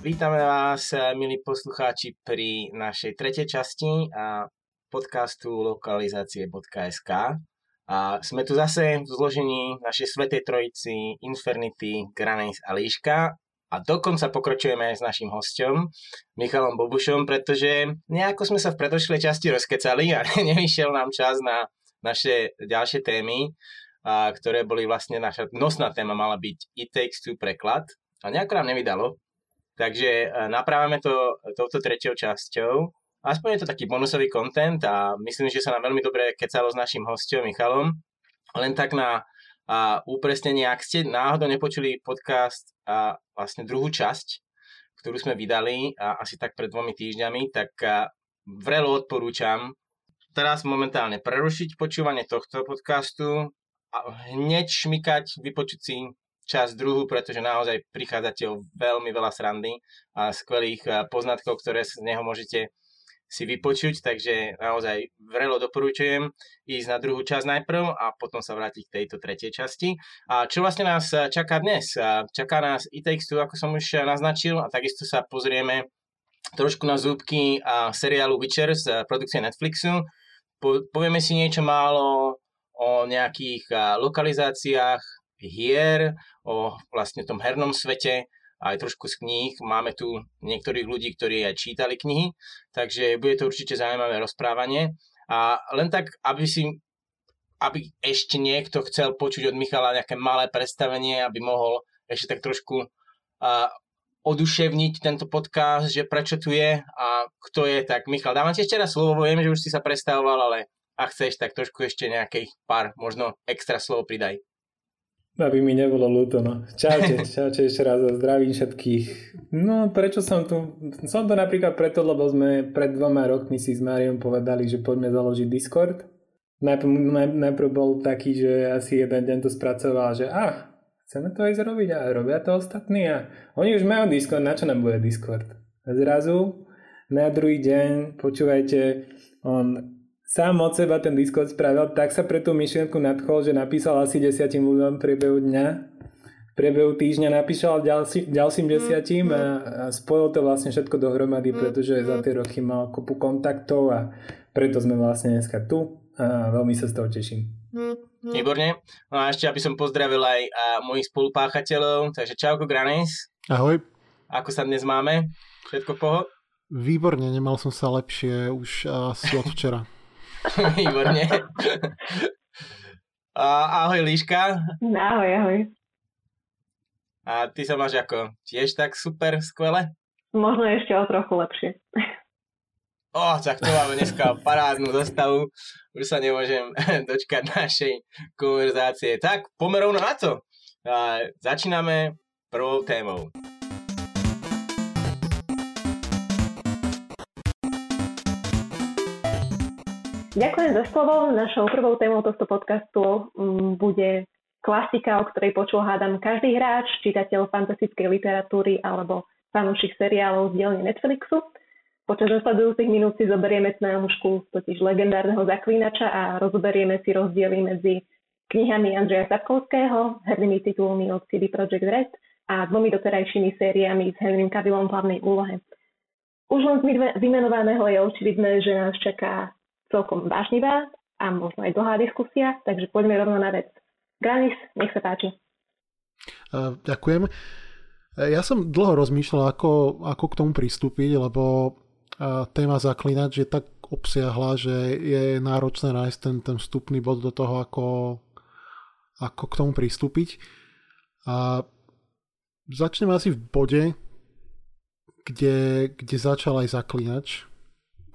Vítame vás, milí poslucháči, pri našej tretej časti podcastu lokalizácie.sk. A sme tu zase v zložení našej Svetej Trojici, Infernity, Granis a Líška. A dokonca pokračujeme s našim hostom, Michalom Bobušom, pretože nejako sme sa v predošlej časti rozkecali a nevyšiel nám čas na naše ďalšie témy, a, ktoré boli vlastne naša nosná téma mala byť It Takes Two preklad. A nejako nám nevydalo, Takže e, naprávame to touto treťou časťou. Aspoň je to taký bonusový kontent a myslím, že sa nám veľmi dobre kecalo s našim hostom Michalom. Len tak na a upresnenie, ak ste náhodou nepočuli podcast a vlastne druhú časť, ktorú sme vydali a asi tak pred dvomi týždňami, tak vrelo odporúčam teraz momentálne prerušiť počúvanie tohto podcastu a hneď šmykať, vypočuť si časť druhú, pretože naozaj prichádzate o veľmi veľa srandy a skvelých eh, poznatkov, ktoré z neho môžete si vypočuť, takže naozaj vrelo doporučujem ísť na druhú časť najprv a potom sa vrátiť k tejto tretej časti. A čo vlastne nás eh, čaká dnes? Čaká nás Takes Two, ako som už naznačil, a takisto sa pozrieme trošku na zúbky a seriálu Witcher z produkcie Netflixu. Po, povieme si niečo málo o nejakých eh, lokalizáciách, hier, o vlastne tom hernom svete, aj trošku z kníh. Máme tu niektorých ľudí, ktorí aj čítali knihy, takže bude to určite zaujímavé rozprávanie. A len tak, aby si aby ešte niekto chcel počuť od Michala nejaké malé predstavenie, aby mohol ešte tak trošku uh, oduševniť tento podcast, že prečo tu je a kto je, tak Michal, dávam ti ešte raz slovo, viem, že už si sa predstavoval, ale ak chceš, tak trošku ešte nejakých pár možno extra slovo pridaj. Aby mi nebolo ľúto, no. Čaute, čaute ešte raz a zdravím všetkých. No, prečo som tu? Som tu napríklad preto, lebo sme pred dvoma rokmi si s Máriom povedali, že poďme založiť Discord. Najprv, naj, najprv bol taký, že asi jeden deň to spracoval, že ah, chceme to aj zrobiť a robia to ostatní a oni už majú Discord, na čo nám bude Discord? A zrazu na druhý deň, počúvajte, on sám od seba ten Discord spravil, tak sa pre tú myšlienku nadchol, že napísal asi desiatim ľuďom v priebehu dňa. V priebehu týždňa napísal ďalší, ďalším mm, desiatim a, mm. a spojil to vlastne všetko dohromady, mm, pretože za tie roky mal kopu kontaktov a preto sme vlastne dneska tu a veľmi sa z toho teším. Výborne. No a ešte, aby som pozdravil aj a mojich spolupáchateľov. Takže čauko, Granis. Ahoj. Ako sa dnes máme? Všetko poho? Výborne, nemal som sa lepšie už asi od včera. Výborne. A, ahoj Líška. Ahoj, ahoj. A ty sa máš ako? Tiež tak super, skvele? Možno ešte o trochu lepšie. O, tak to máme dneska parádnu zostavu. Už sa nemôžem dočkať našej konverzácie. Tak, pomerovno na to. A, začíname prvou témou. Ďakujem za slovo. Našou prvou témou tohto podcastu mm, bude klasika, o ktorej počul hádam každý hráč, čitateľ fantastickej literatúry alebo fanúšik seriálov z dielne Netflixu. Počas nasledujúcich minút si zoberieme na mužku totiž legendárneho zaklínača a rozoberieme si rozdiely medzi knihami Andreja Sapkovského, hernými titulmi od CD Projekt Red a dvomi doterajšími sériami s Henrym Cavillom v hlavnej úlohe. Už len z vymenovaného je očividné, že nás čaká celkom vážnivá a možno aj dlhá diskusia, takže poďme rovno na vec. Granis, nech sa páči. Ďakujem. Ja som dlho rozmýšľal, ako, ako k tomu pristúpiť, lebo téma zaklinač je tak obsiahla, že je náročné nájsť ten, ten vstupný bod do toho, ako, ako k tomu pristúpiť. A začnem asi v bode, kde, kde začal aj zaklinač,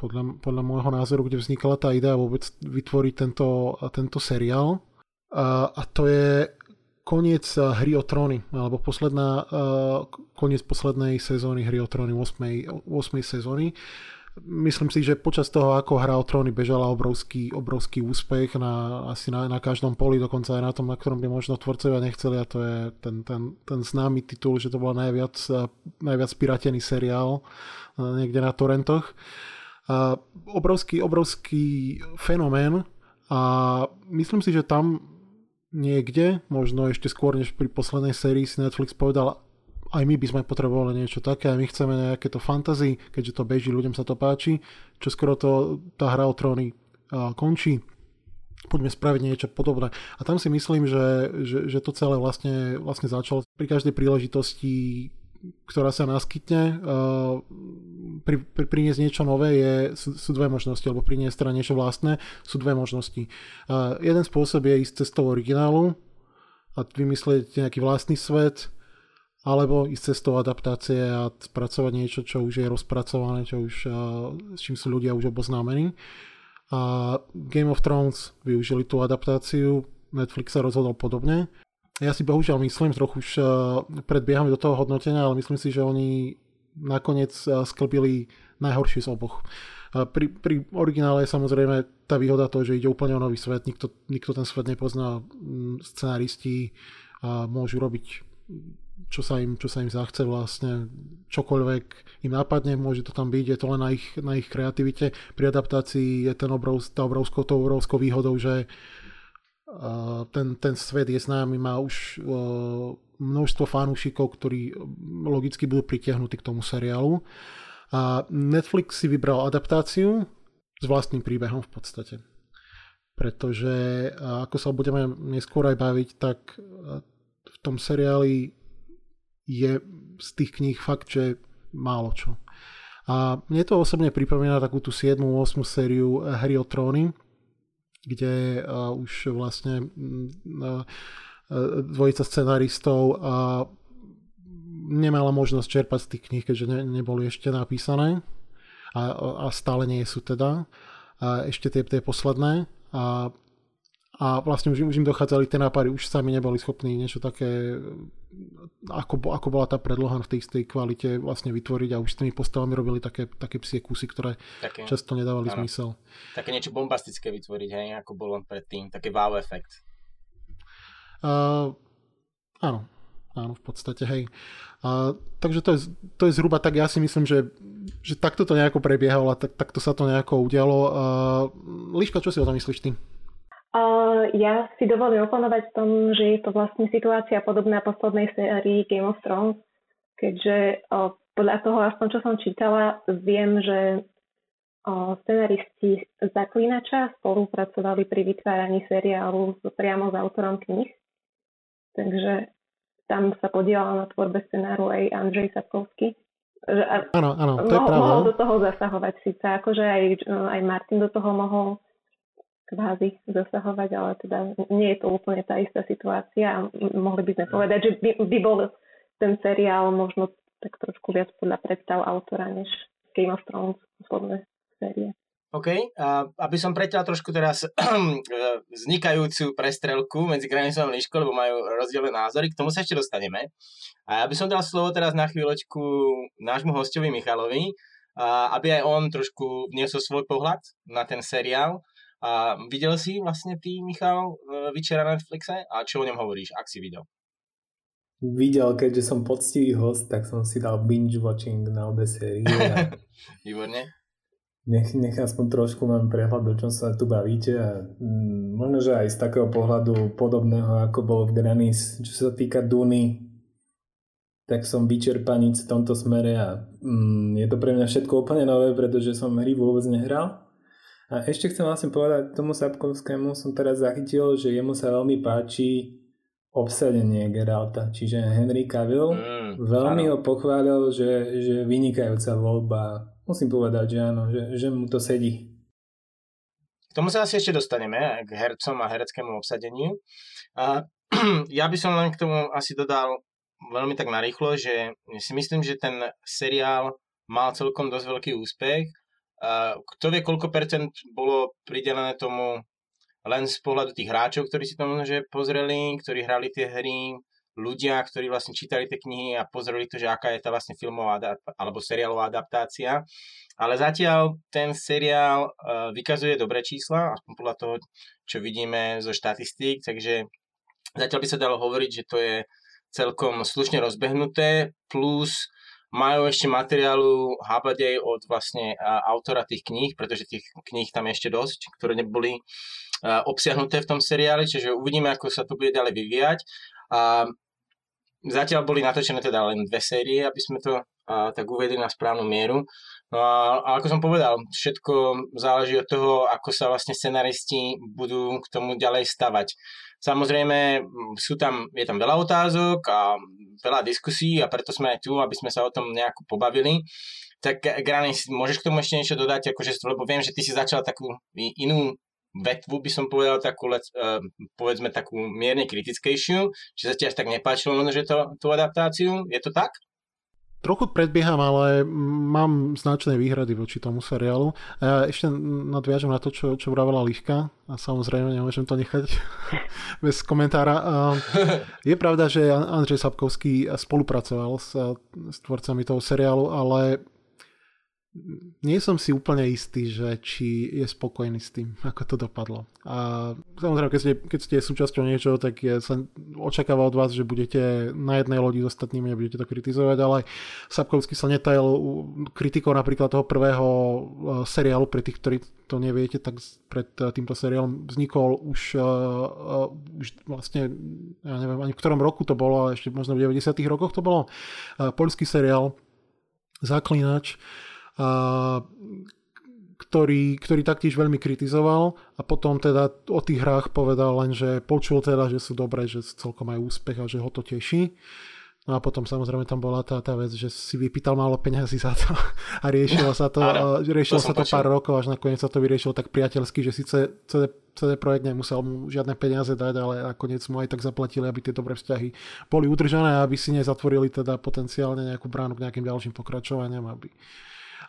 podľa, podľa môjho názoru, kde vznikala tá idea vôbec vytvoriť tento, tento seriál. A, a to je koniec hry o tróny, alebo posledná, koniec poslednej sezóny hry o tróny, 8. 8. sezóny. Myslím si, že počas toho, ako hra o tróny bežala obrovský, obrovský úspech na, asi na, na každom poli, dokonca aj na tom, na ktorom by možno tvorcovia nechceli a to je ten, ten, ten známy titul, že to bol najviac, najviac piratený seriál niekde na torrentoch. Uh, obrovský, obrovský fenomén a myslím si, že tam niekde, možno ešte skôr než pri poslednej sérii si Netflix povedal, aj my by sme potrebovali niečo také, a my chceme nejaké to fantasy, keďže to beží, ľuďom sa to páči, čo skoro to, tá hra o tróny končí, poďme spraviť niečo podobné. A tam si myslím, že, že, že to celé vlastne, vlastne začalo pri každej príležitosti ktorá sa naskytne, uh, pri, pri, priniesť niečo nové je, sú, sú dve možnosti, alebo priniesť teda niečo vlastné, sú dve možnosti. Uh, jeden spôsob je ísť cestou originálu a vymyslieť nejaký vlastný svet, alebo ísť cestou adaptácie a spracovať niečo, čo už je rozpracované, čo už, uh, s čím sú ľudia už oboznámení. A Game of Thrones využili tú adaptáciu, Netflix sa rozhodol podobne. Ja si bohužiaľ myslím, trochu už uh, predbiehame do toho hodnotenia, ale myslím si, že oni nakoniec uh, sklbili najhoršie z oboch. Uh, pri, pri originále je samozrejme tá výhoda toho, že ide úplne o nový svet, nikto, nikto ten svet nepozná, mm, scenáristi môžu robiť čo sa im, čo sa im zachce vlastne, čokoľvek im napadne, môže to tam byť, je to len na ich, na ich kreativite. Pri adaptácii je ten obrov, tá obrovskou, tou obrovskou výhodou, že ten, ten svet je známy, má už uh, množstvo fanúšikov, ktorí logicky budú pritiahnutí k tomu seriálu. A Netflix si vybral adaptáciu s vlastným príbehom v podstate. Pretože, ako sa budeme neskôr aj baviť, tak v tom seriáli je z tých kníh fakt, že málo čo. A mne to osobne pripomína takú tú 7. 8. sériu Hry o tróny, kde uh, už vlastne uh, dvojica scenaristov uh, nemala možnosť čerpať z tých kníh, keďže ne, neboli ešte napísané a, a stále nie sú teda. A ešte tie, tie posledné. A a vlastne už, už im dochádzali tie nápady, už sami neboli schopní niečo také, ako, ako bola tá predloha v tej istej kvalite vlastne vytvoriť a už s tými postavami robili také, také psie kusy, ktoré také, často nedávali áno. zmysel. Také niečo bombastické vytvoriť, hej, ako bolo predtým, také wow efekt. Uh, áno, áno, v podstate, hej. Uh, takže to je, to je zhruba tak, ja si myslím, že, že takto to nejako prebiehalo a tak, takto sa to nejako udialo. Uh, Liška, čo si o tom myslíš ty? Uh, ja si dovolím oponovať v tom, že je to vlastne situácia podobná poslednej sérii Game of Thrones, keďže uh, podľa toho, aspoň čo som čítala, viem, že uh, scenaristi Zaklinača spolupracovali pri vytváraní seriálu priamo s autorom knih. Takže tam sa podielal na tvorbe scenáru aj Andrej Sapkovský. Áno, áno, to je pravda. Mohol do toho zasahovať síce, akože aj, aj Martin do toho mohol kvázi zasahovať, ale teda nie je to úplne tá istá situácia a mohli by sme povedať, že by, by bol ten seriál možno tak trošku viac podľa predstav autora, než Game of Thrones posledné série. OK, a aby som preťal trošku teraz vznikajúcu prestrelku medzi Granisom a Liškou, lebo majú rozdielne názory, k tomu sa ešte dostaneme. A ja by som dal slovo teraz na chvíľočku nášmu hostovi Michalovi, aby aj on trošku vniesol svoj pohľad na ten seriál a videl si vlastne ty, Michal, Vyčera na Netflixe? A čo o ňom hovoríš, ak si videl? Videl, keďže som poctivý host, tak som si dal binge watching na obe série. Výborne. Nech, nech aspoň trošku mám prehľad, o čom sa tu bavíte a mm, možno, že aj z takého pohľadu podobného, ako bol v Granis, čo sa týka Duny, tak som vyčerpaný v tomto smere a mm, je to pre mňa všetko úplne nové, pretože som hry vôbec nehral a ešte chcem vlastne povedať, tomu Sapkovskému som teraz zachytil, že jemu sa veľmi páči obsadenie Geralta, čiže Henry Cavill mm, veľmi áno. ho pochválil, že, že vynikajúca voľba. Musím povedať, že áno, že, že mu to sedí. K tomu sa asi ešte dostaneme, k hercom a hereckému obsadeniu. A ja by som len k tomu asi dodal veľmi tak narýchlo, že si myslím, že ten seriál mal celkom dosť veľký úspech kto vie, koľko percent bolo pridelené tomu len z pohľadu tých hráčov, ktorí si to možno že pozreli, ktorí hrali tie hry, ľudia, ktorí vlastne čítali tie knihy a pozreli to, že aká je tá vlastne filmová alebo seriálová adaptácia. Ale zatiaľ ten seriál uh, vykazuje dobré čísla, aspoň podľa toho, čo vidíme zo štatistík, takže zatiaľ by sa dalo hovoriť, že to je celkom slušne rozbehnuté, plus majú ešte materiálu habadej od vlastne autora tých kníh, pretože tých kníh tam ešte dosť, ktoré neboli obsiahnuté v tom seriáli, čiže uvidíme, ako sa to bude ďalej vyvíjať. A zatiaľ boli natočené teda len dve série, aby sme to tak uvedli na správnu mieru. No a, a ako som povedal, všetko záleží od toho, ako sa vlastne scenaristi budú k tomu ďalej stavať. Samozrejme, sú tam, je tam veľa otázok a veľa diskusí a preto sme aj tu, aby sme sa o tom nejako pobavili. Tak Grany, môžeš k tomu ešte niečo dodať, akože, lebo viem, že ty si začal takú inú vetvu by som povedal takú, uh, povedzme takú mierne kritickejšiu, či sa ti až tak nepáčilo že to, tú adaptáciu, je to tak? Trochu predbieham, ale mám značné výhrady voči tomu seriálu. A ja ešte nadviažem na to, čo, čo vravela Liška a samozrejme nemôžem to nechať bez komentára. Je pravda, že Andrej Sapkovský spolupracoval s, s tvorcami toho seriálu, ale nie som si úplne istý, že či je spokojný s tým, ako to dopadlo. A samozrejme, keď ste, keď ste súčasťou niečoho, tak je, sa očakáva od vás, že budete na jednej lodi s ostatnými a budete to kritizovať, ale Sapkovský sa netajil kritikou napríklad toho prvého e, seriálu, pre tých, ktorí to neviete, tak pred e, týmto seriálom vznikol už, uh, už vlastne, ja neviem ani v ktorom roku to bolo, ale ešte možno v 90 rokoch to bolo, uh, poľský seriál Zaklinač, ktorý, ktorý taktiež veľmi kritizoval a potom teda o tých hrách povedal len, že počul teda, že sú dobré, že celkom majú úspech a že ho to teší. No a potom samozrejme tam bola tá, tá vec, že si vypýtal málo peňazí za to a riešilo sa to, Áno, riešilo to sa to počul. pár rokov, až nakoniec sa to vyriešilo tak priateľsky, že síce CD, CD projekt nemusel mu žiadne peniaze dať, ale nakoniec mu aj tak zaplatili, aby tie dobré vzťahy boli udržané a aby si nezatvorili teda potenciálne nejakú bránu k nejakým ďalším pokračovaniam, aby,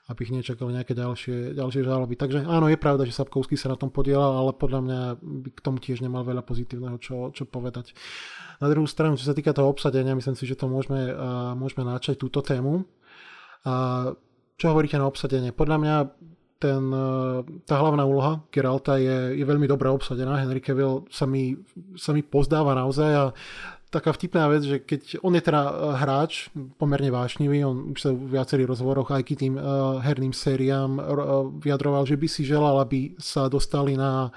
aby ich nečakali nejaké ďalšie, ďalšie žaloby. Takže áno, je pravda, že Sapkovský sa na tom podielal, ale podľa mňa by k tomu tiež nemal veľa pozitívneho čo, čo povedať. Na druhú stranu, čo sa týka toho obsadenia, myslím si, že to môžeme, môžeme načať túto tému. Uh, čo hovoríte na obsadenie? Podľa mňa ten, tá hlavná úloha Geralta je, je veľmi dobre obsadená. Henry Cavill sa mi, sa mi pozdáva naozaj a taká vtipná vec, že keď on je teda e, hráč, pomerne vášnivý, on už sa v viacerých rozhovoroch aj k tým uh, herným sériám uh, vyjadroval, že by si želal, aby sa dostali na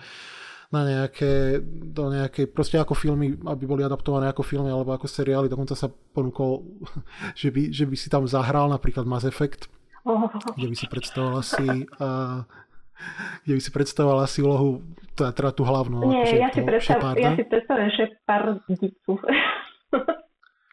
na nejaké, do nejakej, proste ako filmy, aby boli adaptované ako filmy alebo ako seriály, dokonca sa ponúkol, že by, že by si tam zahral napríklad Mass Effect, oh. kde by si predstavoval asi uh, kde by si predstavovala si úlohu, teda, teda tú hlavnú. Nie, akože ja, si predstav, ja si predstavujem šepardicu.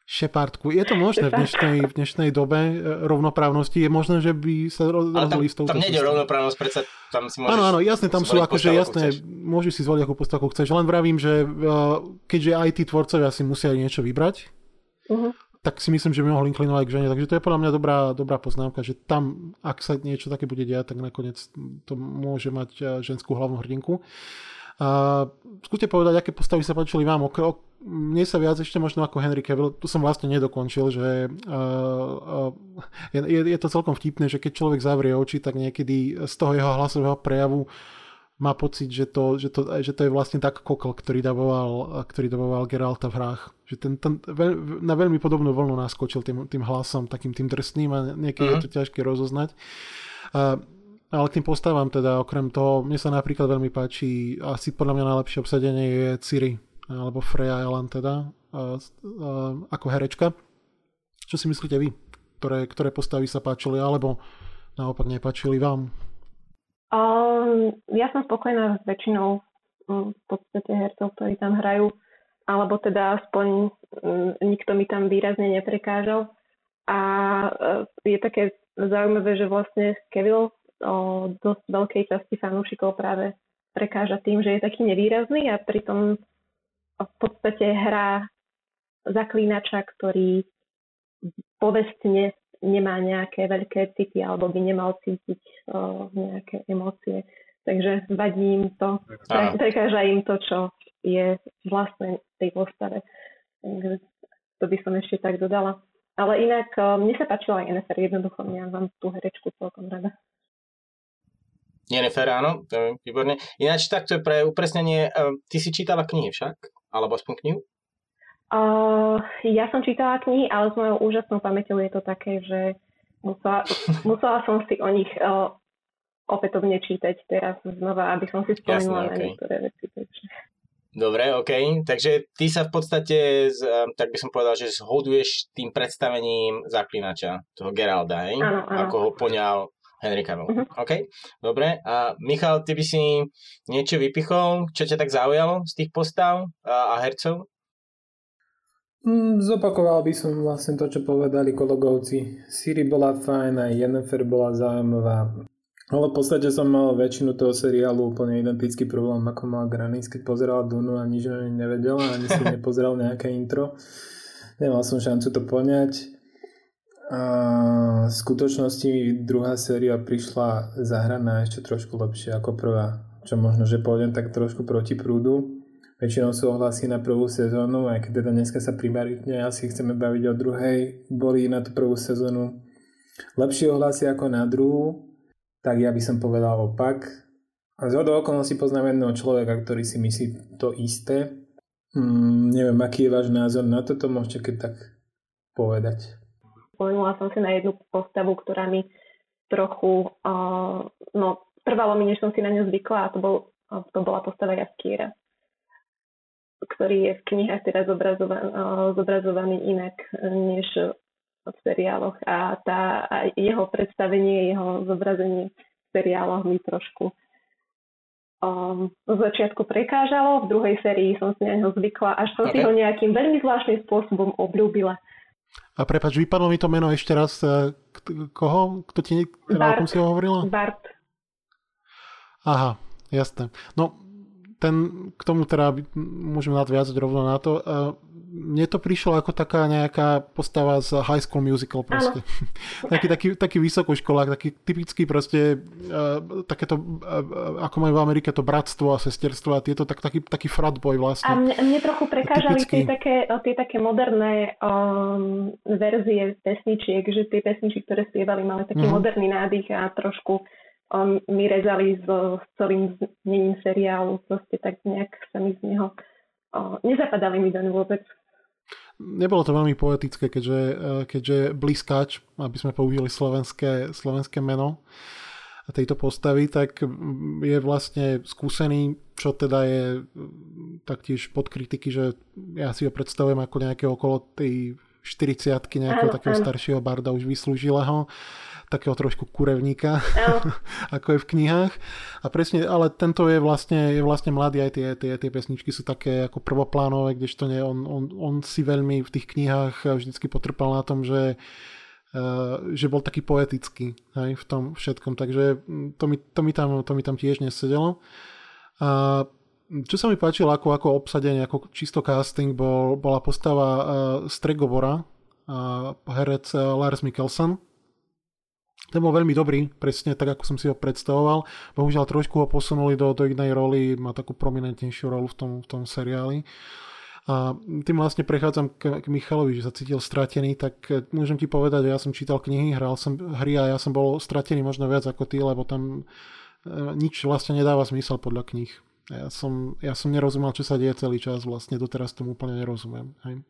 Šepardku. Je to možné v dnešnej, v dnešnej dobe e, rovnoprávnosti? Je možné, že by sa rozhodli s touto Tam nejde rovnoprávnosť, predsa tam si môžeš... Áno, áno, jasne, tam sú akože jasné, môžeš si zvoliť akú postavu chceš. Len vravím, že uh, keďže aj tí tvorcovia si musia niečo vybrať, uh-huh tak si myslím, že by mohol inklinovať k žene. Takže to je podľa mňa dobrá, dobrá poznámka, že tam, ak sa niečo také bude diať, tak nakoniec to môže mať eh, ženskú hlavnú hrdinku. A skúste povedať, aké postavy sa páčili vám. Okro, mne sa viac ešte možno ako Henry Cavill, tu som vlastne nedokončil, že uh, uh, je, je to celkom vtipné, že keď človek zavrie oči, tak niekedy z toho jeho hlasového prejavu má pocit, že to, že to, že to je vlastne tak kokol, ktorý davoval, ktorý davoval Geralta v hrách. Že ten, ten veľ, na veľmi podobnú vlnu naskočil tým, tým hlasom, takým tým drsným a niekedy uh-huh. je to mhm. ťažké rozoznať. Uh, ale k tým postavám teda, okrem toho, mne sa napríklad veľmi páči, asi podľa mňa najlepšie obsadenie je Ciri, alebo Freya Elan teda, uh, uh, ako herečka. Čo si myslíte vy? Ktoré, ktoré postavy sa páčili, alebo naopak nepáčili vám? Um, ja som spokojná s väčšinou um, v podstate hercov, ktorí tam hrajú, alebo teda aspoň um, nikto mi tam výrazne neprekážal. A uh, je také zaujímavé, že vlastne Kevil o dosť veľkej časti fanúšikov práve prekáža tým, že je taký nevýrazný a pritom v podstate hrá zaklínača, ktorý povestne nemá nejaké veľké city alebo by nemal cítiť uh, nejaké emócie. Takže vadí im to, pre, prekáža im to, čo je vlastne tej postave. Takže to by som ešte tak dodala. Ale inak uh, mne sa páčila aj Jennifer, jednoducho mňa mám tú herečku celkom rada. Jennifer, áno, to je výborné. Ináč takto pre upresnenie, ty si čítala knihy však? Alebo aspoň knihu? Uh, ja som čítala knihy, ale s mojou úžasnou pamäťou je to také, že musela, musela som si o nich uh, opätovne čítať teraz znova, aby som si spomenula okay, okay. na niektoré veci. Takže... Dobre, OK. Takže ty sa v podstate, z, tak by som povedal, že zhoduješ tým predstavením zaklinača, toho Geralda, hej? Áno, áno. Ako ho poňal Henry Cavill. Mhm. OK, dobre. A Michal, ty by si niečo vypichol, čo ťa tak zaujalo z tých postav a, a hercov? Mm, zopakoval by som vlastne to, čo povedali kolegovci. Siri bola fajn, aj Jennifer bola zaujímavá. Ale v podstate som mal väčšinu toho seriálu úplne identický problém, ako mal Granis, keď pozerala Dunu a nič o nej nevedela, ani si nepozeral nejaké intro. Nemal som šancu to poňať. A v skutočnosti druhá séria prišla zahraná ešte trošku lepšie ako prvá. Čo možno, že pôjdem tak trošku proti prúdu. Väčšinou sú ohlasy na prvú sezónu, aj keď teda dneska sa primárne asi chceme baviť o druhej, boli na tú prvú sezónu lepšie ohlasy ako na druhú tak ja by som povedal opak. A z okolností poznám jedného človeka, ktorý si myslí to isté. Mm, neviem, aký je váš názor na toto, môžete keď tak povedať. Spomenula som si na jednu postavu, ktorá mi trochu, uh, no trvalo mi, než som si na ňu zvykla a to, bol, to bola postava Jaskýra ktorý je v knihách teda zobrazovaný, uh, zobrazovaný inak než v seriáloch a, tá, a jeho predstavenie, jeho zobrazenie v seriáloch mi trošku um, z začiatku prekážalo, v druhej sérii som si na neho zvykla, až som okay. si ho nejakým veľmi zvláštnym spôsobom obľúbila. A prepač, vypadlo mi to meno ešte raz. E, koho? Kto ti, Bart, o kom si ho hovorila? Bart. Aha, jasné. No, ten, k tomu teda môžeme nadviazať rovno na to. Mne to prišlo ako taká nejaká postava z High School Musical proste. taký, taký, taký vysokoškolák, taký typický proste uh, takéto, uh, ako majú v Amerike to bratstvo a sesterstvo a tieto, tak, taký, taký fratboj vlastne. A mne, mne trochu prekážali tie také, tie také moderné um, verzie pesničiek, že tie pesničky, ktoré spievali, mali taký uh-huh. moderný nádych a trošku um, mi rezali so, s celým znením seriálu, proste tak nejak sa mi z neho uh, nezapadali mi len vôbec. Nebolo to veľmi poetické, keďže, e, keďže Bliskač, aby sme použili slovenské, slovenské meno tejto postavy, tak je vlastne skúsený, čo teda je taktiež pod kritiky, že ja si ho predstavujem ako nejaké okolo tej 40 nejakého áno, takého áno. staršieho barda už vyslúžilého takého trošku kurevníka, ako je v knihách. A presne, ale tento je vlastne, je vlastne mladý, aj tie, tie, tie pesničky sú také ako prvoplánové, kdežto nie, on, on, on si veľmi v tých knihách vždycky potrpal na tom, že Uh, že bol taký poetický hej, v tom všetkom, takže to mi, to mi, tam, to mi tam tiež nesedelo. A čo sa mi páčilo ako, ako obsadenie, ako čisto casting, bol, bola postava uh, Stregobora, uh, herec uh, Lars Mikkelsen, ten bol veľmi dobrý, presne tak, ako som si ho predstavoval. Bohužiaľ trošku ho posunuli do, do inej roli, má takú prominentnejšiu rolu v tom, v tom seriáli. A tým vlastne prechádzam k, k Michalovi, že sa cítil stratený, tak e, môžem ti povedať, že ja som čítal knihy, hral som hry a ja som bol stratený možno viac ako ty, lebo tam e, nič vlastne nedáva zmysel podľa kníh. Ja som, ja som nerozumel, čo sa deje celý čas, vlastne doteraz tomu úplne nerozumiem. Hej.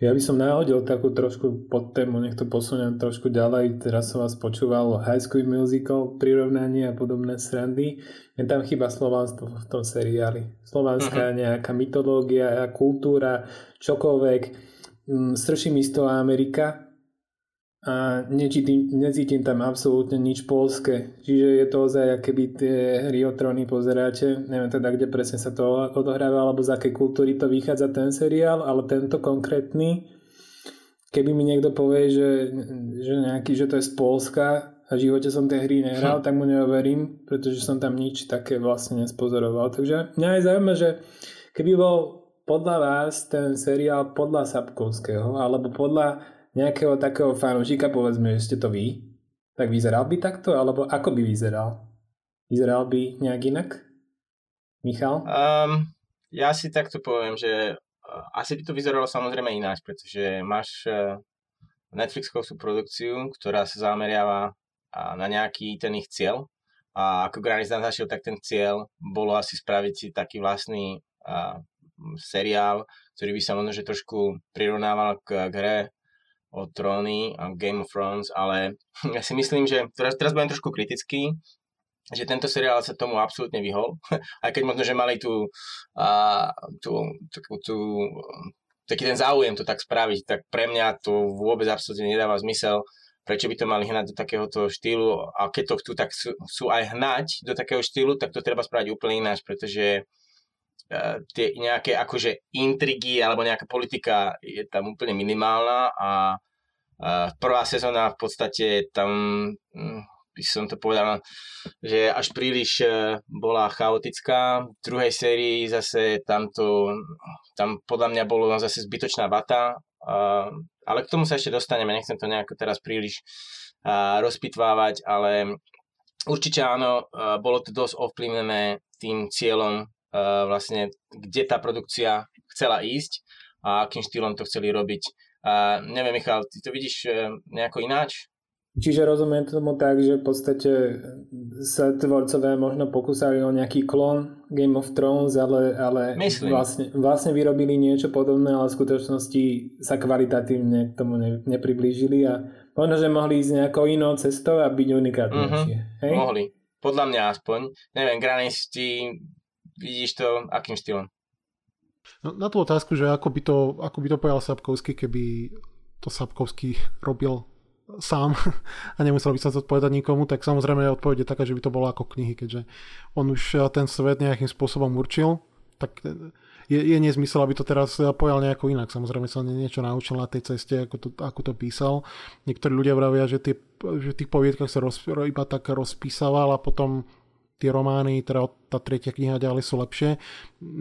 Ja by som nahodil takú trošku pod tému, nech to posuniem trošku ďalej. Teraz som vás počúval o High School Musical, prirovnanie a podobné srandy. Je tam chyba slovanstvo v tom seriáli. Slovanská uh-huh. nejaká mytológia, kultúra, čokoľvek. Mm, Srší mi z toho Amerika, a necítim, necítim tam absolútne nič polské. Čiže je to ozaj, keby tie hry o tróny pozeráte, neviem teda, kde presne sa to odohráva, alebo z akej kultúry to vychádza ten seriál, ale tento konkrétny, keby mi niekto povie, že, že, nejaký, že to je z Polska a v živote som tie hry nehral, hm. tak mu neoverím, pretože som tam nič také vlastne nespozoroval. Takže mňa aj zaujíma, že keby bol podľa vás ten seriál podľa Sapkovského, alebo podľa nejakého takého fanúšika, povedzme, že ste to vy, tak vyzeral by takto? Alebo ako by vyzeral? Vyzeral by nejak inak? Michal? Um, ja si takto poviem, že uh, asi by to vyzeralo samozrejme ináč, pretože máš uh, Netflixovú produkciu, ktorá sa zameriava na nejaký ten ich cieľ. A ako Granis naznačil, tak ten cieľ bolo asi spraviť si taký vlastný uh, seriál, ktorý by sa možno trošku prirovnával k, k hre o tróny a Game of Thrones, ale ja si myslím, že teraz, teraz budem trošku kritický. že tento seriál sa tomu absolútne vyhol, aj keď možno, že mali tú, uh, tú, tú, tú taký ten záujem to tak spraviť, tak pre mňa to vôbec absolútne nedáva zmysel, prečo by to mali hnať do takéhoto štýlu a keď to chcú, tak sú, aj hnať do takého štýlu, tak to treba spraviť úplne ináč, pretože tie nejaké akože intrigy alebo nejaká politika je tam úplne minimálna a uh, prvá sezóna v podstate tam hm, by som to povedal, že až príliš e, bola chaotická. V druhej sérii zase tamto, tam podľa mňa bolo zase zbytočná vata, ale k tomu sa ešte dostaneme, nechcem to nejako teraz príliš rozpitvávať, ale určite áno, bolo to dosť ovplyvnené tým cieľom vlastne, kde tá produkcia chcela ísť a akým štýlom to chceli robiť. A neviem, Michal, ty to vidíš e, nejako ináč? Čiže rozumiem tomu tak, že v podstate sa tvorcové možno pokúsali o nejaký klon Game of Thrones, ale, ale vlastne, vlastne vyrobili niečo podobné, ale v skutočnosti sa kvalitatívne k tomu ne, nepriblížili a možno, že mohli ísť nejakou inou cestou a byť unikátnejšie. Mm-hmm. Hej? Mohli. Podľa mňa aspoň. Neviem, Granis, ty vidíš to akým štýlom? No, na tú otázku, že ako by to, ako by to povedal Sapkovský, keby to Sapkovský robil sám a nemusel by sa zodpovedať nikomu, tak samozrejme odpoveď je taká, že by to bolo ako knihy, keďže on už eh, ten svet nejakým spôsobom určil, tak eh, je, je nezmysel, aby to teraz eh, pojal nejako inak. Samozrejme sa niečo naučil na tej ceste, ako to, ako to písal. Niektorí ľudia vravia, že, tie, že v tých poviedkach sa roz, iba tak rozpísaval a potom tie romány, teda tá tretia kniha ďalej sú lepšie.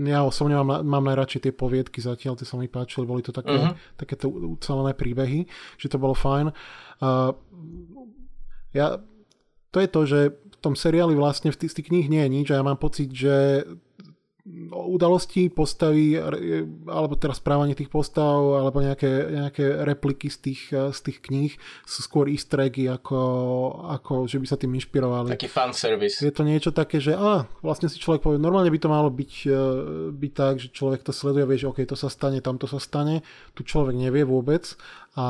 Ja osobne mám, mám najradšej tie poviedky zatiaľ, tie sa mi páčili, boli to také, uh-huh. také to ucelené príbehy, že to bolo fajn. Uh, ja, to je to, že v tom seriáli vlastne v tých, kníh nie je nič a ja mám pocit, že udalosti, postavy, alebo teraz správanie tých postav, alebo nejaké, nejaké repliky z tých, z tých kníh sú skôr easter eggy, ako, ako že by sa tým inšpirovali. Taký fan service. Je to niečo také, že a, vlastne si človek povie, normálne by to malo byť, e, byť tak, že človek to sleduje, vie, že OK, to sa stane, tamto sa stane, tu človek nevie vôbec a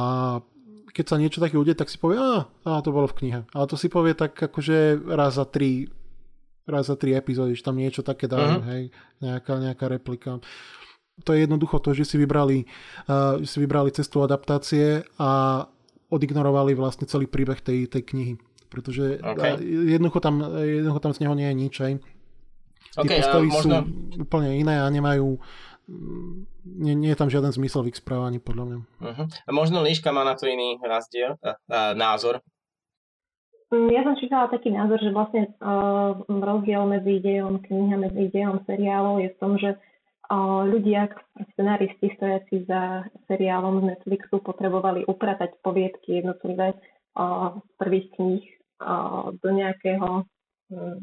keď sa niečo také udeje, tak si povie, a, a to bolo v knihe. Ale to si povie tak akože raz za tri raz za tri epizódy, že tam niečo také dajú, uh-huh. hej, nejaká, nejaká replika. To je jednoducho to, že si vybrali, uh, že si vybrali cestu adaptácie a odignorovali vlastne celý príbeh tej, tej knihy. Pretože okay. jednoducho, tam, jednoducho tam z neho nie je nič, hej. Tie okay, postavy možno... sú úplne iné a nemajú nie, nie je tam žiaden zmysel v ich správaní, podľa mňa. Uh-huh. A možno Líška má na to iný razdiel, uh, uh, názor. Mm, ja som čítala taký názor, že vlastne uh, rozdiel medzi dejom knihy a medzi dejom seriálov je v tom, že uh, ľudia, scenáristi stojaci za seriálom z Netflixu potrebovali upratať poviedky jednotlivé uh, z prvých kníh uh, do nejakého um,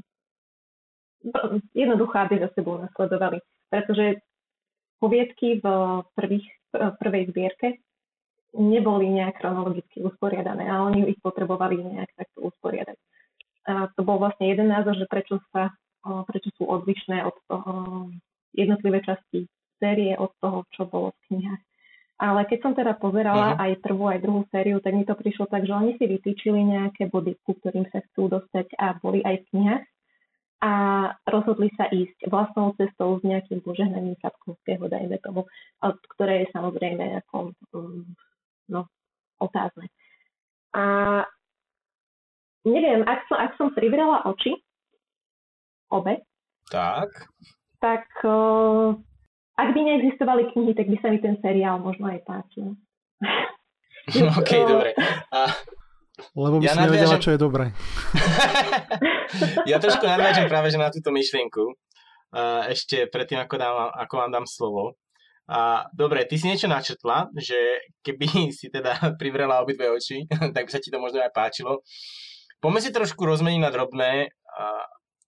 jednoducho, aby za sebou nasledovali. Pretože poviedky v, prvých, v prvej zbierke neboli nejak chronologicky usporiadané a oni ich potrebovali nejak takto usporiadať. A to bol vlastne jeden názor, že prečo, sa, prečo sú odlišné od toho jednotlivé časti série od toho, čo bolo v knihách. Ale keď som teda pozerala uh-huh. aj prvú, aj druhú sériu, tak mi to prišlo tak, že oni si vytýčili nejaké body, ku ktorým sa chcú dostať a boli aj v knihách a rozhodli sa ísť vlastnou cestou s nejakým požehnaním Sapkovského, dajme tomu, ktoré je samozrejme ako um, no, otázne. A neviem, ak som, ak som privrela oči, obe, tak, tak uh, ak by neexistovali knihy, tak by sa mi ten seriál možno aj páčil. OK, dobre. A... Lebo by ja si nadviažem... nevedela, čo je dobré. ja trošku nadviažem práve že na túto myšlienku. Uh, ešte predtým, ako, dám, ako vám dám slovo. A dobre, ty si niečo načetla, že keby si teda privrela obidve oči, tak by sa ti to možno aj páčilo. Poďme si trošku rozmeniť na drobné, a,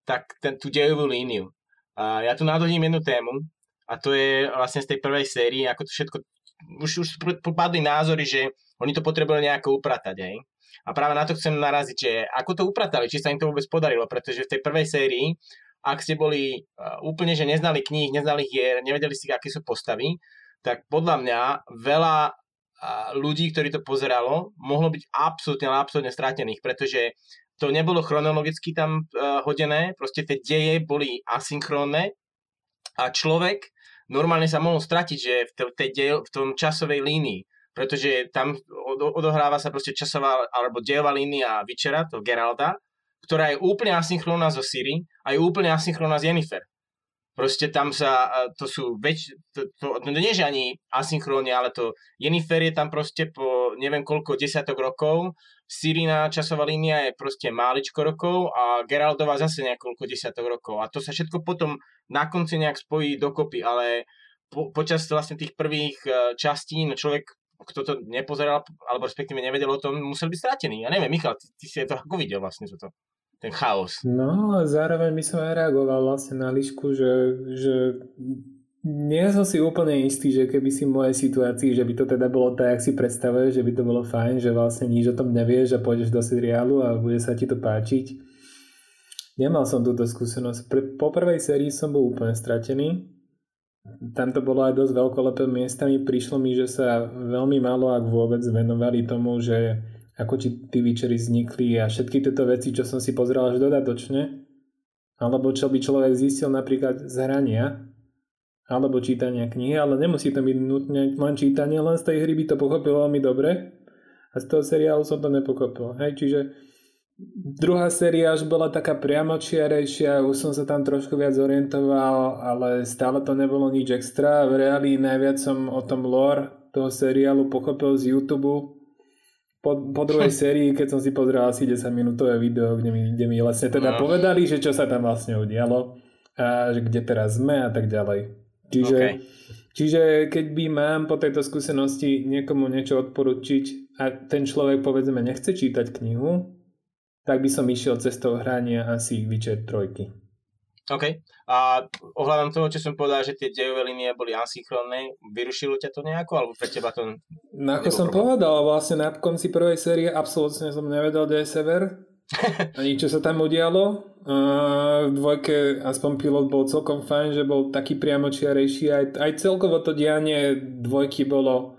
tak ten, tú dejovú líniu. A ja tu nadhodím jednu tému a to je vlastne z tej prvej série, ako to všetko, už, už popadli názory, že oni to potrebovali nejako upratať, aj. A práve na to chcem naraziť, že ako to upratali, či sa im to vôbec podarilo, pretože v tej prvej sérii ak ste boli úplne, že neznali kníh, neznali hier, nevedeli si, aké sú postavy, tak podľa mňa veľa ľudí, ktorí to pozeralo, mohlo byť absolútne, absolútne stratených, pretože to nebolo chronologicky tam uh, hodené, proste tie deje boli asynchrónne a človek normálne sa mohol stratiť, že v, tej dej, v tom časovej línii, pretože tam odohráva sa proste časová alebo dejová línia Vyčera, to Geralda, ktorá je úplne asynchrónna zo Siri a je úplne asynchrónna z Jennifer. Proste tam sa, to sú väč, to, to, to nie je ani asynchrónne, ale to Jennifer je tam proste po neviem koľko desiatok rokov, Sirina časová línia je proste máličko rokov a Geraldová zase niekoľko desiatok rokov. A to sa všetko potom na konci nejak spojí dokopy, ale po, počas vlastne tých prvých e, častí, no človek, kto to nepozeral, alebo respektíve nevedel o tom, musel byť stratený. Ja neviem, Michal, ty, ty si to ako videl vlastne toto? Ten chaos. No a zároveň by som aj reagoval vlastne na Lišku, že, že nie som si úplne istý, že keby si v mojej situácii, že by to teda bolo tak, jak si predstavuješ, že by to bolo fajn, že vlastne nič o tom nevieš a pôjdeš do seriálu a bude sa ti to páčiť. Nemal som túto skúsenosť. Po prvej sérii som bol úplne stratený. Tam to bolo aj dosť veľkolepé miestami. Prišlo mi, že sa veľmi málo, ak vôbec, venovali tomu, že ako či tí večery vznikli a všetky tieto veci, čo som si pozrel až dodatočne, alebo čo by človek zistil napríklad z hrania, alebo čítania knihy, ale nemusí to byť nutne len čítanie, len z tej hry by to pochopil veľmi dobre. A z toho seriálu som to nepochopil. Hej, čiže druhá séria až bola taká priamočiarejšia, už som sa tam trošku viac orientoval, ale stále to nebolo nič extra. V reáli najviac som o tom lore toho seriálu pochopil z YouTube, po, po druhej sérii, keď som si pozrel asi 10 minútové video, kde mi, kde mi vlastne teda no. povedali, že čo sa tam vlastne udialo a že kde teraz sme a tak ďalej. Čiže, okay. čiže keď by mám po tejto skúsenosti niekomu niečo odporučiť a ten človek povedzme nechce čítať knihu, tak by som išiel cestou hrania asi Witcher 3. OK. A ohľadom toho, čo som povedal, že tie dejové linie boli asynchronné, vyrušilo ťa to nejako, alebo pre teba to... No ako som problém? povedal, vlastne na konci prvej série absolútne som nevedel, kde je sever. Ani čo sa tam udialo. V dvojke aspoň pilot bol celkom fajn, že bol taký priamočiarejší. Aj, aj celkovo to dianie dvojky bolo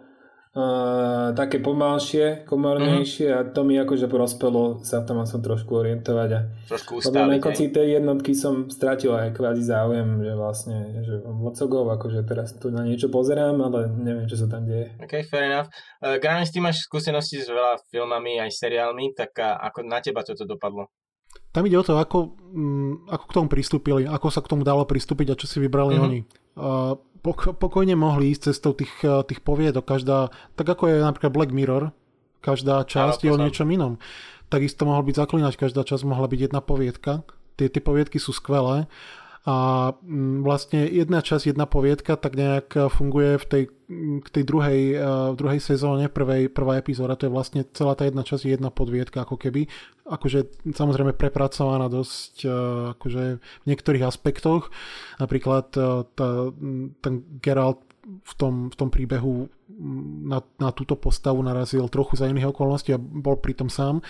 uh, také pomalšie, komornejšie mm-hmm. a to mi akože prospelo sa v tom som trošku orientovať a trošku ustaviť, na konci tej jednotky som strátil aj kvázi záujem, že vlastne, že vocogov, akože teraz tu na niečo pozerám, ale neviem, čo sa tam deje. Ok, fair enough. Uh, Granis, ty máš skúsenosti s veľa filmami aj seriálmi, tak ako na teba toto dopadlo? Tam ide o to, ako, um, ako k tomu pristúpili, ako sa k tomu dalo pristúpiť a čo si vybrali mm-hmm. oni. Uh, pokojne mohli ísť cestou tých, eh, tých poviedok. Každá, tak ako je napríklad Black Mirror, každá časť je o niečom inom. Takisto mohol byť zaklinač, každá časť mohla byť jedna poviedka. Tie, tie poviedky sú skvelé a mm, vlastne jedna časť, jedna poviedka tak nejak e, funguje v tej, k tej druhej, e, v druhej sezóne, prvej, prvá epizóda, to je vlastne celá tá jedna časť, jedna podviedka ako keby, akože samozrejme prepracovaná dosť e, akože v niektorých aspektoch, napríklad tá, ten Geralt v tom, v tom príbehu na, na túto postavu narazil trochu za iných okolností a bol pritom sám.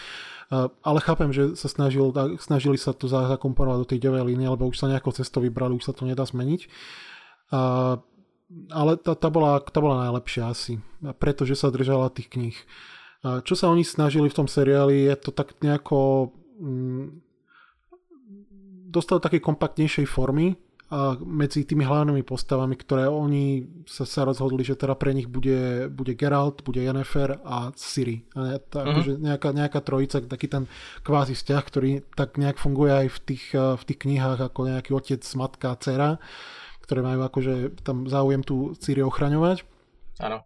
Ale chápem, že sa snažil, snažili sa to zakomponovať do tej devej línie, lebo už sa nejakou cestou vybrali, už sa to nedá zmeniť. Ale tá, tá, bola, tá bola najlepšia asi, pretože sa držala tých kníh. Čo sa oni snažili v tom seriáli, je to tak nejako mm, dostať do takej kompaktnejšej formy, medzi tými hlavnými postavami, ktoré oni sa, sa rozhodli, že teda pre nich bude, bude Geralt, bude Yennefer a Ciri. A tá, uh-huh. akože nejaká, nejaká trojica, taký ten kvázi vzťah, ktorý tak nejak funguje aj v tých, v tých knihách ako nejaký otec, matka, dcera, ktoré majú akože tam záujem tú Ciri ochraňovať. Áno.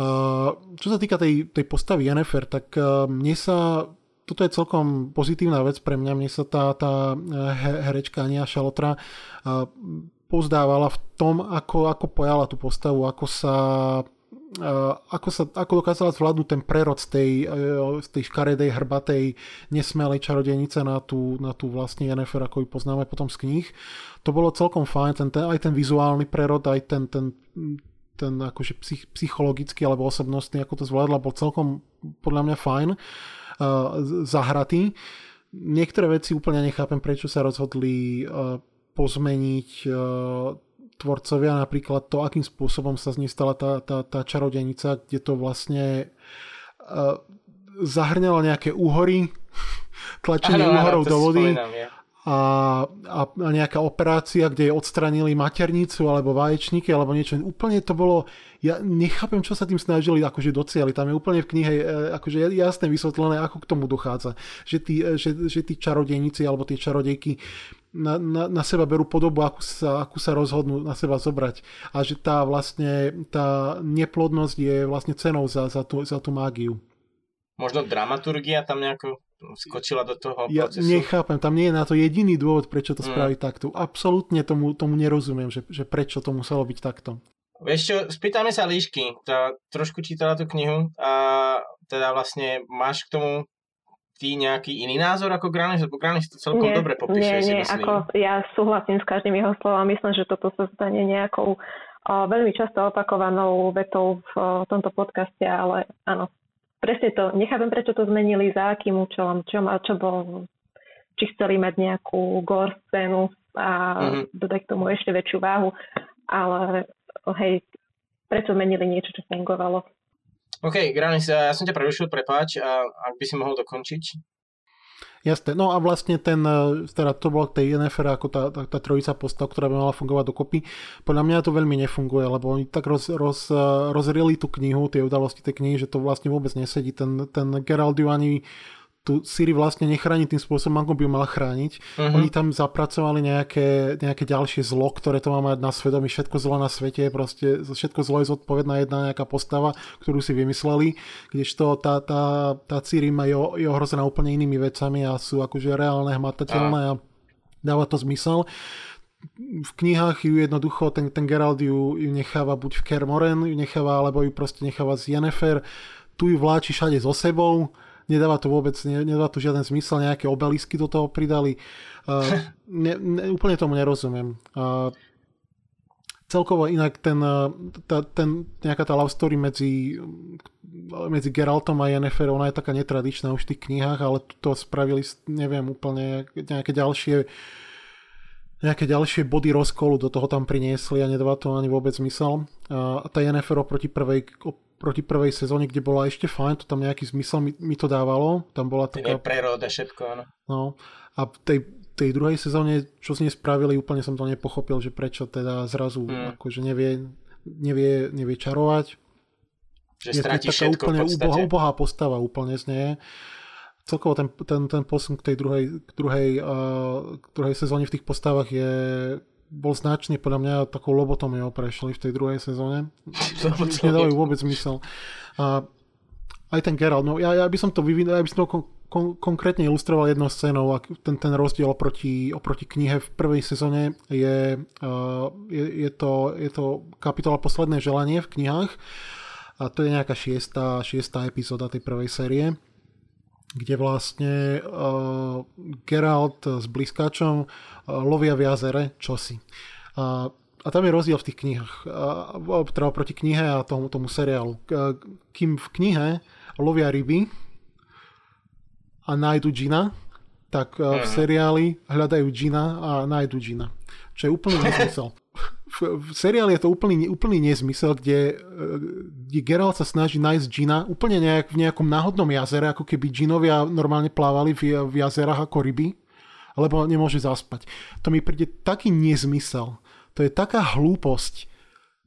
Uh, čo sa týka tej, tej postavy Yennefer, tak uh, mne sa toto je celkom pozitívna vec pre mňa. Mne sa tá, tá eh, herečka Ania Šalotra eh, pozdávala v tom, ako, ako pojala tú postavu, ako sa eh, ako, sa, ako dokázala zvládnuť ten prerod z tej, z tej škaredej, hrbatej, nesmelej čarodejnice na tú, na tú vlastne Jennifer, ako ju poznáme potom z kníh. To bolo celkom fajn, ten, ten, aj ten vizuálny prerod, aj ten, ten, ten akože psych, psychologický alebo osobnostný, ako to zvládla, bol celkom podľa mňa fajn. Uh, zahratý. Niektoré veci úplne nechápem, prečo sa rozhodli pozmeniť tvorcovia, napríklad to, akým spôsobom sa z nej stala tá, tá, tá čarodenica, kde to vlastne zahrňala nejaké úhory, tlačenie úhorov do vody. Spomínam, ja a, a nejaká operácia, kde odstranili maternicu alebo vaječníky alebo niečo. Úplne to bolo, ja nechápem, čo sa tým snažili akože docieli. Tam je úplne v knihe e, akože jasne vysvetlené, ako k tomu dochádza. Že tí, e, že, že tí čarodejníci alebo tie čarodejky na, na, na seba berú podobu, akú sa, akú sa rozhodnú na seba zobrať. A že tá vlastne, tá neplodnosť je vlastne cenou za, za, tú, za tú mágiu. Možno dramaturgia tam nejako skočila do toho ja procesu. nechápem, tam nie je na to jediný dôvod, prečo to mm. spraviť takto. Absolútne tomu, tomu nerozumiem, že, že prečo to muselo byť takto. Vieš čo, spýtame sa Líšky, tá trošku čítala tú knihu a teda vlastne máš k tomu ty nejaký iný názor ako Granis, lebo Granis to celkom nie, dobre popisuje, nie, nie, si myslím. Ako ja súhlasím s každým jeho slovom, myslím, že toto sa stane nejakou o, veľmi často opakovanou vetou v o, tomto podcaste, ale áno, presne to, nechápem, prečo to zmenili, za akým účelom, čo, má, čo bol, či chceli mať nejakú gore scénu a mm-hmm. dodať k tomu ešte väčšiu váhu, ale hej, prečo zmenili niečo, čo fungovalo. OK, Granis, ja som ťa prerušil, prepáč, a ak by si mohol dokončiť. Jasné, no a vlastne ten, e, teda to bolo tej NFR ako tá, tá, tá trojica postav, ktorá by mala fungovať dokopy. Podľa mňa to veľmi nefunguje, lebo oni tak roz, roz, e, rozrieli tú knihu, tie udalosti tej knihy, že to vlastne vôbec nesedí. Ten, ten Geraldiu ani tu Siri vlastne nechráni tým spôsobom, ako by ju mal chrániť. Uh-huh. Oni tam zapracovali nejaké, nejaké ďalšie zlo, ktoré to má mať na svedomí. Všetko zlo na svete je proste, všetko zlo je zodpovedná jedna nejaká postava, ktorú si vymysleli, kdežto tá, tá, tá Siri má, je, je ohrozená úplne inými vecami a sú akože reálne, hmatateľné a dáva to zmysel v knihách ju jednoducho, ten, ten Gerald ju, ju necháva buď v Kermoren, ju necháva, alebo ju proste necháva z Yennefer, tu ju vláči všade so sebou, nedáva to vôbec, ne, nedáva to žiaden zmysel, nejaké obelisky do toho pridali. Uh, ne, ne, úplne tomu nerozumiem. Uh, celkovo inak ten, tá, ten, nejaká tá love story medzi, medzi Geraltom a Yennefer, ona je taká netradičná už v tých knihách, ale to spravili, neviem, úplne nejaké ďalšie nejaké ďalšie body rozkolu do toho tam priniesli a nedáva to ani vôbec zmysel. A tá Yennefer oproti prvej, proti prvej sezóne, kde bola ešte fajn, to tam nejaký zmysel mi, mi to dávalo. Tam bola taká... Preroda, všetko, áno. No. A v tej, tej druhej sezóne, čo s nej spravili, úplne som to nepochopil, že prečo teda zrazu hmm. akože nevie, nevie, nevie čarovať. Že je, je taká úplne ubohá, ubohá postava úplne z nej. Celkovo ten, ten, ten posun k tej druhej, k druhej, uh, k druhej sezóne v tých postavách je bol značný, podľa mňa takou lobotomiou prešli v tej druhej sezóne. Nedávajú vôbec zmysel. A aj ten Geralt, no ja, ja by som to vyvinul, ja by som to kon, kon, konkrétne ilustroval jednou scénou a ten, ten rozdiel oproti, oproti knihe v prvej sezóne je, uh, je, je, to, je to kapitola Posledné želanie v knihách a to je nejaká šiestá, šiestá epizóda tej prvej série kde vlastne uh, Geralt s blízkačom lovia v jazere čosi. Uh, a tam je rozdiel v tých knihách, uh, teda proti knihe a tomu, tomu seriálu. Kým v knihe lovia ryby a nájdu džina, tak uh, v mhm. seriáli hľadajú džina a nájdu džina. Čo je úplný nezmysel v, v seriáli je to úplný, úplný nezmysel, kde, kde Geralt sa snaží nájsť Gina úplne nejak, v nejakom náhodnom jazere, ako keby Ginovia normálne plávali v, v jazerách ako ryby, lebo nemôže zaspať. To mi príde taký nezmysel. To je taká hlúposť.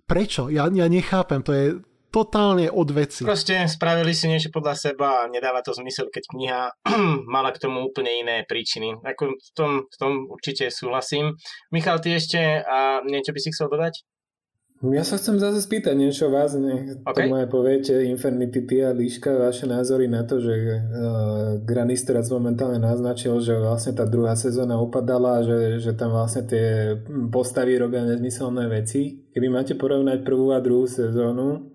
Prečo? Ja, ja nechápem. To je, totálne od veci. Proste spravili si niečo podľa seba a nedáva to zmysel, keď kniha mala k tomu úplne iné príčiny. Ako v tom, v tom určite súhlasím. Michal, ty ešte a niečo by si chcel dodať? Ja sa chcem zase spýtať niečo vás, nech okay. tomu aj poviete, Infernity, ty a Líška, vaše názory na to, že uh, Granis teraz momentálne naznačil, že vlastne tá druhá sezóna upadala, že, že tam vlastne tie postavy robia nezmyselné veci. Keby máte porovnať prvú a druhú sezónu,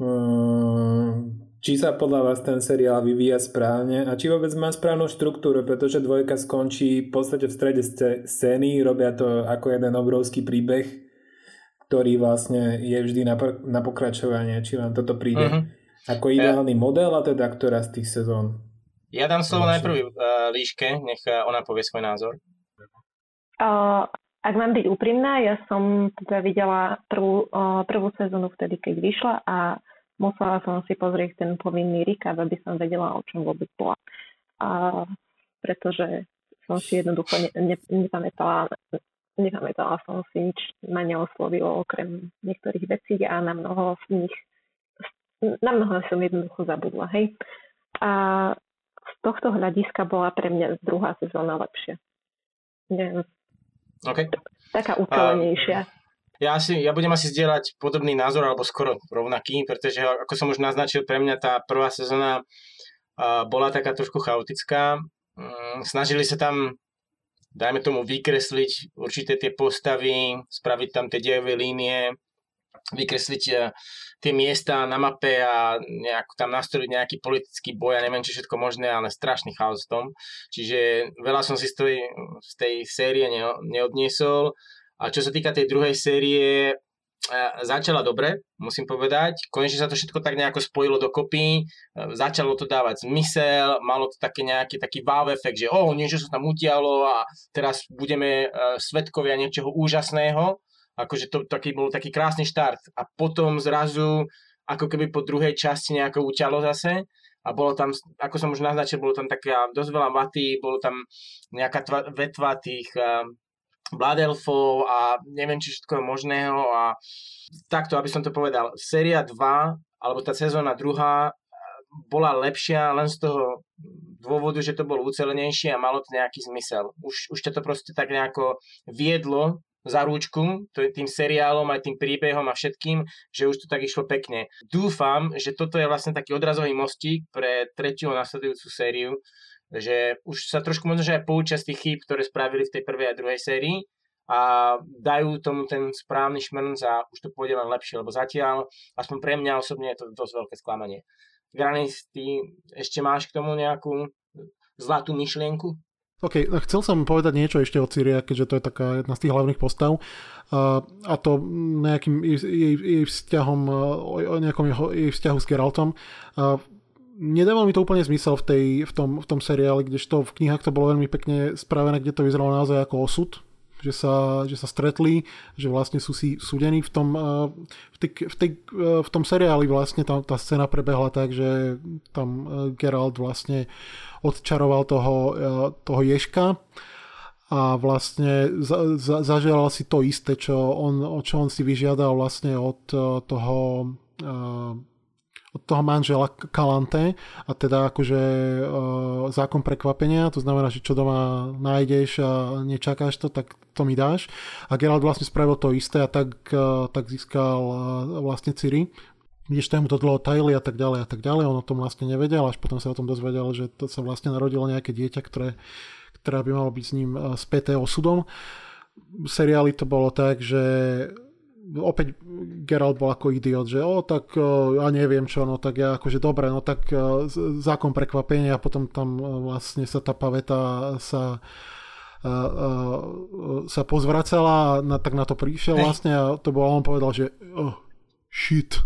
Ehm, či sa podľa vás ten seriál vyvíja správne a či vôbec má správnu štruktúru, pretože dvojka skončí v podstate v strede scény, robia to ako jeden obrovský príbeh, ktorý vlastne je vždy na, na pokračovanie, či vám toto príde uh-huh. ako ideálny ja... model a teda ktorá z tých sezón? Ja dám slovo najprv uh, Líške, nech uh, ona povie svoj názor. Uh, ak mám byť úprimná, ja som teda videla prvú, uh, prvú sezónu vtedy, keď vyšla a musela som si pozrieť ten povinný recap, aby som vedela, o čom vôbec bola. A pretože som si jednoducho ne, ne, nepamätala, nepamätala som si nič, ma neoslovilo okrem niektorých vecí a na mnoho z nich na mnoho som jednoducho zabudla, hej. A z tohto hľadiska bola pre mňa druhá sezóna lepšia. Neviem. Okay. Taká ucelenejšia. Ja, asi, ja budem asi zdieľať podobný názor, alebo skoro rovnaký, pretože ako som už naznačil, pre mňa tá prvá sezóna bola taká trošku chaotická. Mm, snažili sa tam, dajme tomu, vykresliť určité tie postavy, spraviť tam tie dejové línie, vykresliť e, tie miesta na mape a nejak tam nastaviť nejaký politický boj a neviem, či všetko možné, ale strašný chaos v tom. Čiže veľa som si z tej, z tej série neodniesol. A čo sa týka tej druhej série, začala dobre, musím povedať. Konečne sa to všetko tak nejako spojilo dokopy, začalo to dávať zmysel, malo to také nejaký taký wow efekt, že oh, niečo sa tam udialo a teraz budeme svetkovia niečoho úžasného. Akože to taký, bol taký krásny štart. A potom zrazu, ako keby po druhej časti nejako uťalo zase a bolo tam, ako som už naznačil, bolo tam taká dosť veľa vaty, bolo tam nejaká tva, vetva tých Blood Elfov a neviem, či všetko je možného a takto, aby som to povedal, séria 2, alebo tá sezóna druhá bola lepšia len z toho dôvodu, že to bolo ucelenejšie a malo to nejaký zmysel. Už, už to proste tak nejako viedlo za rúčku tým seriálom, aj tým príbehom a všetkým, že už to tak išlo pekne. Dúfam, že toto je vlastne taký odrazový mostík pre tretiu nasledujúcu sériu, že už sa trošku možno, že aj poučia z tých chýb, ktoré spravili v tej prvej a druhej sérii a dajú tomu ten správny šmrnc a už to pôjde len lepšie, lebo zatiaľ, aspoň pre mňa osobne je to dosť veľké sklamanie. Granis, ty ešte máš k tomu nejakú zlatú myšlienku? OK, no chcel som povedať niečo ešte o Cyria, keďže to je taká jedna z tých hlavných postav. Uh, a to nejakým jej, jej, jej vzťahom, o nejakom jej vzťahu s Geraltom. Uh, nedával mi to úplne zmysel v, tej, v, tom, v tom seriáli, kdežto v knihách to bolo veľmi pekne spravené, kde to vyzeralo naozaj ako osud, že sa, že sa stretli, že vlastne sú si súdení v tom, eh, v, tej, v, tej, eh, v tom seriáli vlastne tam tá scéna prebehla tak, že tam eh, Geralt vlastne odčaroval toho, toho Ješka a vlastne za, za, zaželal si to isté, čo on, čo on si vyžiadal vlastne od toho od toho manžela Kalante a teda akože e, zákon prekvapenia, to znamená, že čo doma nájdeš a nečakáš to, tak to mi dáš. A Geralt vlastne spravil to isté a tak, e, tak získal e, vlastne Ciri. Vidíš, tam to dlho tajili a tak ďalej a tak ďalej, on o tom vlastne nevedel, až potom sa o tom dozvedel, že to sa vlastne narodilo nejaké dieťa, ktoré, ktoré by malo byť s ním späté osudom. V seriáli to bolo tak, že opäť Geralt bol ako idiot, že o, tak ja neviem čo, no tak ja akože dobre, no tak zákon prekvapenia a potom tam vlastne sa tá paveta sa sa pozvracala, na, tak na to prišiel vlastne a to bolo, on povedal, že oh, shit,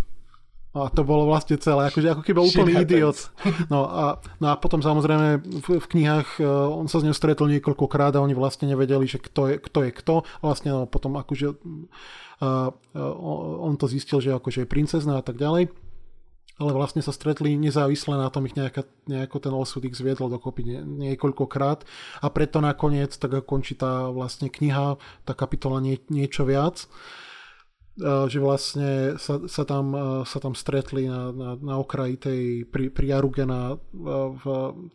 a to bolo vlastne celé, akože ako keby úplný idiot. No a, no a potom samozrejme v, v knihách on sa s ňou stretol niekoľkokrát a oni vlastne nevedeli, že kto je kto. Je kto. Vlastne no, potom akože on to zistil, že akože je princezná a tak ďalej ale vlastne sa stretli nezávisle na tom ich nejaká, nejako ten osud ich zviedol dokopy nie, niekoľkokrát a preto nakoniec tak končí tá vlastne kniha, tá kapitola nie, niečo viac že vlastne sa, sa, tam, sa tam stretli na, na, na okraji tej, pri, pri Jaruge na, v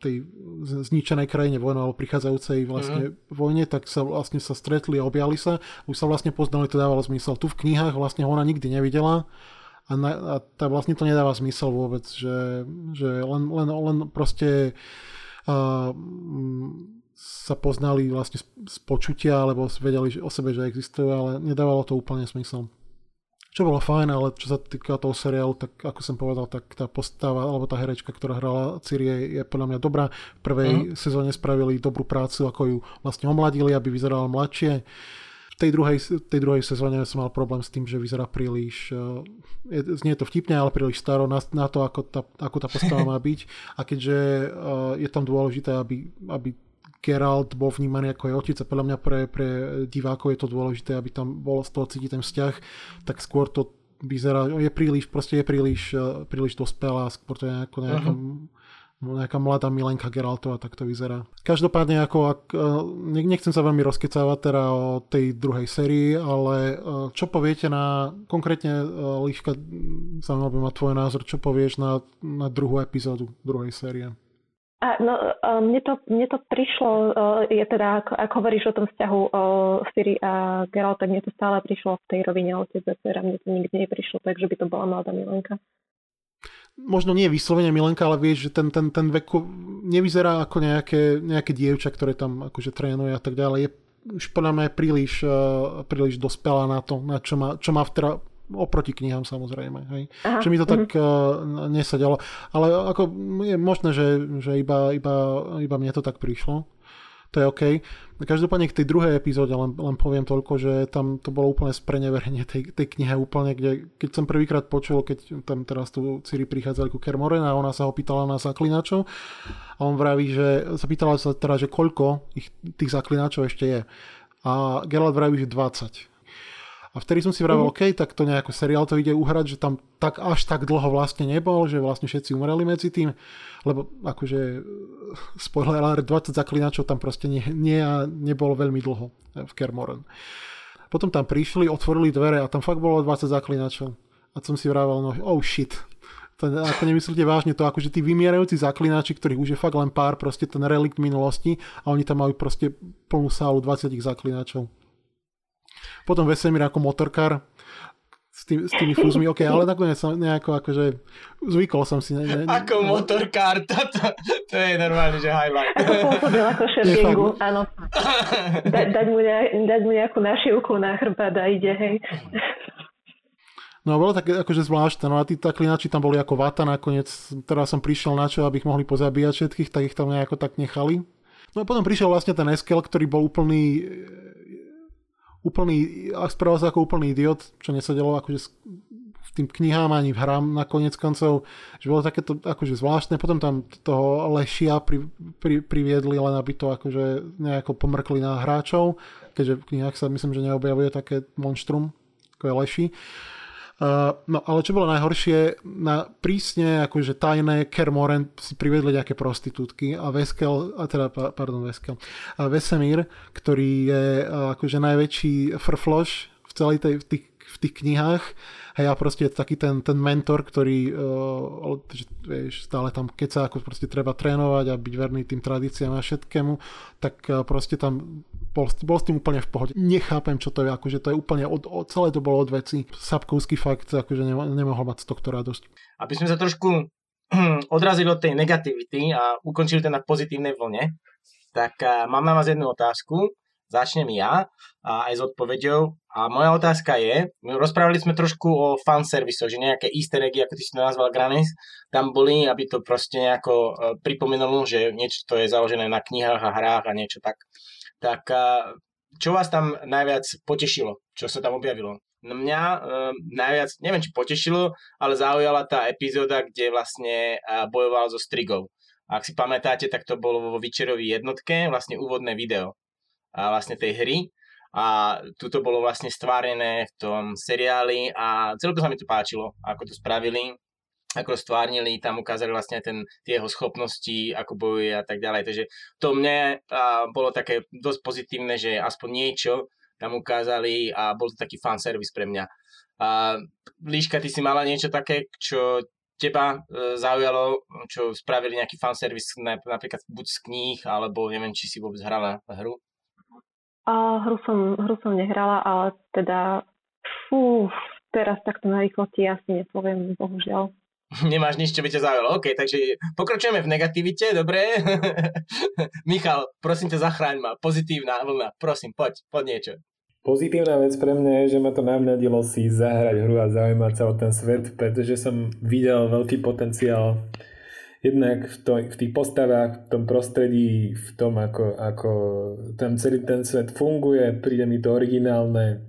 tej zničenej krajine vojnou alebo prichádzajúcej vlastne mm. vojne, tak sa vlastne sa stretli a objali sa. Už sa vlastne poznali, to dávalo zmysel. Tu v knihách vlastne ona nikdy nevidela a, na, a tá vlastne to nedáva zmysel vôbec, že, že len, len, len proste uh, sa poznali vlastne z, z počutia alebo vedeli o sebe, že existujú, ale nedávalo to úplne zmysel čo bolo fajn, ale čo sa týka toho seriálu, tak ako som povedal, tak tá postava, alebo tá herečka, ktorá hrala Ciri je, je podľa mňa dobrá. V prvej uh-huh. sezóne spravili dobrú prácu, ako ju vlastne omladili, aby vyzerala mladšie. V tej druhej, tej druhej sezóne som mal problém s tým, že vyzerá príliš, uh, je, znie to vtipne, ale príliš staro na, na to, ako tá, ako tá postava má byť. A keďže uh, je tam dôležité, aby, aby Geralt bol vnímaný ako je otec a podľa mňa pre, pre divákov je to dôležité, aby tam bolo z toho cítiť ten vzťah, tak skôr to vyzerá, je príliš, proste je príliš, príliš dospelá, skôr to je ako nejaká uh-huh nejaká mladá Milenka Geraltová, tak to vyzerá. Každopádne, ako, ak, e, nechcem sa veľmi rozkecávať teda o tej druhej sérii, ale e, čo poviete na, konkrétne Líška, zaujímavé ma tvoj názor, čo povieš na, na druhú epizódu druhej série? A, no, mne, to, mne to prišlo, je teda, ako, ako hovoríš o tom vzťahu o Siri a Geralt, tak mne to stále prišlo v tej rovine otec a dcera, mne to nikdy neprišlo, takže by to bola mladá Milenka možno nie vyslovene Milenka, ale vieš, že ten, ten, ten vek nevyzerá ako nejaké, nejaké dievča, ktoré tam akože trénuje a tak ďalej. Je už podľa mňa príliš, uh, príliš dospelá na to, na čo má, čo má teda, oproti knihám samozrejme. Hej. Aha, že mi to tak nesadalo. Ale ako je možné, že, že iba, iba, iba mne to tak prišlo to je OK. Každopádne k tej druhej epizóde len, len poviem toľko, že tam to bolo úplne spreneverenie tej, tej knihe úplne, kde keď som prvýkrát počul, keď tam teraz tu Ciri prichádzali ku Kermoren a ona sa ho pýtala na zaklinačov a on vraví, že sa pýtala sa teda, že koľko ich, tých zaklinačov ešte je. A Geralt vraví, že 20. A vtedy som si vravil, mm. OK, tak to nejako seriál to ide uhrať, že tam tak až tak dlho vlastne nebol, že vlastne všetci umreli medzi tým, lebo akože spoiler alert, 20 zaklinačov tam proste nie, nie a nebolo veľmi dlho v Kermoren. Potom tam prišli, otvorili dvere a tam fakt bolo 20 zaklinačov. A som si vravel, no oh shit, to ako nemyslíte vážne to, akože tí vymierajúci zaklinači, ktorých už je fakt len pár, proste ten relikt minulosti a oni tam majú proste plnú sálu 20 zaklinačov potom Vesemír ako motorkár s, tým, s tými fúzmi, ok, ale nakoniec som nejako akože zvykol som si. Ne, ne, ako motorkár, to, to, to je normálne, že highlight. Ako pôsobil ako šerpingu, áno. Da, dať, mu ne, dať mu nejakú našivku na chrbát a ide, hej. No bolo také akože zvláštne, no a tí taklinači tam boli ako vata nakoniec, teraz som prišiel na čo, aby ich mohli pozabíjať všetkých, tak ich tam nejako tak nechali. No a potom prišiel vlastne ten Eskel, ktorý bol úplný úplný, správal sa ako úplný idiot, čo nesedelo akože v tým knihám ani v hrám na konec koncov, že bolo takéto akože zvláštne, potom tam toho lešia pri, pri, priviedli len aby to akože nejako pomrkli na hráčov, keďže v knihách sa myslím, že neobjavuje také monštrum, ako je leši. Uh, no ale čo bolo najhoršie, na prísne akože tajné Kermoren si privedli nejaké prostitútky a Veskel, a teda, pardon, Veskel, a Vesemír, ktorý je uh, akože najväčší frfloš v celej tej, v tých, v tých knihách, hej, a proste taký ten, ten mentor, ktorý uh, že, vieš, stále tam keď sa ako proste treba trénovať a byť verný tým tradíciám a všetkému, tak uh, proste tam bol, bol s tým úplne v pohode. Nechápem, čo to je, akože to je úplne, od, od, celé to bolo od veci. Sapkovský fakt, akože ne, nemohol mať z tohto radosť. Aby sme sa trošku odrazili od tej negativity a ukončili to na pozitívnej vlne, tak mám na vás jednu otázku. Začnem ja a aj s odpoveďou. A moja otázka je, rozprávali sme trošku o fanservisu, že nejaké easter eggy, ako ty si to nazval Granis, tam boli, aby to proste nejako e, pripomenulo, že niečo to je založené na knihách a hrách a niečo tak tak čo vás tam najviac potešilo, čo sa tam objavilo? No mňa e, najviac, neviem či potešilo, ale zaujala tá epizóda, kde vlastne e, bojoval so Strigou. Ak si pamätáte, tak to bolo vo Witcherovi jednotke, vlastne úvodné video a vlastne tej hry. A tuto bolo vlastne stvárené v tom seriáli a celkom sa mi to páčilo, ako to spravili ako stvárnili, tam ukázali vlastne ten, tie jeho schopnosti, ako bojuje a tak ďalej. Takže to mne a, bolo také dosť pozitívne, že aspoň niečo tam ukázali a bol to taký fan service pre mňa. A, Líška, ty si mala niečo také, čo teba e, zaujalo, čo spravili nejaký fanservice napríklad buď z kníh, alebo neviem, či si vôbec hrala hru? A, hru, som, hru som nehrala, ale teda fú, teraz takto na rýchlosti asi nepoviem, bohužiaľ. Nemáš nič, čo by ťa zaujalo. OK, takže pokračujeme v negativite, dobre? Michal, prosím ťa, zachráň ma. Pozitívna vlna, prosím, poď, poď niečo. Pozitívna vec pre mňa je, že ma to navnadilo si zahrať hru a zaujímať sa o ten svet, pretože som videl veľký potenciál jednak v, to, v tých postavách, v tom prostredí, v tom, ako, ako tam celý ten svet funguje, príde mi to originálne.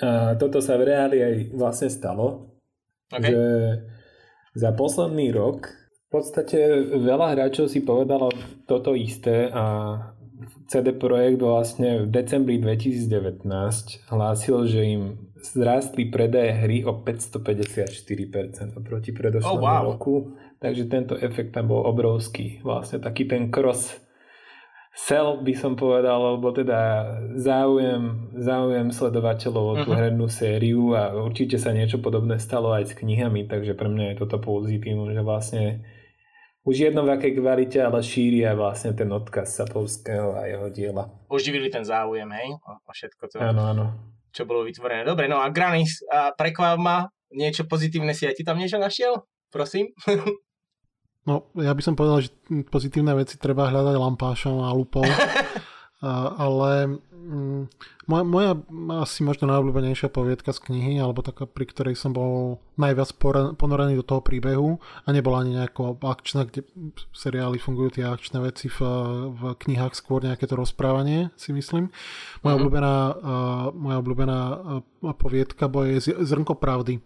A toto sa v reáli aj vlastne stalo. Okay. Že za posledný rok v podstate veľa hráčov si povedalo toto isté a CD Projekt vlastne v decembri 2019 hlásil, že im zrástli predaje hry o 554% oproti predošlému oh, wow. roku. Takže tento efekt tam bol obrovský. Vlastne taký ten cross sell by som povedal, alebo teda záujem, záujem sledovateľov o tú uh-huh. hernú sériu a určite sa niečo podobné stalo aj s knihami, takže pre mňa je toto pozitívum, že vlastne už jedno v akej kvalite, ale šíria vlastne ten odkaz Sapovského a jeho diela. Uživili ten záujem, hej? O, o všetko to, áno, áno. čo bolo vytvorené. Dobre, no a Granis, a prekvap ma, niečo pozitívne si aj ty tam niečo našiel? Prosím. No, ja by som povedal, že pozitívne veci treba hľadať lampášom a lupou. ale mm, moja, moja asi možno najobľúbenejšia poviedka z knihy, alebo taká, pri ktorej som bol najviac ponorený do toho príbehu a nebola ani nejako akčná, kde v seriáli fungujú tie akčné veci, v, v knihách skôr nejaké to rozprávanie, si myslím. Moja mm-hmm. obľúbená, moja obľúbená poviedka je Zrnko pravdy.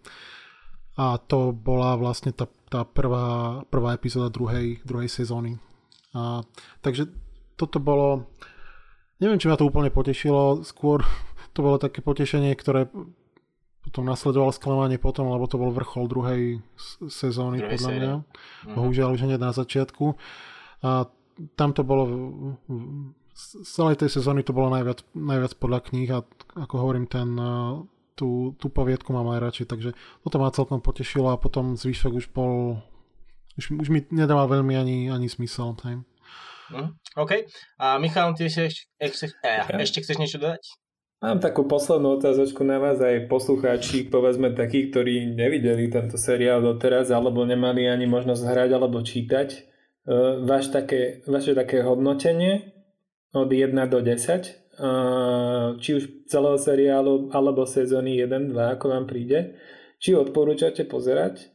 A to bola vlastne tá tá prvá, prvá epizóda druhej, druhej sezóny. A, takže toto bolo, neviem, či ma to úplne potešilo, skôr to bolo také potešenie, ktoré potom nasledovalo sklamanie potom, lebo to bol vrchol druhej sezóny, druhej podľa série. mňa. Uh-huh. Bohužiaľ už hneď na začiatku. A tam to bolo, z celej tej sezóny to bolo najviac, najviac podľa kníh a ako hovorím, ten tú, tú poviedku mám aj radšej, takže toto ma celkom potešilo a potom zvyšok už bol, už, už mi nedával veľmi ani, ani smysel. Hej. Mm, OK. A Michal, ty ešte, ešte, eh, ešte chceš niečo dodať? Mám takú poslednú otázočku na vás aj poslucháči, povedzme takí, ktorí nevideli tento seriál doteraz alebo nemali ani možnosť hrať alebo čítať. Uh, váš také, vaše také hodnotenie od 1 do 10 či už celého seriálu alebo sezóny 1, 2, ako vám príde, či odporúčate pozerať,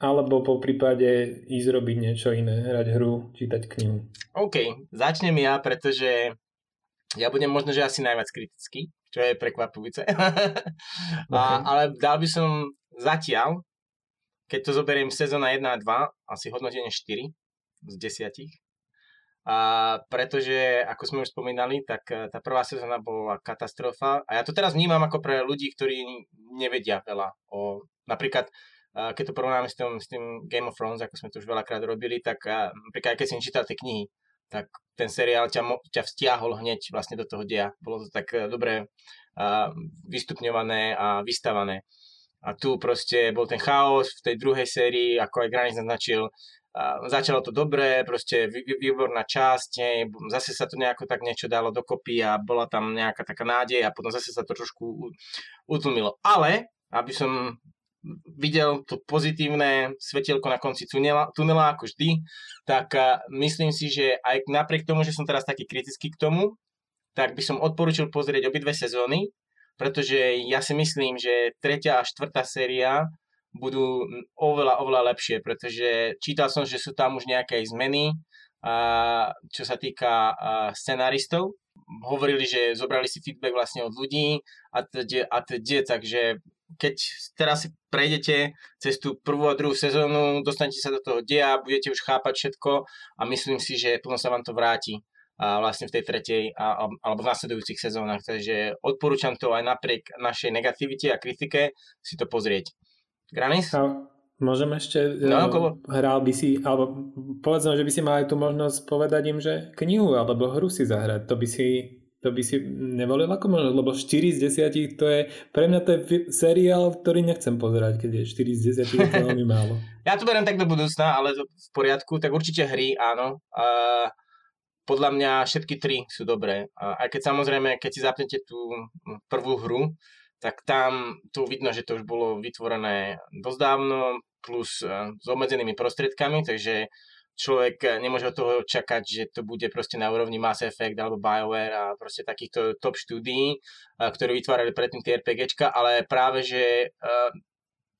alebo po prípade ísť robiť niečo iné, hrať hru, čítať knihu. OK, začnem ja, pretože ja budem možno, že asi najviac kritický, čo je prekvapujúce. okay. ale dal by som zatiaľ, keď to zoberiem sezóna 1 a 2, asi hodnotenie 4 z 10 a pretože, ako sme už spomínali, tak eh, tá prvá sezóna bola katastrofa a ja to teraz vnímam ako pre ľudí, ktorí nevedia veľa o, napríklad eh, keď to porovnáme s tým, s tým Game of Thrones, ako sme to už veľakrát robili, tak eh, napríklad keď si čítal tie knihy, tak ten seriál ťa, ťa vzťahol hneď vlastne do toho dia. Bolo to tak dobre vystupňované a vystavané. A tu proste bol ten chaos v tej druhej sérii, ako aj Granis naznačil, začalo to dobre, proste výborná časť, nie, zase sa to nejako tak niečo dalo dokopy a bola tam nejaká taká nádej a potom zase sa to trošku utlmilo. Ale, aby som videl to pozitívne svetielko na konci tunela, tunela ako vždy, tak myslím si, že aj napriek tomu, že som teraz taký kritický k tomu, tak by som odporúčil pozrieť obidve sezóny, pretože ja si myslím, že tretia a štvrtá séria budú oveľa, oveľa lepšie, pretože čítal som, že sú tam už nejaké zmeny, čo sa týka scenaristov. Hovorili, že zobrali si feedback vlastne od ľudí a a teda, takže keď teraz si prejdete cez tú prvú a druhú sezónu, dostanete sa do toho dia, budete už chápať všetko a myslím si, že potom sa vám to vráti a vlastne v tej tretej a, alebo v nasledujúcich sezónach. Takže odporúčam to aj napriek našej negativite a kritike si to pozrieť. Granis? A môžem ešte, no, uh, hral by si, alebo povedzme, že by si mal aj tú možnosť povedať im, že knihu alebo hru si zahrať, to by si to by si nevolil ako možnosť, lebo 4 z 10 to je, pre mňa to je seriál, ktorý nechcem pozerať, keď je 4 z 10 je to veľmi málo. ja to beriem tak do budúcna, ale v poriadku, tak určite hry, áno. Uh, podľa mňa všetky tri sú dobré. Uh, aj keď samozrejme, keď si zapnete tú prvú hru, tak tam tu vidno, že to už bolo vytvorené dosť dávno, plus e, s obmedzenými prostriedkami, takže človek nemôže od toho čakať, že to bude proste na úrovni Mass Effect alebo BioWare a proste takýchto top štúdií, e, ktoré vytvárali predtým tie RPGčka, ale práve, že e,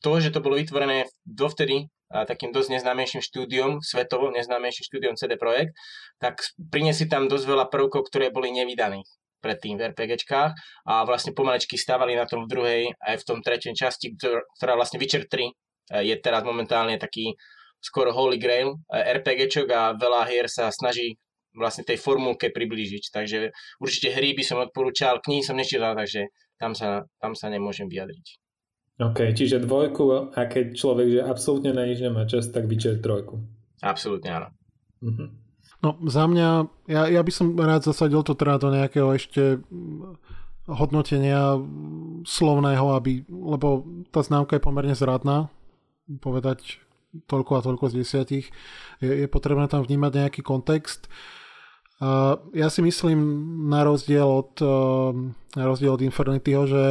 to, že to bolo vytvorené dovtedy takým dosť neznámejším štúdiom, svetovo neznámejším štúdiom CD Projekt, tak priniesli tam dosť veľa prvkov, ktoré boli nevydaných predtým v RPGčkách a vlastne pomalečky stávali na tom v druhej aj v tom tretej časti, ktorá vlastne Witcher 3 e, je teraz momentálne taký skoro holy grail e, RPGčok a veľa hier sa snaží vlastne tej formulke priblížiť. Takže určite hry by som odporúčal, knihy som nečítal, takže tam sa, tam sa nemôžem vyjadriť. OK, čiže dvojku a keď človek že absolútne na nič nemá čas, tak vyčer trojku. Absolútne áno. Uh-huh. No za mňa, ja, ja by som rád zasadil to teda do nejakého ešte hodnotenia slovného, aby, lebo tá známka je pomerne zradná, povedať toľko a toľko z desiatich. Je, je potrebné tam vnímať nejaký kontext. Ja si myslím, na rozdiel od, uh, na rozdiel od Infernityho, že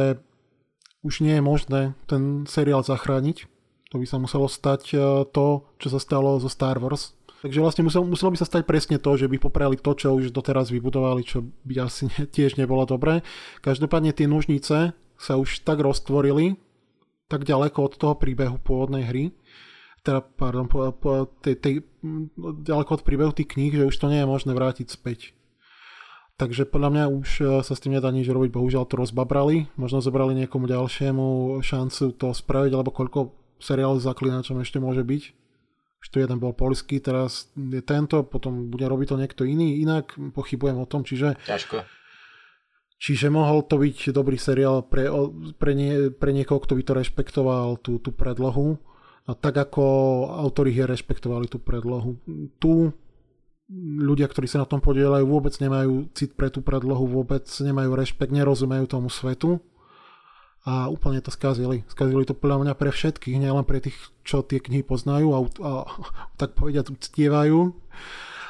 už nie je možné ten seriál zachrániť. To by sa muselo stať uh, to, čo sa stalo zo Star Wars Takže vlastne muselo, muselo by sa stať presne to, že by poprali to, čo už doteraz vybudovali, čo by asi ne, tiež nebolo dobré. Každopádne tie nožnice sa už tak roztvorili, tak ďaleko od toho príbehu pôvodnej hry, teda, pardon, po, po, tej, tej, ďaleko od príbehu tých kníh, že už to nie je možné vrátiť späť. Takže podľa mňa už e, sa s tým nedá nič robiť, bohužiaľ to rozbabrali, možno zobrali niekomu ďalšiemu šancu to spraviť, alebo koľko seriálov s zaklinačom ešte môže byť, že tu jeden bol polský, teraz je tento, potom bude robiť to niekto iný, inak pochybujem o tom, čiže... Ťažko. Čiže mohol to byť dobrý seriál pre, pre, nie, pre niekoho, kto by to rešpektoval, tú, tú predlohu. A tak ako autori hier rešpektovali tú predlohu. Tu ľudia, ktorí sa na tom podielajú, vôbec nemajú cit pre tú predlohu, vôbec nemajú rešpekt, nerozumejú tomu svetu a úplne to skazili. Skazili to podľa mňa pre všetkých, nielen pre tých, čo tie knihy poznajú a, a tak povediať uctievajú,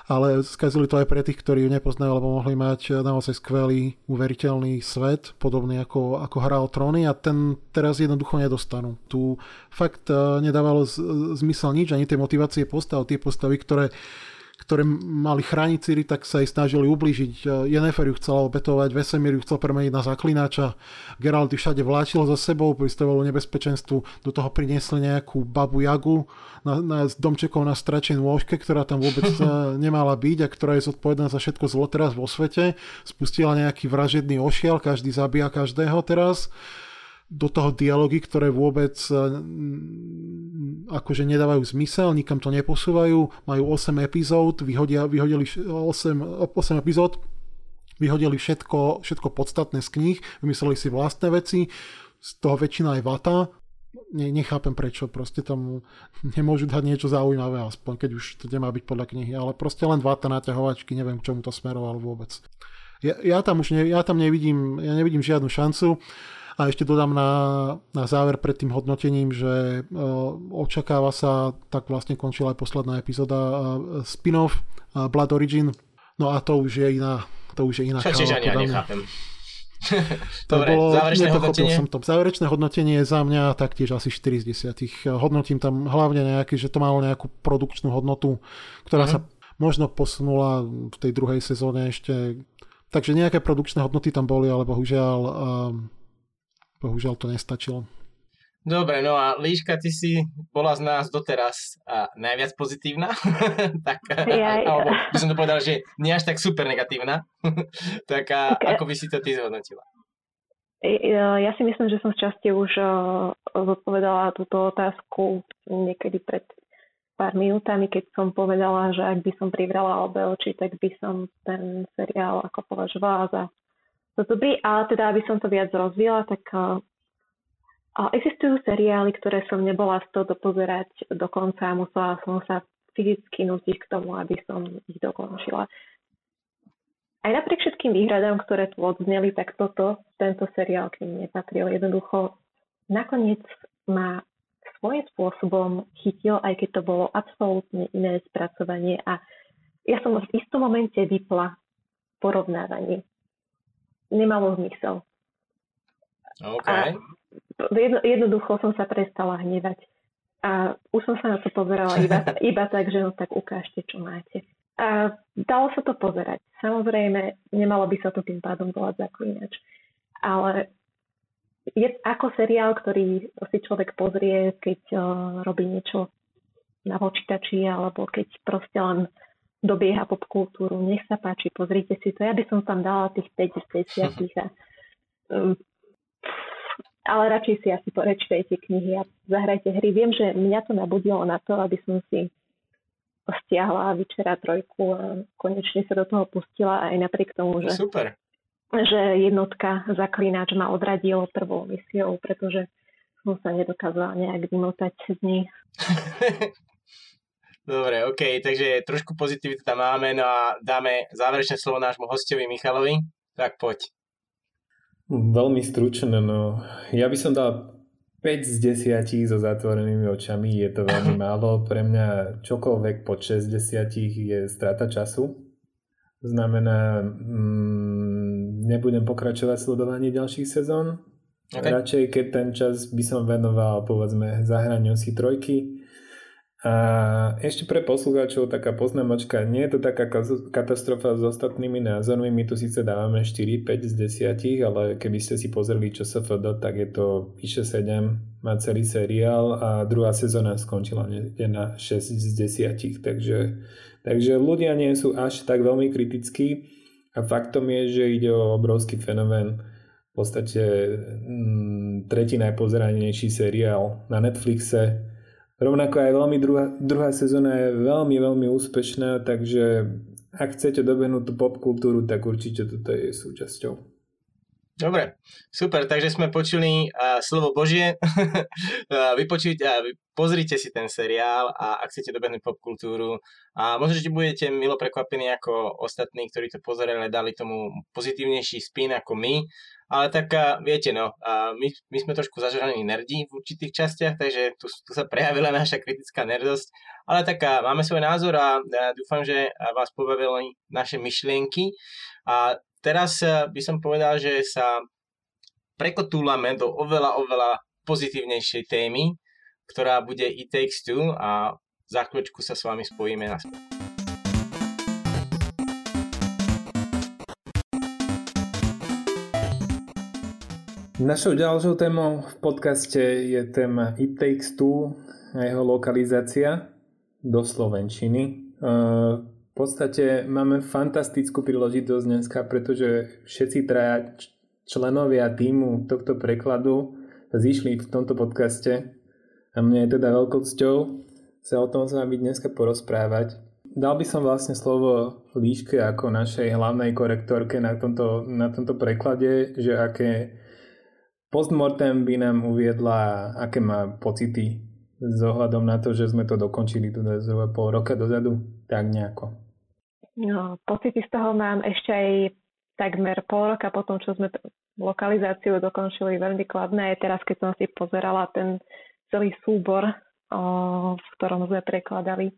ale skazili to aj pre tých, ktorí ju nepoznajú, lebo mohli mať naozaj skvelý, uveriteľný svet, podobný ako, ako hra o tróny a ten teraz jednoducho nedostanú. Tu fakt eh, nedávalo z, zmysel nič, ani tie motivácie postav, tie postavy, ktoré ktoré mali chrániť Ciri, tak sa jej snažili ublížiť. Yennefer ju chcela obetovať, Vesemir ju chcel premeniť na zaklinača, Geralt ju všade vláčil za sebou, pristavovalo nebezpečenstvu, do toho priniesli nejakú babu Jagu na, na, s domčekou na stračej nôžke, ktorá tam vôbec nemala byť a ktorá je zodpovedná za všetko zlo teraz vo svete. Spustila nejaký vražedný ošiel, každý zabíja každého teraz do toho dialógy, ktoré vôbec e, akože nedávajú zmysel, nikam to neposúvajú, majú 8 epizód, vyhodia, vyhodili 8, 8 epizód, vyhodili všetko, všetko podstatné z kníh, vymysleli si vlastné veci, z toho väčšina aj vata, ne, nechápem prečo, proste tam nemôžu dať niečo zaujímavé aspoň, keď už to nemá byť podľa knihy, ale proste len vata naťahovačky, neviem k čomu to smerovalo vôbec. Ja, ja tam už ne, ja tam nevidím, ja nevidím žiadnu šancu. A ešte dodám na, na záver pred tým hodnotením, že uh, očakáva sa, tak vlastne končila aj posledná epizóda uh, spin-off uh, Blood Origin. No a to už je iná, to už je iná Čo, čiže ja nechápem. to Dobre, bolo, záverečné hodnotenie? som to. Záverečné hodnotenie je za mňa taktiež asi 4 z 10. Hodnotím tam hlavne nejaký, že to malo nejakú produkčnú hodnotu, ktorá uh-huh. sa možno posunula v tej druhej sezóne ešte. Takže nejaké produkčné hodnoty tam boli, ale bohužiaľ um, bohužiaľ to nestačilo. Dobre, no a Líška, ty si bola z nás doteraz a najviac pozitívna, tak, ja, alebo by som to povedal, že nie až tak super negatívna, tak a, okay. ako by si to ty zhodnotila? Ja si myslím, že som z časti už zodpovedala túto otázku niekedy pred pár minútami, keď som povedala, že ak by som privrala obe oči, tak by som ten seriál ako považovala za to dobrý, ale teda, aby som to viac rozvíjala, tak uh, existujú seriály, ktoré som nebola z toho dopozerať do konca a musela som sa fyzicky nutiť k tomu, aby som ich dokončila. Aj napriek všetkým výhradám, ktoré tu odzneli, tak toto, tento seriál k nim nepatril. Jednoducho, nakoniec ma svojím spôsobom chytil, aj keď to bolo absolútne iné spracovanie a ja som v istom momente vypla porovnávanie nemalo zmysel. Okay. A jedno, jednoducho som sa prestala hnevať. A už som sa na to pozerala iba, iba tak, že no tak ukážte, čo máte. A dalo sa to pozerať. Samozrejme, nemalo by sa to tým pádom volať zaklínač. Ale je ako seriál, ktorý si človek pozrie, keď uh, robí niečo na počítači, alebo keď proste len dobieha popkultúru. Nech sa páči, pozrite si to. Ja by som tam dala tých 5 z 10 a um, ale radšej si asi porečtajte knihy a zahrajte hry. Viem, že mňa to nabudilo na to, aby som si stiahla Vyčera trojku a konečne sa do toho pustila aj napriek tomu, že, Super. že jednotka zaklínač ma odradil prvou misiou, pretože som sa nedokázala nejak vymotať z nej. Dobre, OK, takže trošku pozitivity tam máme, no a dáme záverečné slovo nášmu hostovi Michalovi. Tak poď. Veľmi stručné, no. Ja by som dal 5 z 10 so zatvorenými očami, je to veľmi málo. Pre mňa čokoľvek po 6 z 10 je strata času. Znamená, mm, nebudem pokračovať sledovanie ďalších sezón. Okay. Radšej, keď ten čas by som venoval, povedzme, zahraniu si trojky, a ešte pre poslucháčov taká poznámočka, nie je to taká katastrofa s ostatnými názormi, my tu síce dávame 4, 5 z 10, ale keby ste si pozreli čo sa FD, tak je to vyše 7, má celý seriál a druhá sezóna skončila niekde na 6 z 10, takže, takže ľudia nie sú až tak veľmi kritickí. A faktom je, že ide o obrovský fenomén. V podstate mm, tretí najpozeranejší seriál na Netflixe, Rovnako aj veľmi druhá, druhá sezóna je veľmi, veľmi úspešná, takže ak chcete dobehnúť tú popkultúru, tak určite toto je súčasťou. Dobre, super, takže sme počuli uh, slovo Božie. uh, vypočujte, uh, pozrite si ten seriál a ak chcete dobehnúť popkultúru a možno, že budete milo prekvapení ako ostatní, ktorí to pozerali, dali tomu pozitívnejší spin ako my ale tak viete, no, my, my sme trošku zažraní nerdi v určitých častiach, takže tu, tu sa prejavila naša kritická nerdosť, ale tak máme svoj názor a dúfam, že vás pobavili naše myšlienky. A teraz by som povedal, že sa prekotúlame do oveľa, oveľa pozitívnejšej témy, ktorá bude It Takes Two a za chvíľočku sa s vami spojíme naspäť. Našou ďalšou témou v podcaste je téma It Takes Two a jeho lokalizácia do Slovenčiny. V podstate máme fantastickú príležitosť dneska, pretože všetci traja členovia týmu tohto prekladu zišli v tomto podcaste a mne je teda veľkou cťou sa o tom s vami dneska porozprávať. Dal by som vlastne slovo Líške ako našej hlavnej korektorke na tomto, na tomto preklade, že aké Postmortem by nám uviedla, aké má pocity s ohľadom na to, že sme to dokončili teda zhruba pol roka dozadu, tak nejako. No, pocity z toho mám ešte aj takmer pol roka potom, čo sme lokalizáciu dokončili veľmi kladné. Teraz, keď som si pozerala ten celý súbor, o, v ktorom sme prekladali,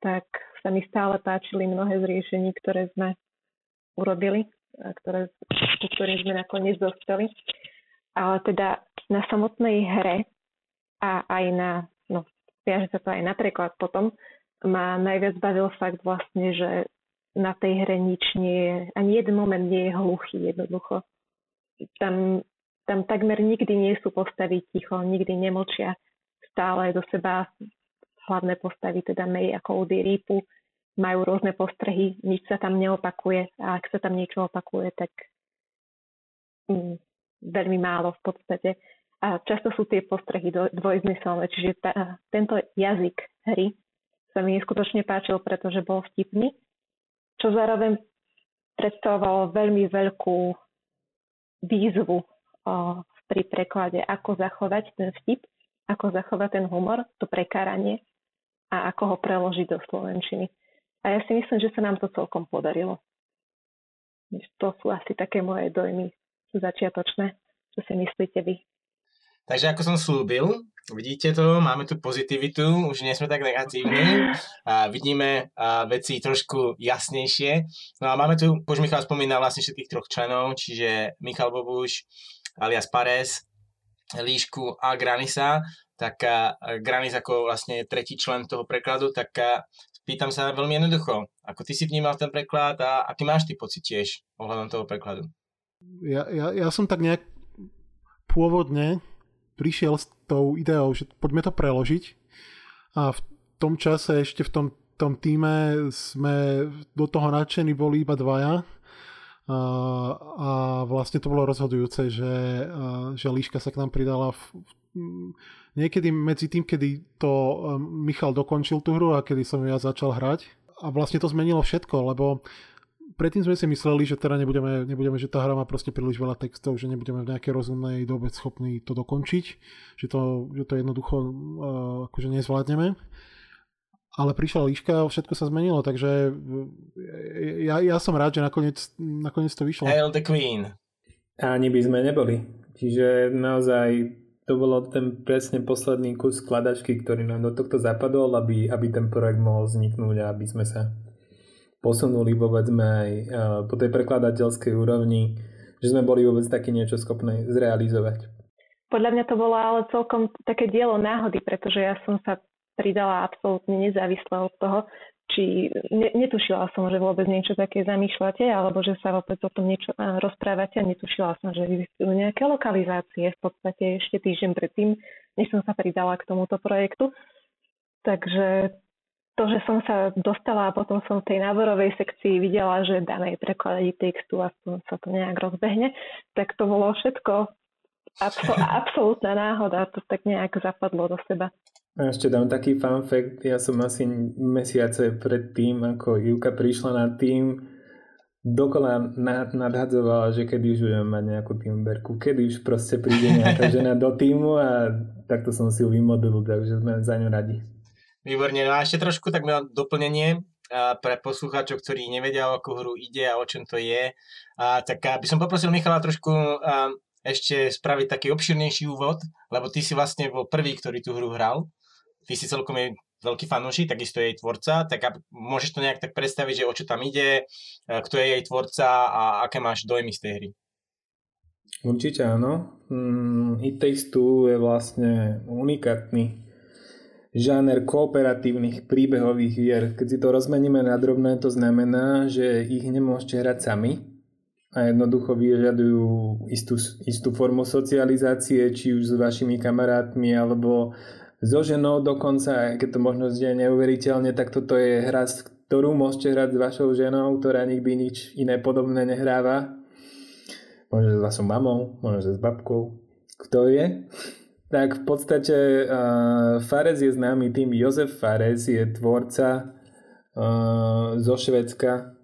tak sa mi stále páčili mnohé z riešení, ktoré sme urobili, a ktoré, ktorým sme nakoniec dostali ale teda na samotnej hre a aj na, no viaže sa to aj napríklad potom, ma najviac bavil fakt vlastne, že na tej hre nič nie je, ani jeden moment nie je hluchý jednoducho. Tam, tam takmer nikdy nie sú postavy ticho, nikdy nemlčia stále do seba hlavné postavy, teda May a Cody Reapu, majú rôzne postrehy, nič sa tam neopakuje a ak sa tam niečo opakuje, tak mm, veľmi málo v podstate. A často sú tie postrehy dvojzmyselné, čiže tá, tento jazyk hry sa mi neskutočne páčil, pretože bol vtipný, čo zároveň predstavovalo veľmi veľkú výzvu o, pri preklade, ako zachovať ten vtip, ako zachovať ten humor, to prekáranie a ako ho preložiť do slovenčiny. A ja si myslím, že sa nám to celkom podarilo. To sú asi také moje dojmy začiatočné. Čo si myslíte vy? Takže ako som slúbil, vidíte to, máme tu pozitivitu, už nie sme tak negatívni a vidíme a veci trošku jasnejšie. No a máme tu, už Michal spomínal vlastne všetkých troch členov, čiže Michal Bobuš alias Pares, Líšku a Granisa, tak Granis ako vlastne tretí člen toho prekladu, tak pýtam sa veľmi jednoducho, ako ty si vnímal ten preklad a aký máš ty pocit tiež ohľadom toho prekladu? Ja, ja, ja som tak nejak pôvodne prišiel s tou ideou, že poďme to preložiť a v tom čase ešte v tom, tom týme sme do toho nadšení boli iba dvaja a, a vlastne to bolo rozhodujúce, že, že Líška sa k nám pridala v, v niekedy medzi tým, kedy to Michal dokončil tú hru a kedy som ja začal hrať. A vlastne to zmenilo všetko, lebo predtým sme si mysleli, že teda nebudeme, nebudeme, že tá hra má proste príliš veľa textov, že nebudeme v nejakej rozumnej dobe schopní to dokončiť, že to, že to jednoducho uh, akože nezvládneme. Ale prišla líška a všetko sa zmenilo, takže ja, ja som rád, že nakoniec, nakoniec to vyšlo. Hail the Queen. Ani by sme neboli. Čiže naozaj to bolo ten presne posledný kus skladačky, ktorý nám do tohto zapadol, aby, aby ten projekt mohol vzniknúť a aby sme sa posunuli povedzme aj e, po tej prekladateľskej úrovni, že sme boli vôbec taký niečo schopné zrealizovať. Podľa mňa to bolo ale celkom také dielo náhody, pretože ja som sa pridala absolútne nezávisle od toho, či ne, netušila som, že vôbec niečo také zamýšľate, alebo že sa vôbec o tom niečo rozprávate a netušila som, že existujú nejaké lokalizácie v podstate ešte týždeň predtým, než som sa pridala k tomuto projektu. Takže to, že som sa dostala a potom som v tej náborovej sekcii videla, že dáme prekladať textu a sa to nejak rozbehne, tak to bolo všetko abso- absolútna náhoda, to tak nejak zapadlo do seba. A ešte dám taký fun fact, ja som asi mesiace pred tým, ako Juka prišla na tým, dokola nadhadzovala, že kedy už budeme mať nejakú týmberku, kedy už proste príde nejaká žena do týmu a takto som si ju vymodlil, takže sme za ňu radi. Výborne, no a ešte trošku tak na doplnenie pre poslucháčov, ktorí nevedia, o akú hru ide a o čom to je. A, tak by som poprosil Michala trošku a, ešte spraviť taký obširnejší úvod, lebo ty si vlastne bol prvý, ktorý tú hru hral. Ty si celkom jej veľký fanúšik, takisto jej tvorca, tak môžeš to nejak tak predstaviť, že o čo tam ide, kto je jej tvorca a aké máš dojmy z tej hry. Určite áno. Mm, It Takes Two je vlastne unikátny žáner kooperatívnych príbehových hier. Keď si to rozmeníme na drobné, to znamená, že ich nemôžete hrať sami a jednoducho vyžadujú istú, istú formu socializácie, či už s vašimi kamarátmi alebo so ženou dokonca, keď to možno znie neuveriteľne, tak toto je hra, ktorú môžete hrať s vašou ženou, ktorá nikdy nič iné podobné nehráva. Možno s vašou mamou, možno s babkou. Kto je? Tak v podstate uh, Fares je známy tým, Jozef Fares je tvorca uh, zo Švedska,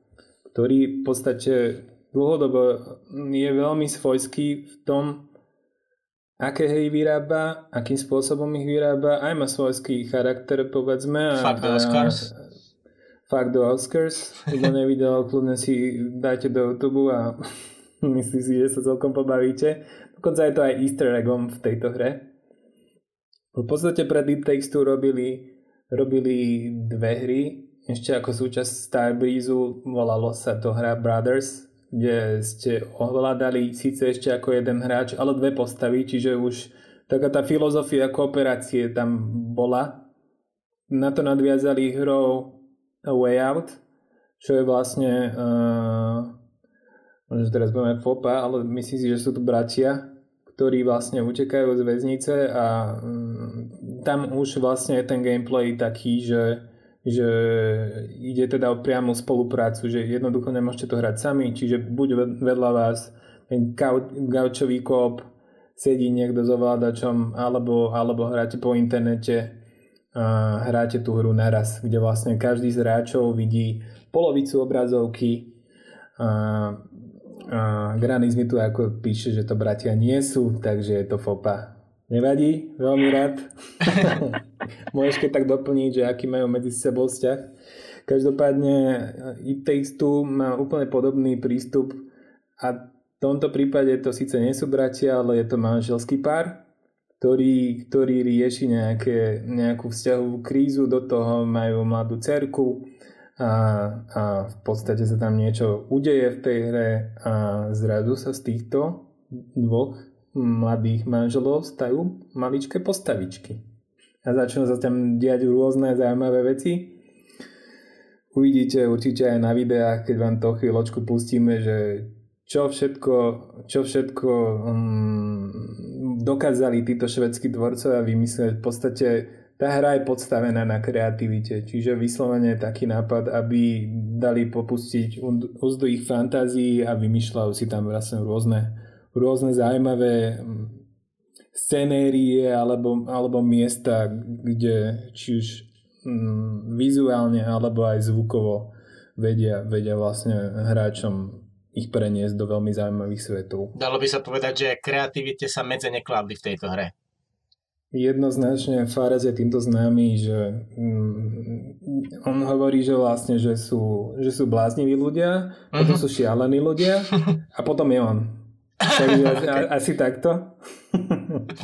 ktorý v podstate dlhodobo je veľmi svojský v tom, aké hry vyrába, akým spôsobom ich vyrába, aj má svojský charakter, povedzme. Fuck the Oscars. A, Fuck the Oscars. Kto nevidel, kľudne si dajte do YouTube a myslím si, že sa celkom pobavíte. Dokonca je to aj easter eggom v tejto hre. V podstate pred Deep Takes Two robili, robili dve hry, ešte ako súčasť Starbreeze volalo sa to hra Brothers, kde ste ohľadali síce ešte ako jeden hráč, ale dve postavy, čiže už taká tá filozofia kooperácie tam bola. Na to nadviazali hrou A Way Out, čo je vlastne uh, možno teraz budeme fopa, ale myslím si, že sú tu bratia, ktorí vlastne utekajú z väznice a mm, tam už vlastne je ten gameplay taký, že, že ide teda o priamu spoluprácu, že jednoducho nemôžete to hrať sami, čiže buď vedľa vás ten gaučový kóp sedí niekto s ovládačom alebo, alebo hráte po internete a hráte tú hru naraz, kde vlastne každý z hráčov vidí polovicu obrazovky a a Granis mi tu ako píše, že to bratia nie sú, takže je to fopa. Nevadí? Veľmi rád. Môžeš keď tak doplniť, že aký majú medzi sebou vzťah. Každopádne It Takes Two má úplne podobný prístup a v tomto prípade to síce nie sú bratia, ale je to manželský pár, ktorý, ktorý rieši nejaké, nejakú vzťahovú krízu, do toho majú mladú cerku, a, a v podstate sa tam niečo udeje v tej hre a zrazu sa z týchto dvoch mladých manželov stajú maličké postavičky. A začnú sa tam diať rôzne zaujímavé veci. Uvidíte určite aj na videách, keď vám to chvíľočku pustíme, že čo všetko, čo všetko um, dokázali títo švedskí tvorcovia vymyslieť. V podstate tá hra je podstavená na kreativite, čiže vyslovene taký nápad, aby dali popustiť úzdu ich fantázií a vymýšľajú si tam vlastne rôzne, rôzne zaujímavé mm, scenérie alebo, alebo miesta, kde či už mm, vizuálne alebo aj zvukovo vedia, vedia vlastne hráčom ich preniesť do veľmi zaujímavých svetov. Dalo by sa povedať, že kreativite sa medze nekladli v tejto hre. Jednoznačne Fares je týmto známy, že mm, on hovorí, že vlastne, že sú, že sú blázniví ľudia, uh-huh. potom mhm. sú šialení ľudia a potom je on. Takže okay. asi takto.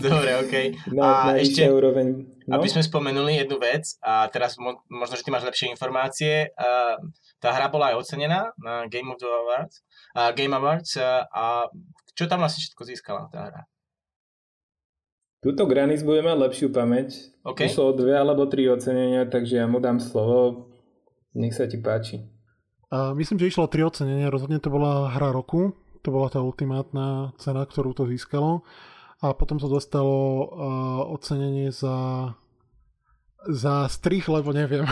Dobre, OK. Na, a na ešte, úroveň. No? aby sme spomenuli jednu vec, a teraz mo- možno, že ty máš lepšie informácie, uh, tá hra bola aj ocenená na Game of the Awards, uh, Game Awards uh, a čo tam vlastne všetko získala tá hra? Tuto Granis bude mať lepšiu pamäť. Okay. Išlo o dve alebo tri ocenenia, takže ja mu dám slovo. Nech sa ti páči. Uh, myslím, že išlo o tri ocenenia. Rozhodne to bola hra roku to bola tá ultimátna cena, ktorú to získalo. A potom to dostalo uh, ocenenie za, za strich, lebo neviem.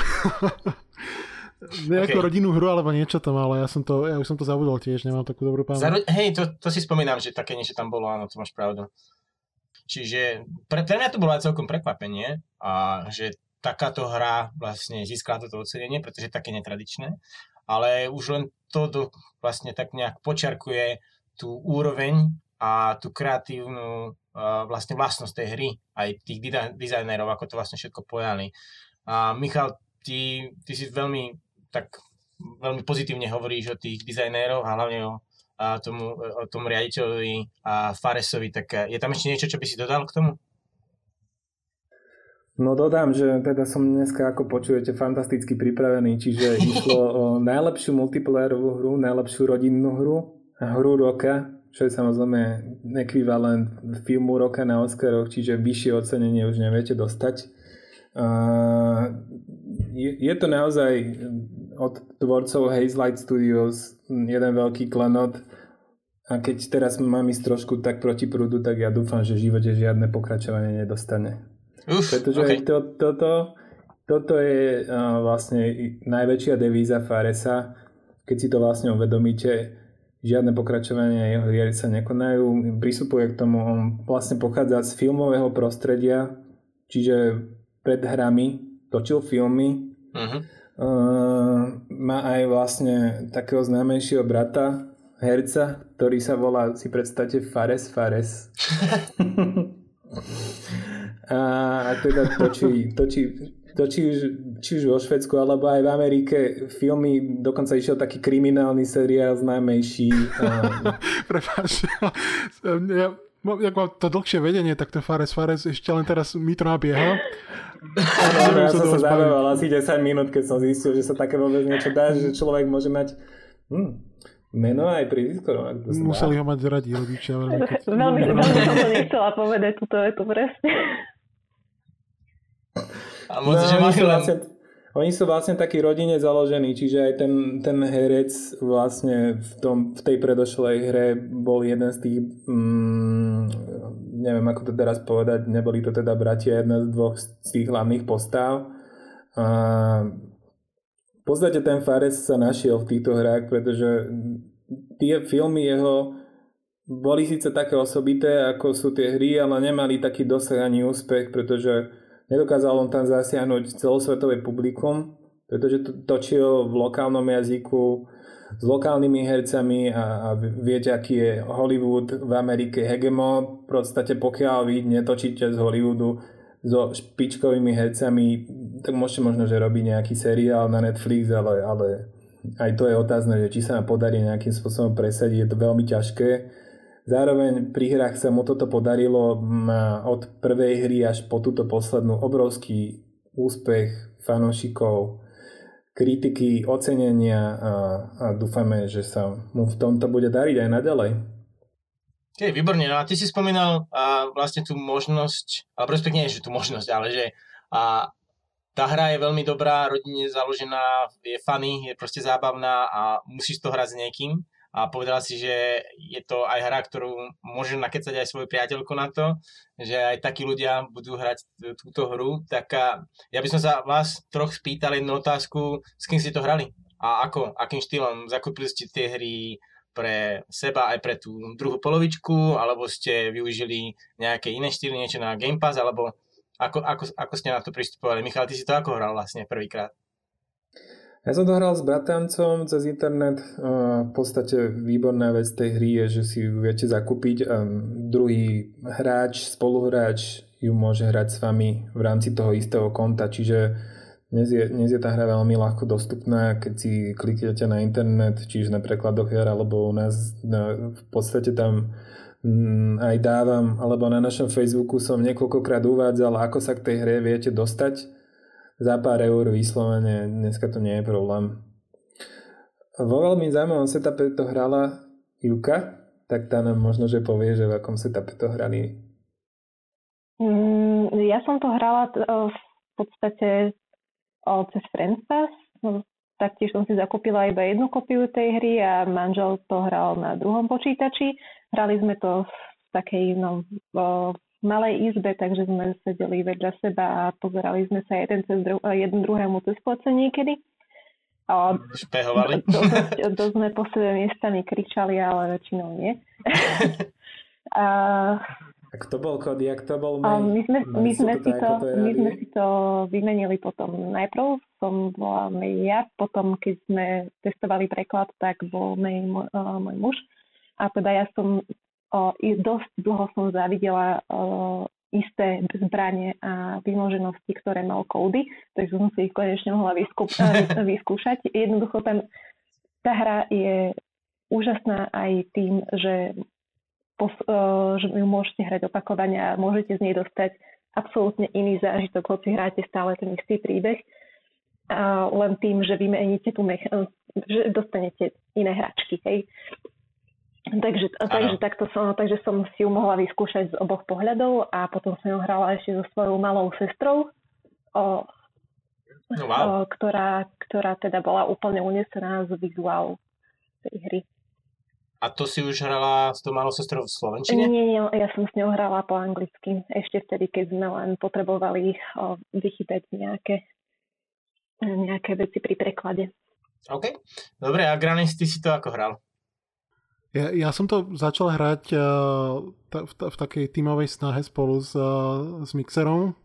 Nejakú okay. rodinnú hru alebo niečo tam, ale ja som to, ja už som to zabudol tiež, nemám takú dobrú pamäť. Zaro- hej, to, to si spomínam, že také niečo tam bolo, áno, to máš pravdu. Čiže pre, pre mňa to bolo aj celkom prekvapenie, a že takáto hra vlastne získala toto ocenenie, pretože je také netradičné ale už len to do, vlastne tak nejak počiarkuje tú úroveň a tú kreatívnu uh, vlastne vlastnosť tej hry, aj tých dizajnérov, ako to vlastne všetko pojali. A Michal, ty, ty si veľmi tak veľmi pozitívne hovoríš o tých dizajnéroch a hlavne o, a tomu, o tom riaditeľovi a Faresovi, tak je tam ešte niečo, čo by si dodal k tomu? No dodám, že teda som dneska, ako počujete, fantasticky pripravený, čiže išlo o najlepšiu multiplayerovú hru, najlepšiu rodinnú hru hru roka, čo je samozrejme ekvivalent filmu roka na Oscaroch, čiže vyššie ocenenie už neviete dostať. Je to naozaj od tvorcov Haze Light Studios jeden veľký klenot a keď teraz mám ísť trošku tak proti prúdu, tak ja dúfam, že v živote žiadne pokračovanie nedostane. Uf, Pretože okay. to, toto, toto je uh, vlastne najväčšia devíza Faresa, keď si to vlastne uvedomíte, žiadne pokračovanie jeho hier sa nekonajú. Pristupuje k tomu, on vlastne pochádza z filmového prostredia, čiže pred hrami točil filmy. Uh-huh. Uh, má aj vlastne takého známejšieho brata, herca, ktorý sa volá, si predstavte, Fares Fares. a teda točí, točí, točí už, či už vo Švedsku alebo aj v Amerike filmy, dokonca išiel taký kriminálny seriál známejší. A... Prepáč, ja, jak mám to dlhšie vedenie, tak ten Fares Fares ešte len teraz mi to nabieha. Áno, ja som sa zabával asi 10 minút, keď som zistil, že sa také vôbec niečo dá, že človek môže mať hm, meno aj prízisko. Museli ho mať radi rodičia. Veľmi, veľmi, veľmi som to nechcela povedať, túto je tu presne. A moc, no, že oni, sú vlastne, oni sú vlastne takí rodine založení, čiže aj ten, ten herec vlastne v, tom, v tej predošlej hre bol jeden z tých, mm, neviem ako to teraz povedať, neboli to teda bratia, jedna z dvoch z tých hlavných postav. A podstate ten Fares sa našiel v týchto hrách, pretože tie filmy jeho boli síce také osobité, ako sú tie hry, ale nemali taký dosah ani úspech, pretože Nedokázal on tam zasiahnuť celosvetové publikum, pretože to točil v lokálnom jazyku s lokálnymi hercami a, a viete, aký je Hollywood v Amerike hegemon. V podstate pokiaľ vy netočíte z Hollywoodu so špičkovými hercami, tak môžete možno, že robiť nejaký seriál na Netflix, ale, ale aj to je otázne, že či sa nám podarí nejakým spôsobom presadiť, je to veľmi ťažké Zároveň pri hrách sa mu toto podarilo, má od prvej hry až po túto poslednú obrovský úspech fanúšikov, kritiky, ocenenia a, a dúfame, že sa mu v tomto bude dariť aj naďalej. Je, výborne, no a ty si spomínal a vlastne tú možnosť, ale respektíve nie, že tú možnosť, ale že a, tá hra je veľmi dobrá, rodine založená, je funny, je proste zábavná a musíš to hrať s niekým. A povedala si, že je to aj hra, ktorú môže nakecať aj svoju priateľku na to, že aj takí ľudia budú hrať túto hru, tak ja by som sa vás troch spýtal jednu otázku, s kým ste to hrali? A ako, akým štýlom, zakúpili ste tie hry pre seba aj pre tú druhú polovičku, alebo ste využili nejaké iné štýly, niečo na Game Pass, alebo ako, ako, ako ste na to pristupovali? Michal, ty si to ako hral vlastne prvýkrát? Ja som to hral s bratrancom cez internet. V podstate výborná vec tej hry je, že si ju viete zakúpiť a druhý hráč, spoluhráč ju môže hrať s vami v rámci toho istého konta, čiže dnes je, dnes je tá hra veľmi ľahko dostupná, keď si kliknete na internet, čiže na prekladoch hier, alebo u nás na, v podstate tam mm, aj dávam, alebo na našom Facebooku som niekoľkokrát uvádzal, ako sa k tej hre viete dostať za pár eur vyslovene, dneska to nie je problém. Vo veľmi zaujímavom setupe to hrala Juka, tak tá nám možno, že povie, že v akom setupe to hrali. Mm, ja som to hrala v podstate cez Friendpass. No, taktiež som si zakúpila iba jednu kopiu tej hry a manžel to hral na druhom počítači. Hrali sme to v takej no, malej izbe, takže sme sedeli vedľa seba a pozerali sme sa jeden, cez dru- jeden druhému cez plece niekedy. A Špehovali? Dosť, dosť sme po sebe miestami kričali, ale väčšinou nie. a, a kto bol Cody, a kto bol A my sme, my, sme si to, my sme si to vymenili potom. Najprv som bola ja, potom keď sme testovali preklad, tak bol May môj, môj muž. A teda ja som o, dosť dlho som zavidela o, isté zbranie a vymoženosti, ktoré mal Cody, takže som si ich konečne mohla vyskú, vyskúšať. Jednoducho tam tá hra je úžasná aj tým, že, že ju môžete hrať opakovane a môžete z nej dostať absolútne iný zážitok, hoci hráte stále ten istý príbeh. A len tým, že vymeníte tú mech- že dostanete iné hračky. Hej. Takže, takže, takto som, takže som si ju mohla vyskúšať z oboch pohľadov a potom som ju hrala ešte so svojou malou sestrou, o, no, wow. o, ktorá, ktorá teda bola úplne unesená z vizuálu tej hry. A to si už hrala s tou malou sestrou v Slovenčine? Nie, nie, ja som s ňou hrala po anglicky. Ešte vtedy, keď sme len potrebovali o, vychytať nejaké, nejaké veci pri preklade. OK. Dobre, a Granis, ty si to ako hral? Ja, ja som to začal hrať uh, ta, v, v takej tímovej snahe spolu s, uh, s Mixerom,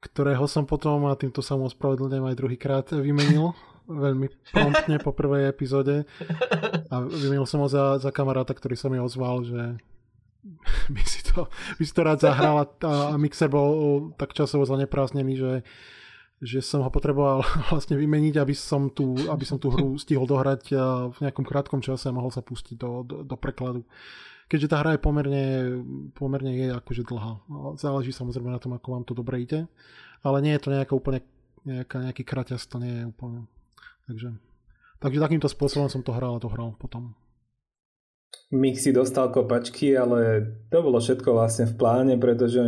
ktorého som potom, a týmto sa mu ospravedlňujem aj druhýkrát, vymenil veľmi promptne po prvej epizóde. A vymenil som ho za, za kamaráta, ktorý sa mi ozval, že by si to, by si to rád zahral a, a Mixer bol tak časovo zaneprázdnený, že že som ho potreboval vlastne vymeniť, aby som tú, aby som tú hru stihol dohrať v nejakom krátkom čase a mohol sa pustiť do, do, do prekladu. Keďže tá hra je pomerne, pomerne je akože dlhá. Záleží samozrejme na tom, ako vám to dobre ide. Ale nie je to nejaká úplne, nejaká, nejaký kraťas, to nie je úplne. Takže, takže takýmto spôsobom som to hral a to hral potom. Mix si dostal kopačky, ale to bolo všetko vlastne v pláne, pretože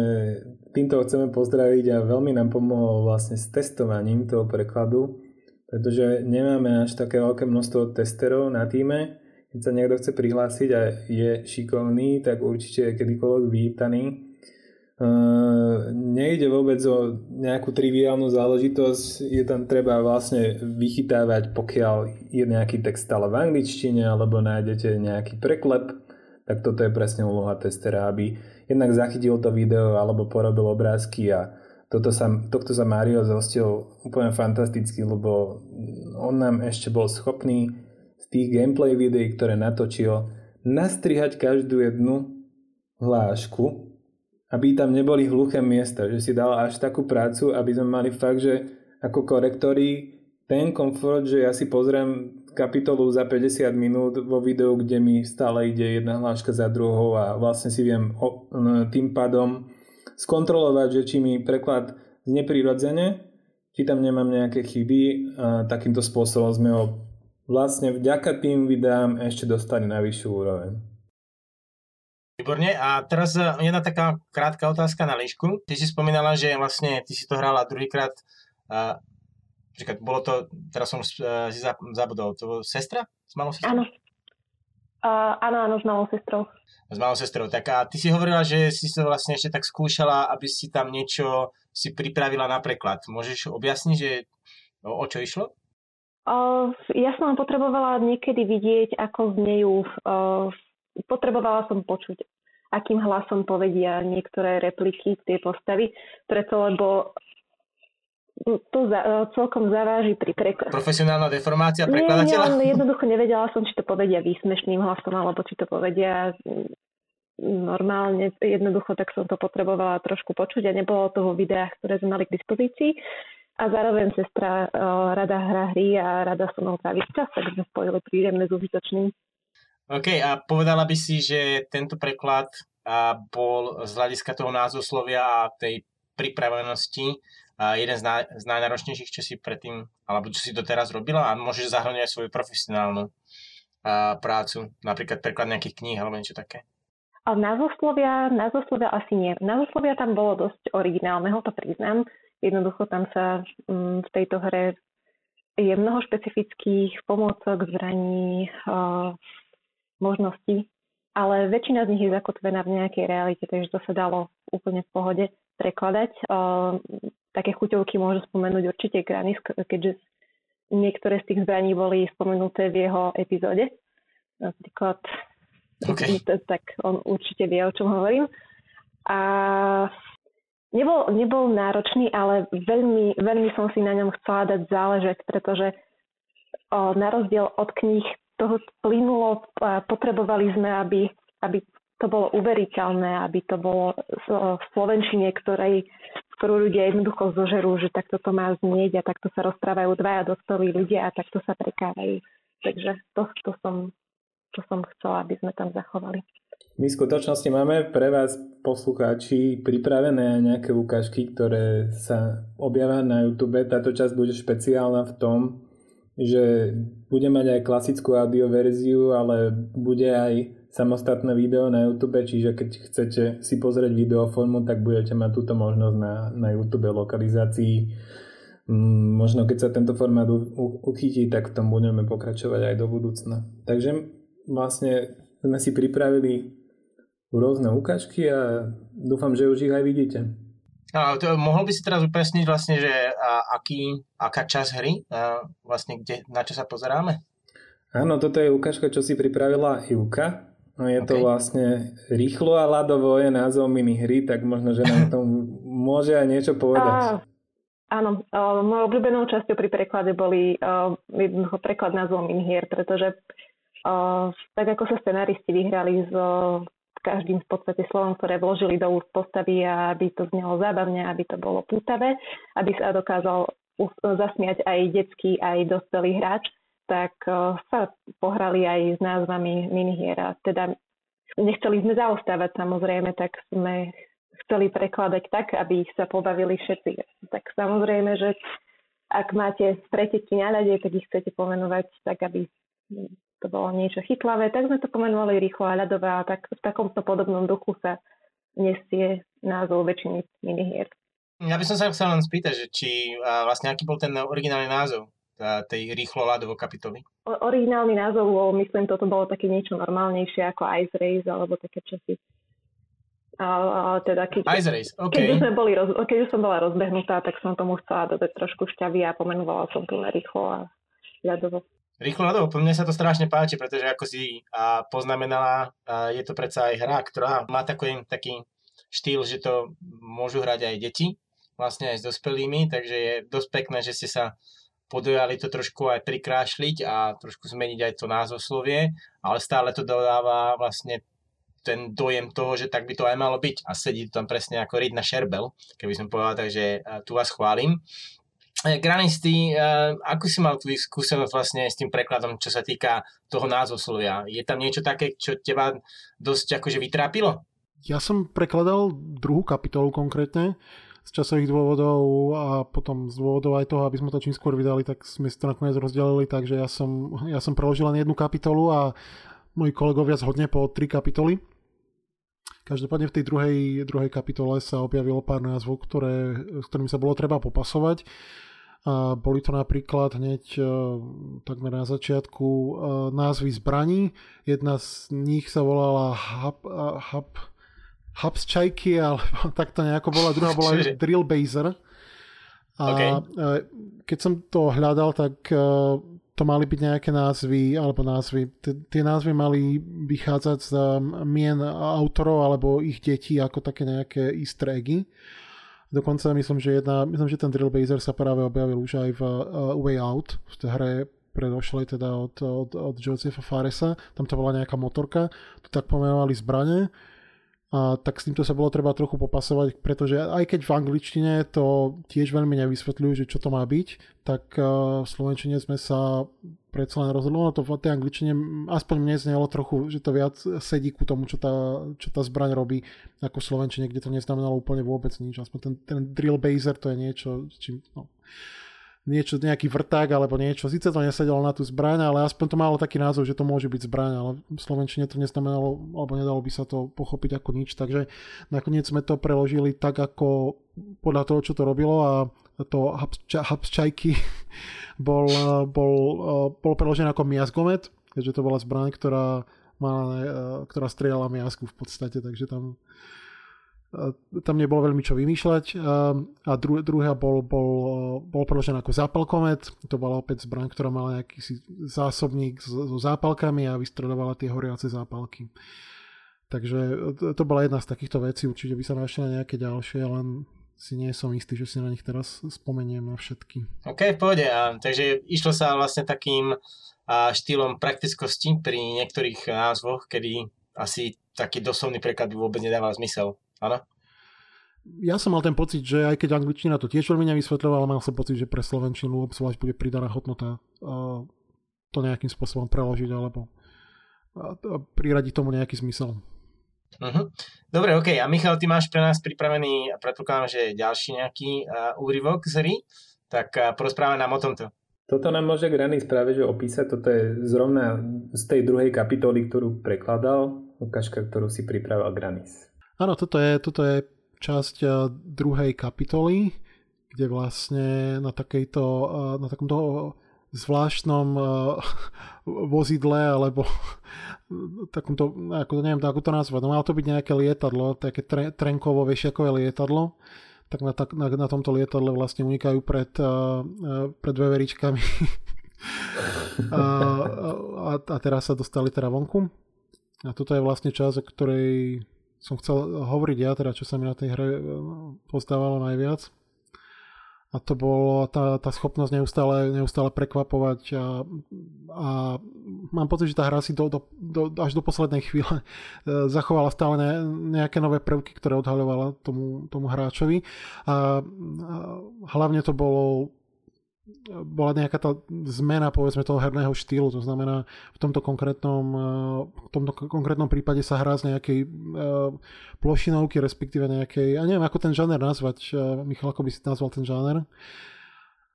týmto chceme pozdraviť a veľmi nám pomohol vlastne s testovaním toho prekladu, pretože nemáme až také veľké množstvo testerov na týme. Keď sa niekto chce prihlásiť a je šikovný, tak určite je kedykoľvek vítaný. Uh, nejde vôbec o nejakú triviálnu záležitosť, je tam treba vlastne vychytávať, pokiaľ je nejaký text stále v angličtine alebo nájdete nejaký preklep, tak toto je presne úloha testera, aby jednak zachytil to video alebo porobil obrázky a toto sa, tohto sa Mario zostil úplne fantasticky, lebo on nám ešte bol schopný z tých gameplay videí, ktoré natočil, nastrihať každú jednu hlášku, aby tam neboli hluché miesta, že si dal až takú prácu, aby sme mali fakt, že ako korektori ten komfort, že ja si pozriem kapitolu za 50 minút vo videu, kde mi stále ide jedna hláška za druhou a vlastne si viem tým pádom skontrolovať, že či mi preklad neprirodzene, či tam nemám nejaké chyby a takýmto spôsobom sme ho vlastne vďaka tým videám ešte dostali na vyššiu úroveň. Výborne. A teraz e, jedna taká krátka otázka na Lišku. Ty si spomínala, že vlastne ty si to hrala druhýkrát Počkať, bolo to, teraz som uh, si zabudol, to bolo sestra? S malou sestrou? Áno. Uh, áno, áno, s malou sestrou. S malou sestrou. Tak a ty si hovorila, že si to vlastne ešte tak skúšala, aby si tam niečo si pripravila na preklad. Môžeš objasniť, že o, o čo išlo? Uh, ja som potrebovala niekedy vidieť, ako znejú. Uh, potrebovala som počuť, akým hlasom povedia niektoré repliky tie postavy, preto lebo to za, celkom zaváži pri preklade. Profesionálna deformácia prekladateľa? Nie, nie, jednoducho nevedela som, či to povedia výsmešným hlasom, alebo či to povedia normálne. Jednoducho tak som to potrebovala trošku počuť a nebolo to vo videách, ktoré sme mali k dispozícii a zároveň sestra uh, rada hra hry a rada so mnou tráviť čas, tak sme spojili príjemné s užitočným. OK, a povedala by si, že tento preklad bol z hľadiska toho názvoslovia a tej pripravenosti jeden z, naj, z najnáročnejších, čo si predtým, alebo čo si doteraz robila a môžeš zahrňať svoju profesionálnu a, prácu, napríklad preklad nejakých kníh alebo niečo také. A názvoslovia, názvoslovia asi nie. Názvoslovia tam bolo dosť originálneho, to priznám. Jednoducho tam sa mm, v tejto hre je mnoho špecifických pomôcok, zbraní, možností, ale väčšina z nich je zakotvená v nejakej realite, takže to sa dalo úplne v pohode prekladať. Také chuťovky môžu spomenúť určite Granis, keďže niektoré z tých zbraní boli spomenuté v jeho epizóde. Napríklad, okay. tak on určite vie, o čom hovorím. A Nebol, nebol náročný, ale veľmi, veľmi som si na ňom chcela dať záležať, pretože o, na rozdiel od kníh toho plynulo potrebovali sme, aby, aby to bolo uveriteľné, aby to bolo v slovenčine, ktorej, ktorú ľudia jednoducho zožerú, že takto to má znieť a takto sa rozprávajú dvaja dospelí ľudia a takto sa prekávajú. Takže to, to, som, to som chcela, aby sme tam zachovali. My v skutočnosti máme pre vás poslucháči pripravené nejaké ukážky, ktoré sa objavia na YouTube. Táto časť bude špeciálna v tom, že bude mať aj klasickú audioverziu, ale bude aj samostatné video na YouTube, čiže keď chcete si pozrieť videoformu, tak budete mať túto možnosť na, na YouTube lokalizácii. Mm, možno keď sa tento formát uchytí, tak v tom budeme pokračovať aj do budúcna. Takže vlastne sme si pripravili rôzne ukážky a dúfam, že už ich aj vidíte. A to, mohol by si teraz upresniť vlastne, že a, aký, aká časť hry, a vlastne kde, na čo sa pozeráme? Áno, toto je ukážka, čo si pripravila Ivka. No je okay. to vlastne rýchlo a ľadovo je názov minihry, tak možno, že nám to môže aj niečo povedať. A, áno, uh, mojou obľúbenou časťou pri preklade boli uh, jednoducho preklad názvom minihier, pretože uh, tak ako sa scenáristi vyhrali s každým v podstate slovom, ktoré vložili do úst postavy, aby to znelo zábavne, aby to bolo pútavé, aby sa dokázal zasmiať aj detský, aj dospelý hráč, tak e, sa pohrali aj s názvami minihier. A teda nechceli sme zaostávať samozrejme, tak sme chceli prekladať tak, aby sa pobavili všetci. Tak samozrejme, že ak máte preteky na ľade, tak ich chcete pomenovať tak, aby to bolo niečo chytlavé, tak sme to pomenovali rýchlo a ľadové a tak v takomto podobnom duchu sa nesie názov väčšiny minihier. Ja by som sa chcel len spýtať, že či a vlastne aký bol ten originálny názov tej rýchlo ľadovo kapitoly? O, originálny názov, myslím, toto bolo také niečo normálnejšie ako Ice Race alebo také časy. A, teda keď, Ice Race, okay. keď, už sme boli roz, keď už som bola rozbehnutá, tak som tomu chcela dodať trošku šťavy a pomenovala som to na rýchlo a ľadovo. Rýchlo na dobu, mne sa to strašne páči, pretože ako si a, poznamenala, a, je to predsa aj hra, ktorá má takový, taký štýl, že to môžu hrať aj deti, vlastne aj s dospelými, takže je dosť pekné, že ste sa podojali to trošku aj prikrášliť a trošku zmeniť aj to názvoslovie, ale stále to dodáva vlastne ten dojem toho, že tak by to aj malo byť a sedí to tam presne ako Rid na šerbel, keby som povedal, takže tu vás chválim. Eh, Granisty, uh, ako si mal tú skúsenosť vlastne s tým prekladom, čo sa týka toho názvoslovia? Je tam niečo také, čo teba dosť akože vytrápilo? Ja som prekladal druhú kapitolu konkrétne z časových dôvodov a potom z dôvodov aj toho, aby sme to čím skôr vydali, tak sme si to nakoniec rozdelili, takže ja som, ja som preložil len jednu kapitolu a moji kolegovia zhodne po tri kapitoly. Každopádne v tej druhej, druhej kapitole sa objavilo pár názvov, ktoré, s ktorými sa bolo treba popasovať. A boli to napríklad hneď e, takmer na začiatku e, názvy zbraní. Jedna z nich sa volala Hub, e, Hub, Hubs Čajky, alebo tak to nejako bola. Druhá bola Drill Baser. A okay. keď som to hľadal, tak to mali byť nejaké názvy, alebo názvy, tie názvy mali vychádzať z mien autorov alebo ich detí ako také nejaké easter eggy. Dokonca myslím, že jedna, myslím, že ten Drill Baser sa práve objavil už aj v uh, Way Out, v tej hre predošlej teda od, od, od Josepha Faresa, tam to bola nejaká motorka, to tak pomenovali zbrane a tak s týmto sa bolo treba trochu popasovať, pretože aj keď v angličtine to tiež veľmi nevysvetľujú, že čo to má byť, tak v slovenčine sme sa predsa len rozhodli, no to v tej angličtine aspoň mne znelo trochu, že to viac sedí ku tomu, čo tá, čo tá zbraň robí, ako v slovenčine, kde to neznamenalo úplne vôbec nič. Aspoň ten, ten drill baser to je niečo, čím, no, niečo, nejaký vrták alebo niečo. Sice to nesedelo na tú zbraň, ale aspoň to malo taký názov, že to môže byť zbraň, ale v Slovenčine to neznamenalo, alebo nedalo by sa to pochopiť ako nič, takže nakoniec sme to preložili tak, ako podľa toho, čo to robilo a to Habsčajky bol, bol, bol preložený ako miazgomet, keďže to bola zbraň, ktorá, mala, ktorá strieľala miazku v podstate, takže tam tam nebolo veľmi čo vymýšľať a dru, druhá bol, bol, bol preložená ako zápalkomet, to bola opäť zbraň, ktorá mala nejaký zásobník so, zápalkami a vystredovala tie horiace zápalky. Takže to bola jedna z takýchto vecí, určite by sa našli nejaké ďalšie, len si nie som istý, že si na nich teraz spomeniem na všetky. OK, v. A, takže išlo sa vlastne takým a, štýlom praktickosti pri niektorých názvoch, kedy asi taký doslovný preklad by vôbec nedával zmysel. Áno? Ja som mal ten pocit, že aj keď angličtina to tiež veľmi nevysvetľovala, mal som pocit, že pre slovenčinu obzvlášť bude pridaná hodnota uh, to nejakým spôsobom preložiť alebo uh, priradiť tomu nejaký zmysel. Uh-huh. Dobre, ok. A Michal, ty máš pre nás pripravený, a predpokladám, že ďalší nejaký uh, úryvok z hry, tak uh, porozprávame nám o tomto. Toto nám môže Granny práve že opísať. Toto je zrovna z tej druhej kapitoly, ktorú prekladal, ukážka, ktorú si pripravil Granis. Áno, toto je, toto je časť eh, druhej kapitoly, kde vlastne na, takejto, eh, na takomto zvláštnom eh, vozidle alebo takomto, ako to neviem, ako to nazvať, no malo to byť nejaké lietadlo, také tre, trenkovo vešiakové lietadlo, tak na, na, na tomto lietadle vlastne unikajú pred, pred veveričkami a, a, a teraz sa dostali teda vonku. A toto je vlastne čas, o ktorej som chcel hovoriť ja, teda čo sa mi na tej hre e, pozdávalo najviac. A to bolo tá, tá schopnosť neustále, neustále prekvapovať a, a mám pocit, že tá hra si do, do, do, až do poslednej chvíle e, zachovala stále ne, nejaké nové prvky, ktoré odhaľovala tomu, tomu hráčovi. A, a hlavne to bolo bola nejaká tá zmena povedzme toho herného štýlu, to znamená v tomto konkrétnom, eh, v tomto konkrétnom prípade sa hrá z nejakej uh, plošinovky, respektíve nejakej, ja neviem ako ten žáner nazvať, uh, Michal, ako by si nazval ten žáner?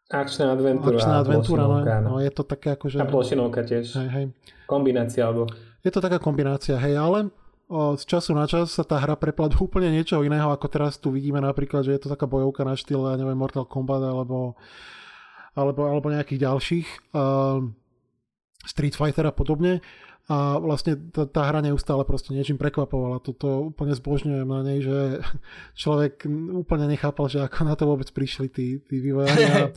Akčná adventúra. Akčná adventúra, no, no, je to také ako, že... A plošinovka tiež. Hej, hej. Kombinácia, alebo... Je to taká kombinácia, hej, ale z času na čas sa tá hra prepla do úplne niečoho iného, ako teraz tu vidíme napríklad, že je to taká bojovka na štýl, ja neviem, Mortal Kombat, alebo alebo, alebo nejakých ďalších uh, Street Fighter a podobne a vlastne tá, tá hra neustále proste niečím prekvapovala. Toto úplne zbožňujem na nej, že človek úplne nechápal, že ako na to vôbec prišli tí, tí vývojári.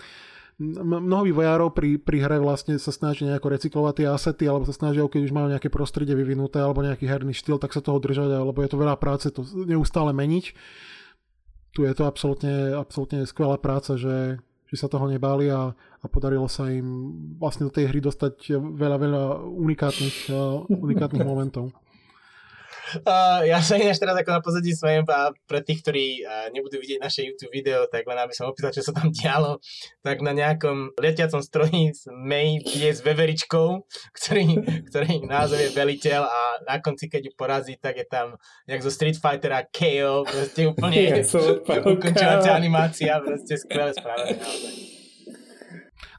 mnoho vývojárov pri, pri hre vlastne sa snaží nejako recyklovať tie asety, alebo sa snažia, keď už majú nejaké prostredie vyvinuté, alebo nejaký herný štýl, tak sa toho držať, lebo je to veľa práce to neustále meniť. Tu je to absolútne, absolútne skvelá práca, že že sa toho nebáli a, a podarilo sa im vlastne do tej hry dostať veľa, veľa unikátnych, unikátnych momentov. Uh, ja sa ináč teraz ako na pozadí smejem a pre tých, ktorí uh, nebudú vidieť naše YouTube video, tak len aby som opýtal, čo sa tam dialo, tak na nejakom letiacom stroji May je s veveričkou, ktorý, ktorý názov je veliteľ a na konci, keď ju porazí, tak je tam jak zo Street Fightera KO, proste úplne ukončovacia animácia, proste skvelé spravené.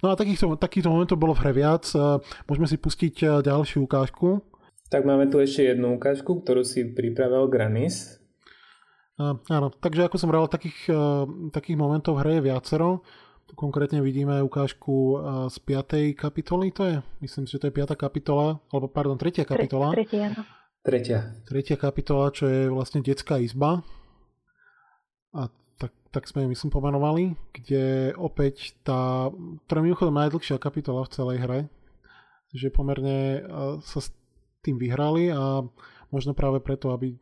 No a takýchto, takýchto momentov bolo v hre viac. Môžeme si pustiť ďalšiu ukážku. Tak máme tu ešte jednu ukážku, ktorú si pripravil Granis. Uh, áno, takže ako som hovoril, takých, uh, takých momentov hre je viacero. Tu konkrétne vidíme ukážku uh, z 5. kapitoly, to je, myslím si, že to je 5. kapitola, alebo pardon, 3. kapitola. Tre, tretia, áno. Tretia. Tretia kapitola, čo je vlastne detská izba. A tak, tak sme ju myslím pomenovali, kde opäť tá, ktorá mimochodom najdlhšia kapitola v celej hre, že pomerne sa s tým vyhrali a možno práve preto, aby,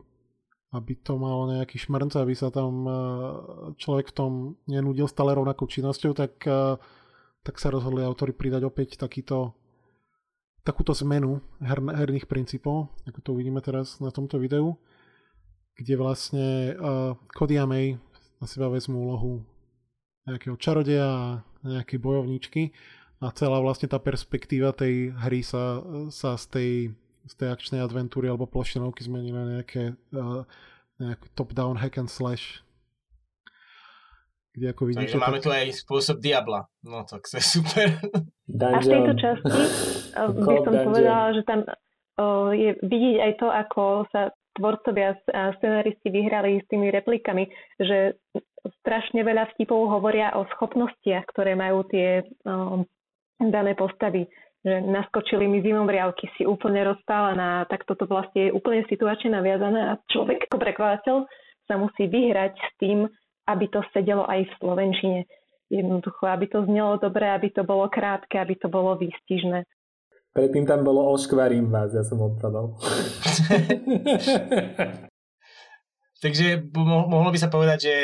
aby to malo nejaký šmrnc, aby sa tam človek v tom nenudil stále rovnakou činnosťou, tak, tak sa rozhodli autori pridať opäť takýto takúto zmenu her, herných princípov, ako to uvidíme teraz na tomto videu, kde vlastne uh, a May na seba vezmú úlohu nejakého čarodeja a nejakej bojovníčky a celá vlastne tá perspektíva tej hry sa, sa z tej, z tej akčnej adventúry alebo plošinovky zmení na nejaké, uh, nejaký top-down hack and slash. Kde ako vidíte, Takže máme tak... tu aj spôsob Diabla. No tak to je super. Dungeon. A v tejto časti by som dungeon. povedala, že tam uh, je vidieť aj to, ako sa tvorcovia a scenaristi vyhrali s tými replikami, že strašne veľa vtipov hovoria o schopnostiach, ktoré majú tie um, dané postavy. Že naskočili mi zimom riavky, si úplne rozpálená, tak toto vlastne je úplne situačne naviazané a človek ako prekladateľ sa musí vyhrať s tým, aby to sedelo aj v Slovenčine. Jednoducho, aby to znelo dobre, aby to bolo krátke, aby to bolo výstižné. Predtým tam bolo oškvarím vás, ja som odpadal. Takže mohlo by sa povedať, že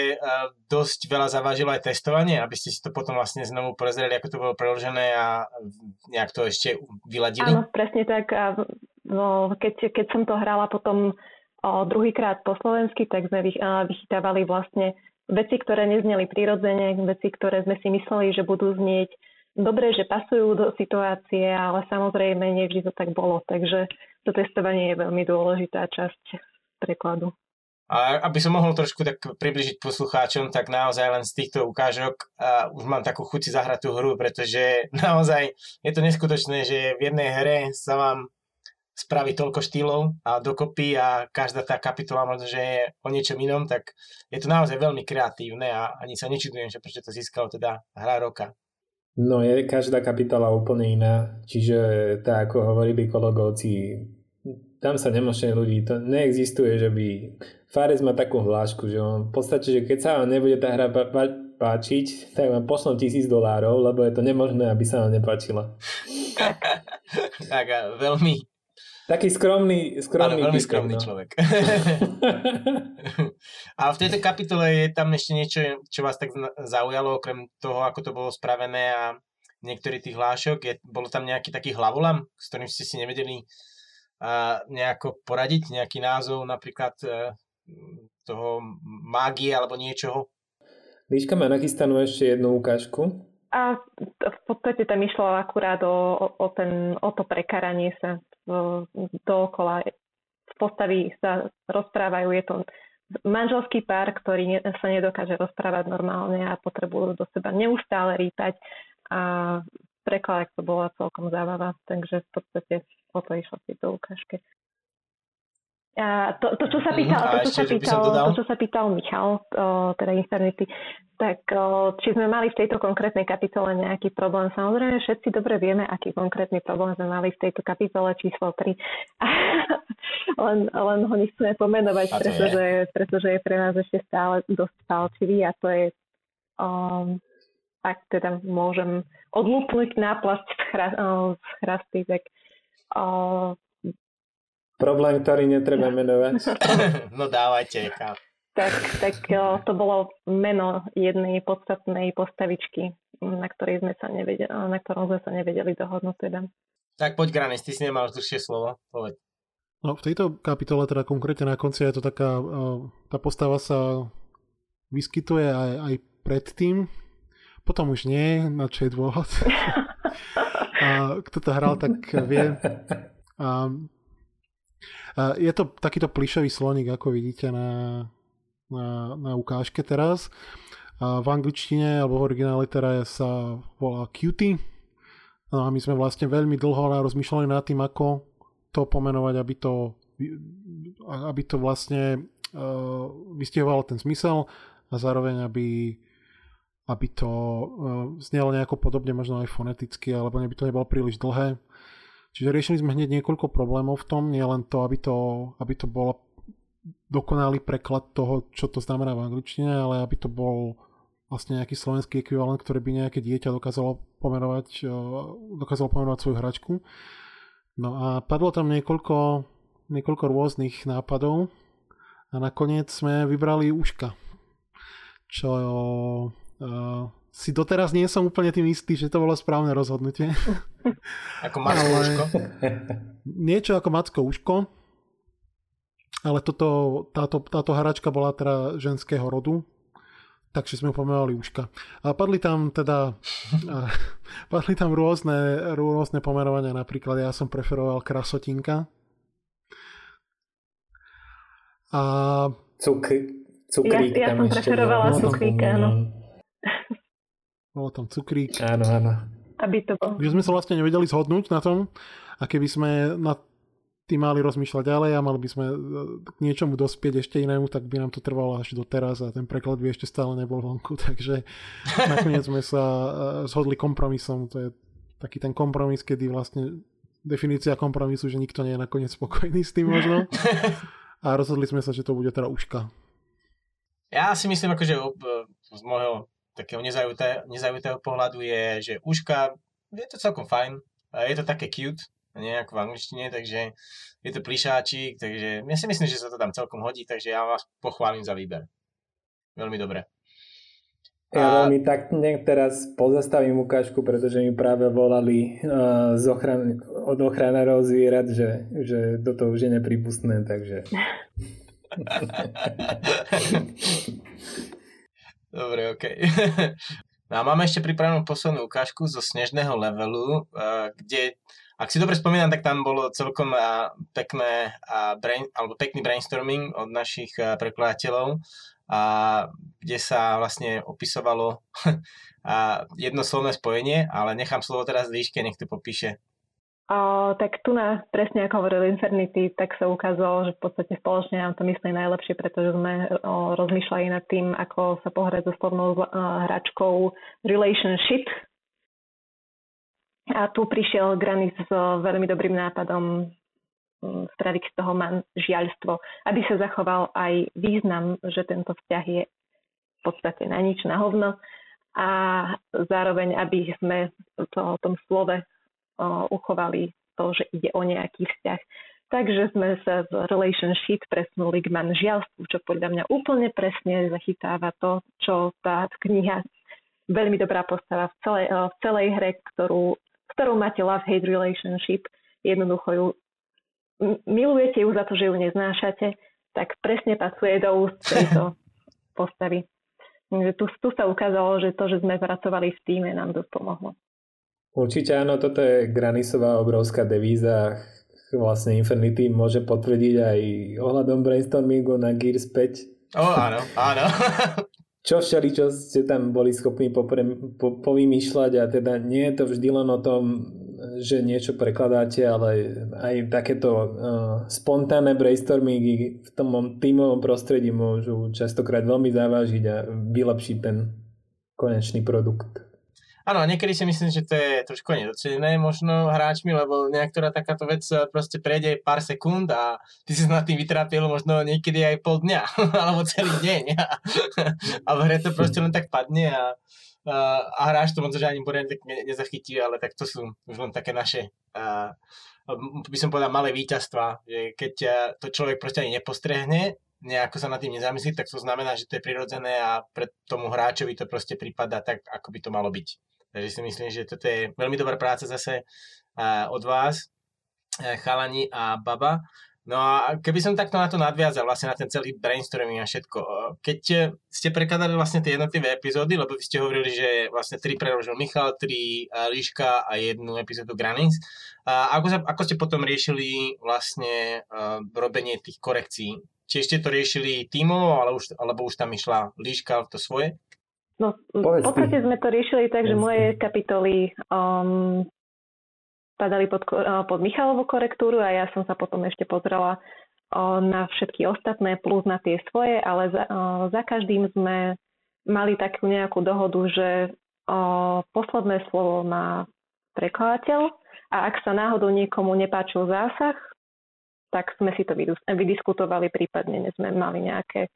dosť veľa zavážilo aj testovanie, aby ste si to potom vlastne znovu prezreli, ako to bolo preložené a nejak to ešte vyladili? Áno, presne tak. No, keď, keď som to hrala potom druhýkrát po slovensky, tak sme vychytávali vlastne veci, ktoré nezneli prirodzene, veci, ktoré sme si mysleli, že budú znieť dobre, že pasujú do situácie, ale samozrejme nevždy to tak bolo. Takže to testovanie je veľmi dôležitá časť prekladu. A aby som mohol trošku tak približiť poslucháčom, tak naozaj len z týchto ukážok uh, už mám takú chuť zahrať tú hru, pretože naozaj je to neskutočné, že v jednej hre sa vám spraví toľko štýlov a dokopy a každá tá kapitola možno, že je o niečom inom, tak je to naozaj veľmi kreatívne a ani sa nečudujem, že prečo to získalo teda hra roka. No je každá kapitola úplne iná, čiže tak ako hovorili kolegovci, tam sa nemočne ľudí, to neexistuje, že by Fares má takú hlášku, že on v podstate, že keď sa vám nebude tá hra páčiť, tak vám pošlom tisíc dolárov, lebo je to nemožné, aby sa vám nepáčila. tak a veľmi taký skromný, skromný, Ale veľmi typ, skromný no. človek. a v tejto kapitole je tam ešte niečo, čo vás tak zaujalo, okrem toho, ako to bolo spravené a niektorých tých hlášok. Je, bolo tam nejaký taký hlavolam, s ktorým ste si nevedeli a nejako poradiť, nejaký názov napríklad e, toho mágie alebo niečoho? Líška má nachystanú ešte jednu ukážku. A v podstate tam išlo akurát o, o, ten, o to prekaranie sa dookola. Postavy sa rozprávajú, je to manželský pár, ktorý sa nedokáže rozprávať normálne a potrebujú do seba neustále rýpať a preklad to bola celkom zábava, takže v podstate o to išlo v tejto ukážke. A to, to, čo sa mhm. pýtal, to, čo sa pýtal, to, čo sa pýtal Michal, o, teda internety, tak o, či sme mali v tejto konkrétnej kapitole nejaký problém. Samozrejme, všetci dobre vieme, aký konkrétny problém sme mali v tejto kapitole číslo 3. len, len ho nechceme pomenovať, pretože, je. pretože je pre nás ešte stále dosť palčivý a to je, um, ak teda môžem odlúpnuť náplasť z, chra, z chrasty, tak Problém, ktorý netreba menovať. no dávajte. Tak, tak to bolo meno jednej podstatnej postavičky, na, ktorej sme sa nevedeli, na ktorom sme sa nevedeli dohodnúť teda. Tak poď, Granis, ty si nemal dlhšie slovo, povedz. No v tejto kapitole, teda konkrétne na konci je to taká, tá postava sa vyskytuje aj, aj predtým, potom už nie, na čo je dôvod. a kto to hral, tak vie. A je to takýto plišový sloník, ako vidíte na, na, na ukážke teraz. A v angličtine alebo v originále teda sa volá Cutie. No a my sme vlastne veľmi dlho rozmýšľali nad tým, ako to pomenovať, aby to, aby to vlastne uh, vystihovalo ten zmysel a zároveň aby, aby to uh, znelo nejako podobne, možno aj foneticky, alebo aby to nebolo príliš dlhé. Čiže riešili sme hneď niekoľko problémov v tom, nie len to, aby to, aby to bolo dokonalý preklad toho, čo to znamená v angličtine, ale aby to bol vlastne nejaký slovenský ekvivalent, ktorý by nejaké dieťa dokázalo pomenovať, dokázalo pomenovať svoju hračku. No a padlo tam niekoľko, niekoľko rôznych nápadov a nakoniec sme vybrali uška, čo uh, si doteraz nie som úplne tým istý, že to bolo správne rozhodnutie. Ako Macko uško? Niečo ako Macko uško, ale toto, táto, táto hračka bola teda ženského rodu, takže sme pomenovali Uška. A padli tam teda a, padli tam rôzne, rôzne pomenovania, napríklad ja som preferoval Krasotinka. A... Cukr, cukrík ja, ja som preferovala cukrík, áno. Bolo tam cukrík. Áno, áno. Aby to bolo. Že sme sa vlastne nevedeli zhodnúť na tom a keby sme na tí mali rozmýšľať ďalej a mali by sme e, k niečomu dospieť ešte inému, tak by nám to trvalo až do teraz a ten preklad by ešte stále nebol vonku, takže nakoniec sme sa e, zhodli kompromisom, to je taký ten kompromis, kedy vlastne definícia kompromisu, že nikto nie je nakoniec spokojný s tým možno a rozhodli sme sa, že to bude teda uška. Ja si myslím, akože z môjho takého nezaujutého, nezaujutého pohľadu je, že uška je to celkom fajn, je to také cute, nejak v angličtine, takže je to plišáčik, takže ja si myslím, že sa to tam celkom hodí, takže ja vás pochválim za výber. Veľmi dobre. Ja veľmi tak teraz pozastavím ukážku, pretože mi práve volali uh, z ochran- od ochranárov zvierat, že, že toto už je nepripustné, takže... Dobre, OK. No a máme ešte pripravenú poslednú ukážku zo snežného levelu, uh, kde ak si dobre spomínam, tak tam bolo celkom pekné, brain, alebo pekný brainstorming od našich prekladateľov, a kde sa vlastne opisovalo jedno slovné spojenie, ale nechám slovo teraz líške, nech to popíše. O, tak tu na, presne ako hovoril Infernity, tak sa ukázalo, že v podstate spoločne nám to myslí najlepšie, pretože sme o, rozmýšľali nad tým, ako sa pohrať so slovnou hračkou relationship, a tu prišiel Granis s veľmi dobrým nápadom mm, spraviť z toho manžiaľstvo, aby sa zachoval aj význam, že tento vzťah je v podstate na nič, na hovno. A zároveň, aby sme to, o tom slove o, uchovali to, že ide o nejaký vzťah. Takže sme sa z relationship presunuli k manžialstvu, čo podľa mňa úplne presne zachytáva to, čo tá kniha veľmi dobrá postava v celej, v celej hre, ktorú ktorou máte love-hate relationship, jednoducho ju milujete ju za to, že ju neznášate, tak presne pasuje do úst tejto postavy. Tu, tu sa ukázalo, že to, že sme pracovali v týme, nám dosť pomohlo. Určite áno, toto je Granisová obrovská devíza. Vlastne Infinity môže potvrdiť aj ohľadom brainstormingu na Gears 5. O, áno, áno. čo všeli, čo ste tam boli schopní popre, po, povymýšľať a teda nie je to vždy len o tom, že niečo prekladáte, ale aj takéto uh, spontánne brainstormingy v tom tímovom prostredí môžu častokrát veľmi závažiť a vylepšiť ten konečný produkt. Áno, niekedy si myslím, že to je trošku nedocenené možno hráčmi, lebo niektorá takáto vec proste prejde pár sekúnd a ty si nad tým vytrápil možno niekedy aj pol dňa, alebo celý deň. A, a v hre to proste len tak padne a, a, a hráč to možno, že ani poriadne ne, nezachytí, ale tak to sú už len také naše a, by som povedal malé víťazstva, že keď to človek proste ani nepostrehne, nejako sa nad tým nezamyslí, tak to znamená, že to je prirodzené a pre tomu hráčovi to proste prípada tak, ako by to malo byť. Takže si myslím, že toto je veľmi dobrá práca zase od vás, e, chalani a baba. No a keby som takto na to nadviazal, vlastne na ten celý brainstorming a všetko. Keď ste prekladali vlastne tie jednotlivé epizódy, lebo vy ste hovorili, že vlastne tri preložil Michal, tri Líška a jednu epizódu Granis. Ako, ako ste potom riešili vlastne robenie tých korekcií? Či ste to riešili tímovo, ale už, alebo už tam išla Líška to svoje? No, v podstate sme to riešili tak, že moje kapitoly um, padali pod, uh, pod Michalovú korektúru a ja som sa potom ešte pozrela uh, na všetky ostatné plus na tie svoje, ale za, uh, za každým sme mali takú nejakú dohodu, že uh, posledné slovo má prekladateľ a ak sa náhodou niekomu nepáčil zásah, tak sme si to vydiskutovali, prípadne sme mali nejaké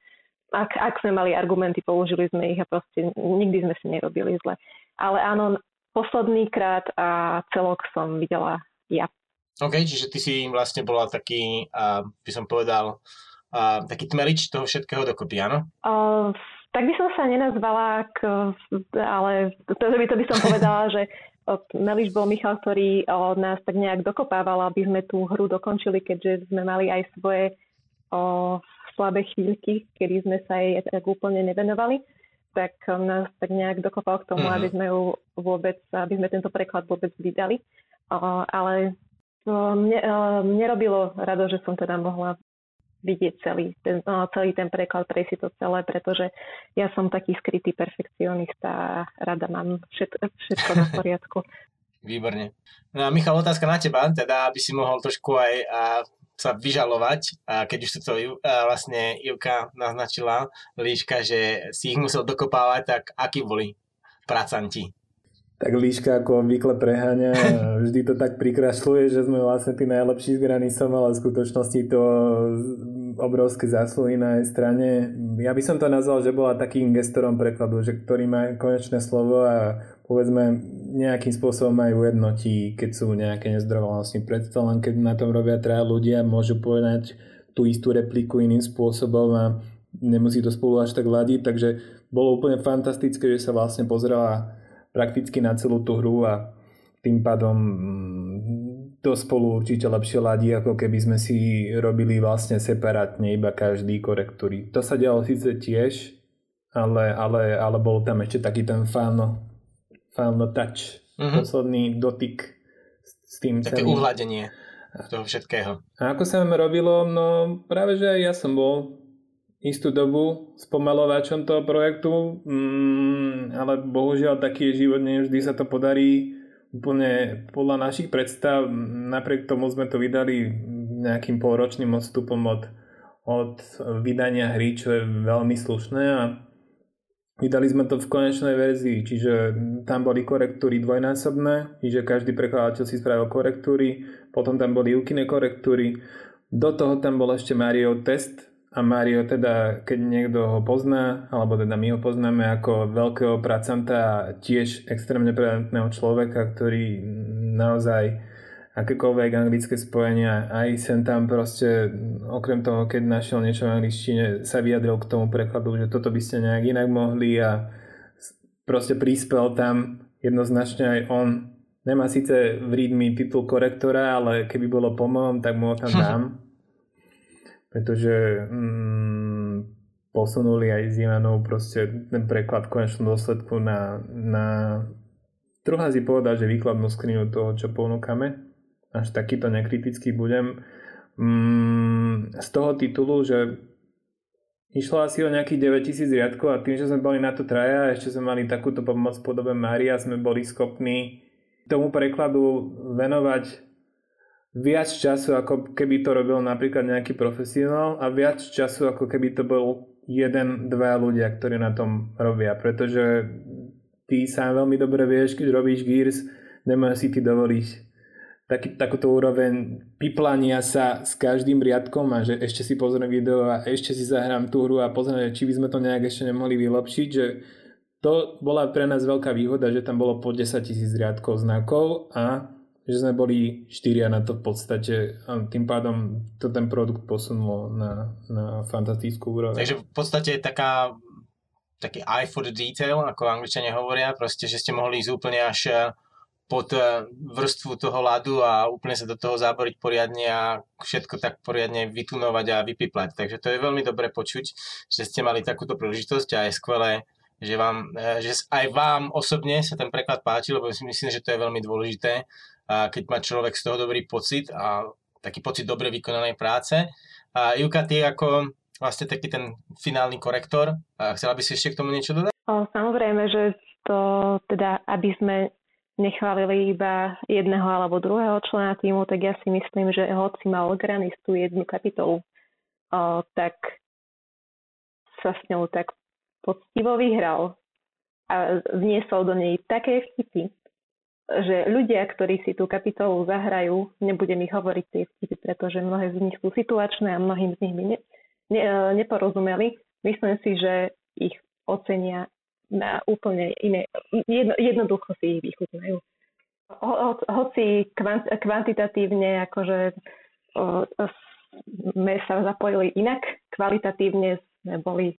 ak, ak sme mali argumenty, použili sme ich a proste nikdy sme si nerobili zle. Ale áno, posledný krát a celok som videla ja. OK, čiže ty si vlastne bola taký, uh, by som povedal, uh, taký tmelič toho všetkého dokopy, áno? Uh, tak by som sa nenazvala, k, ale to, to, by, to by som povedala, že Meliš bol Michal, ktorý nás tak nejak dokopával, aby sme tú hru dokončili, keďže sme mali aj svoje o, slabé chvíľky, kedy sme sa jej tak úplne nevenovali tak nás tak nejak dokopal k tomu, mm-hmm. aby sme ju vôbec, aby sme tento preklad vôbec vydali. Uh, ale to mne, uh, mne robilo rado, že som teda mohla vidieť celý ten, uh, celý ten preklad, prejsť si to celé, pretože ja som taký skrytý perfekcionista a rada mám všetko, všetko na poriadku. Výborne. No a Michal, otázka na teba, teda aby si mohol trošku aj a, sa vyžalovať, a keď už to vlastne Ivka naznačila, Líška, že si ich musel dokopávať, tak akí boli pracanti? tak líška ako obvykle preháňa vždy to tak prikrašľuje, že sme vlastne tí najlepší zgraní som, ale v skutočnosti to obrovské zásluhy na jej strane. Ja by som to nazval, že bola takým gestorom prekladu, že ktorý má konečné slovo a povedzme nejakým spôsobom aj ujednotí, keď sú nejaké nezdravolosti. Predsa len keď na tom robia traja ľudia, môžu povedať tú istú repliku iným spôsobom a nemusí to spolu až tak ladiť, takže bolo úplne fantastické, že sa vlastne pozrela prakticky na celú tú hru a tým pádom mm, to spolu určite lepšie ladí, ako keby sme si robili vlastne separátne iba každý korektúry. To sa dialo síce tiež, ale, ale, ale bol tam ešte taký ten fan, fan touch, uh-huh. posledný dotyk s tým Také celým. uhladenie toho všetkého. A ako sa nám robilo, no práve že aj ja som bol istú dobu s pomalovačom toho projektu, mm, ale bohužiaľ taký je život, nevždy sa to podarí úplne podľa našich predstav. Napriek tomu sme to vydali nejakým polročným odstupom od, od vydania hry, čo je veľmi slušné a vydali sme to v konečnej verzii, čiže tam boli korektúry dvojnásobné, čiže každý prekladateľ si spravil korektúry, potom tam boli Ukine korektúry, do toho tam bol ešte Mario test, a Mario teda, keď niekto ho pozná, alebo teda my ho poznáme ako veľkého pracanta a tiež extrémne predantného človeka, ktorý naozaj akékoľvek anglické spojenia, aj sem tam proste, okrem toho, keď našiel niečo v angličtine, sa vyjadril k tomu prekladu, že toto by ste nejak inak mohli a proste prispel tam jednoznačne aj on. Nemá síce v readme titul korektora, ale keby bolo po tak mu ho tam dám pretože mm, posunuli aj s Ivanou proste ten preklad v konečnom dôsledku na, na druhá si povedať, že výkladnú skrinu toho, čo ponúkame. Až takýto nekritický budem. Mm, z toho titulu, že išlo asi o nejakých 9000 riadkov a tým, že sme boli na to traja a ešte sme mali takúto pomoc v podobe Mária, sme boli schopní tomu prekladu venovať viac času, ako keby to robil napríklad nejaký profesionál a viac času, ako keby to bol jeden, dva ľudia, ktorí na tom robia, pretože ty sám veľmi dobre vieš, keď robíš Gears, nemôžeš si ty dovoliť taký, takúto úroveň piplania sa s každým riadkom a že ešte si pozriem video a ešte si zahrám tú hru a pozriem, či by sme to nejak ešte nemohli vylepšiť, že to bola pre nás veľká výhoda, že tam bolo po 10 tisíc riadkov znakov a že sme boli štyria na to v podstate a tým pádom to ten produkt posunulo na, na fantastickú úroveň. Takže v podstate taká taký eye for the detail, ako angličania hovoria, proste, že ste mohli ísť úplne až pod eh, vrstvu toho ľadu a úplne sa do toho záboriť poriadne a všetko tak poriadne vytunovať a vypiplať. Takže to je veľmi dobre počuť, že ste mali takúto príležitosť a je skvelé, že, vám, eh, že aj vám osobne sa ten preklad páči, lebo si myslím, že to je veľmi dôležité, keď má človek z toho dobrý pocit a taký pocit dobre vykonanej práce. A Juka, ty ako vlastne taký ten finálny korektor, a chcela by si ešte k tomu niečo dodať? O, samozrejme, že to teda, aby sme nechválili iba jedného alebo druhého člena týmu, tak ja si myslím, že hoci mal granistu jednu kapitolu, o, tak sa s ňou tak poctivo vyhral a vniesol do nej také vtipy, že ľudia, ktorí si tú kapitolu zahrajú, nebudem ich hovoriť tie vtipy, pretože mnohé z nich sú situačné a mnohým z nich by ne, ne, e, neporozumeli, myslím si, že ich ocenia na úplne iné, jedno, jednoducho si ich vychutnajú. Ho, ho, hoci kvant, kvantitatívne akože sme sa zapojili inak, kvalitatívne sme boli,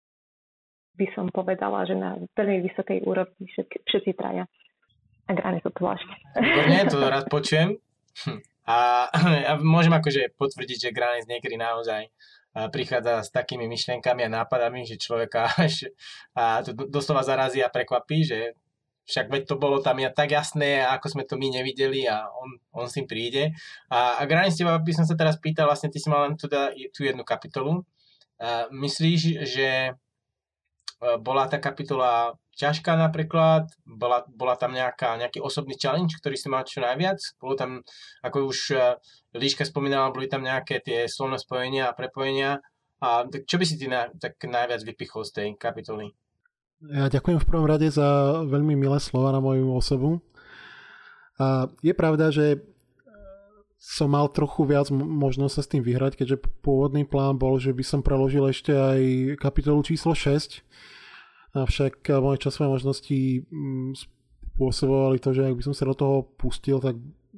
by som povedala, že na veľmi vysokej úrovni všetci, všetci traja. A Grany to zvlášť. Nie, to rád počujem. A, a môžem akože potvrdiť, že Granis niekedy naozaj prichádza s takými myšlienkami a nápadami, že človeka až a to doslova zarazí a prekvapí, že však veď to bolo tam ja tak jasné, ako sme to my nevideli a on, on s príde. A, a Granis, teba by som sa teraz pýtal, vlastne ty si mal len teda, tú jednu kapitolu. A myslíš, že e, bola tá kapitola ťažká napríklad, bola, bola tam nejaká, nejaký osobný challenge, ktorý si mal čo najviac, bolo tam, ako už e, Líška spomínala, boli tam nejaké tie slovné spojenia a prepojenia, a tak čo by si ty na, tak najviac vypichol z tej kapitoly? Ja ďakujem v prvom rade za veľmi milé slova na moju osobu. A je pravda, že som mal trochu viac možnosť sa s tým vyhrať, keďže pôvodný plán bol, že by som preložil ešte aj kapitolu číslo 6, Avšak eh, moje časové možnosti mm, spôsobovali to, že ak by som sa do toho pustil, tak,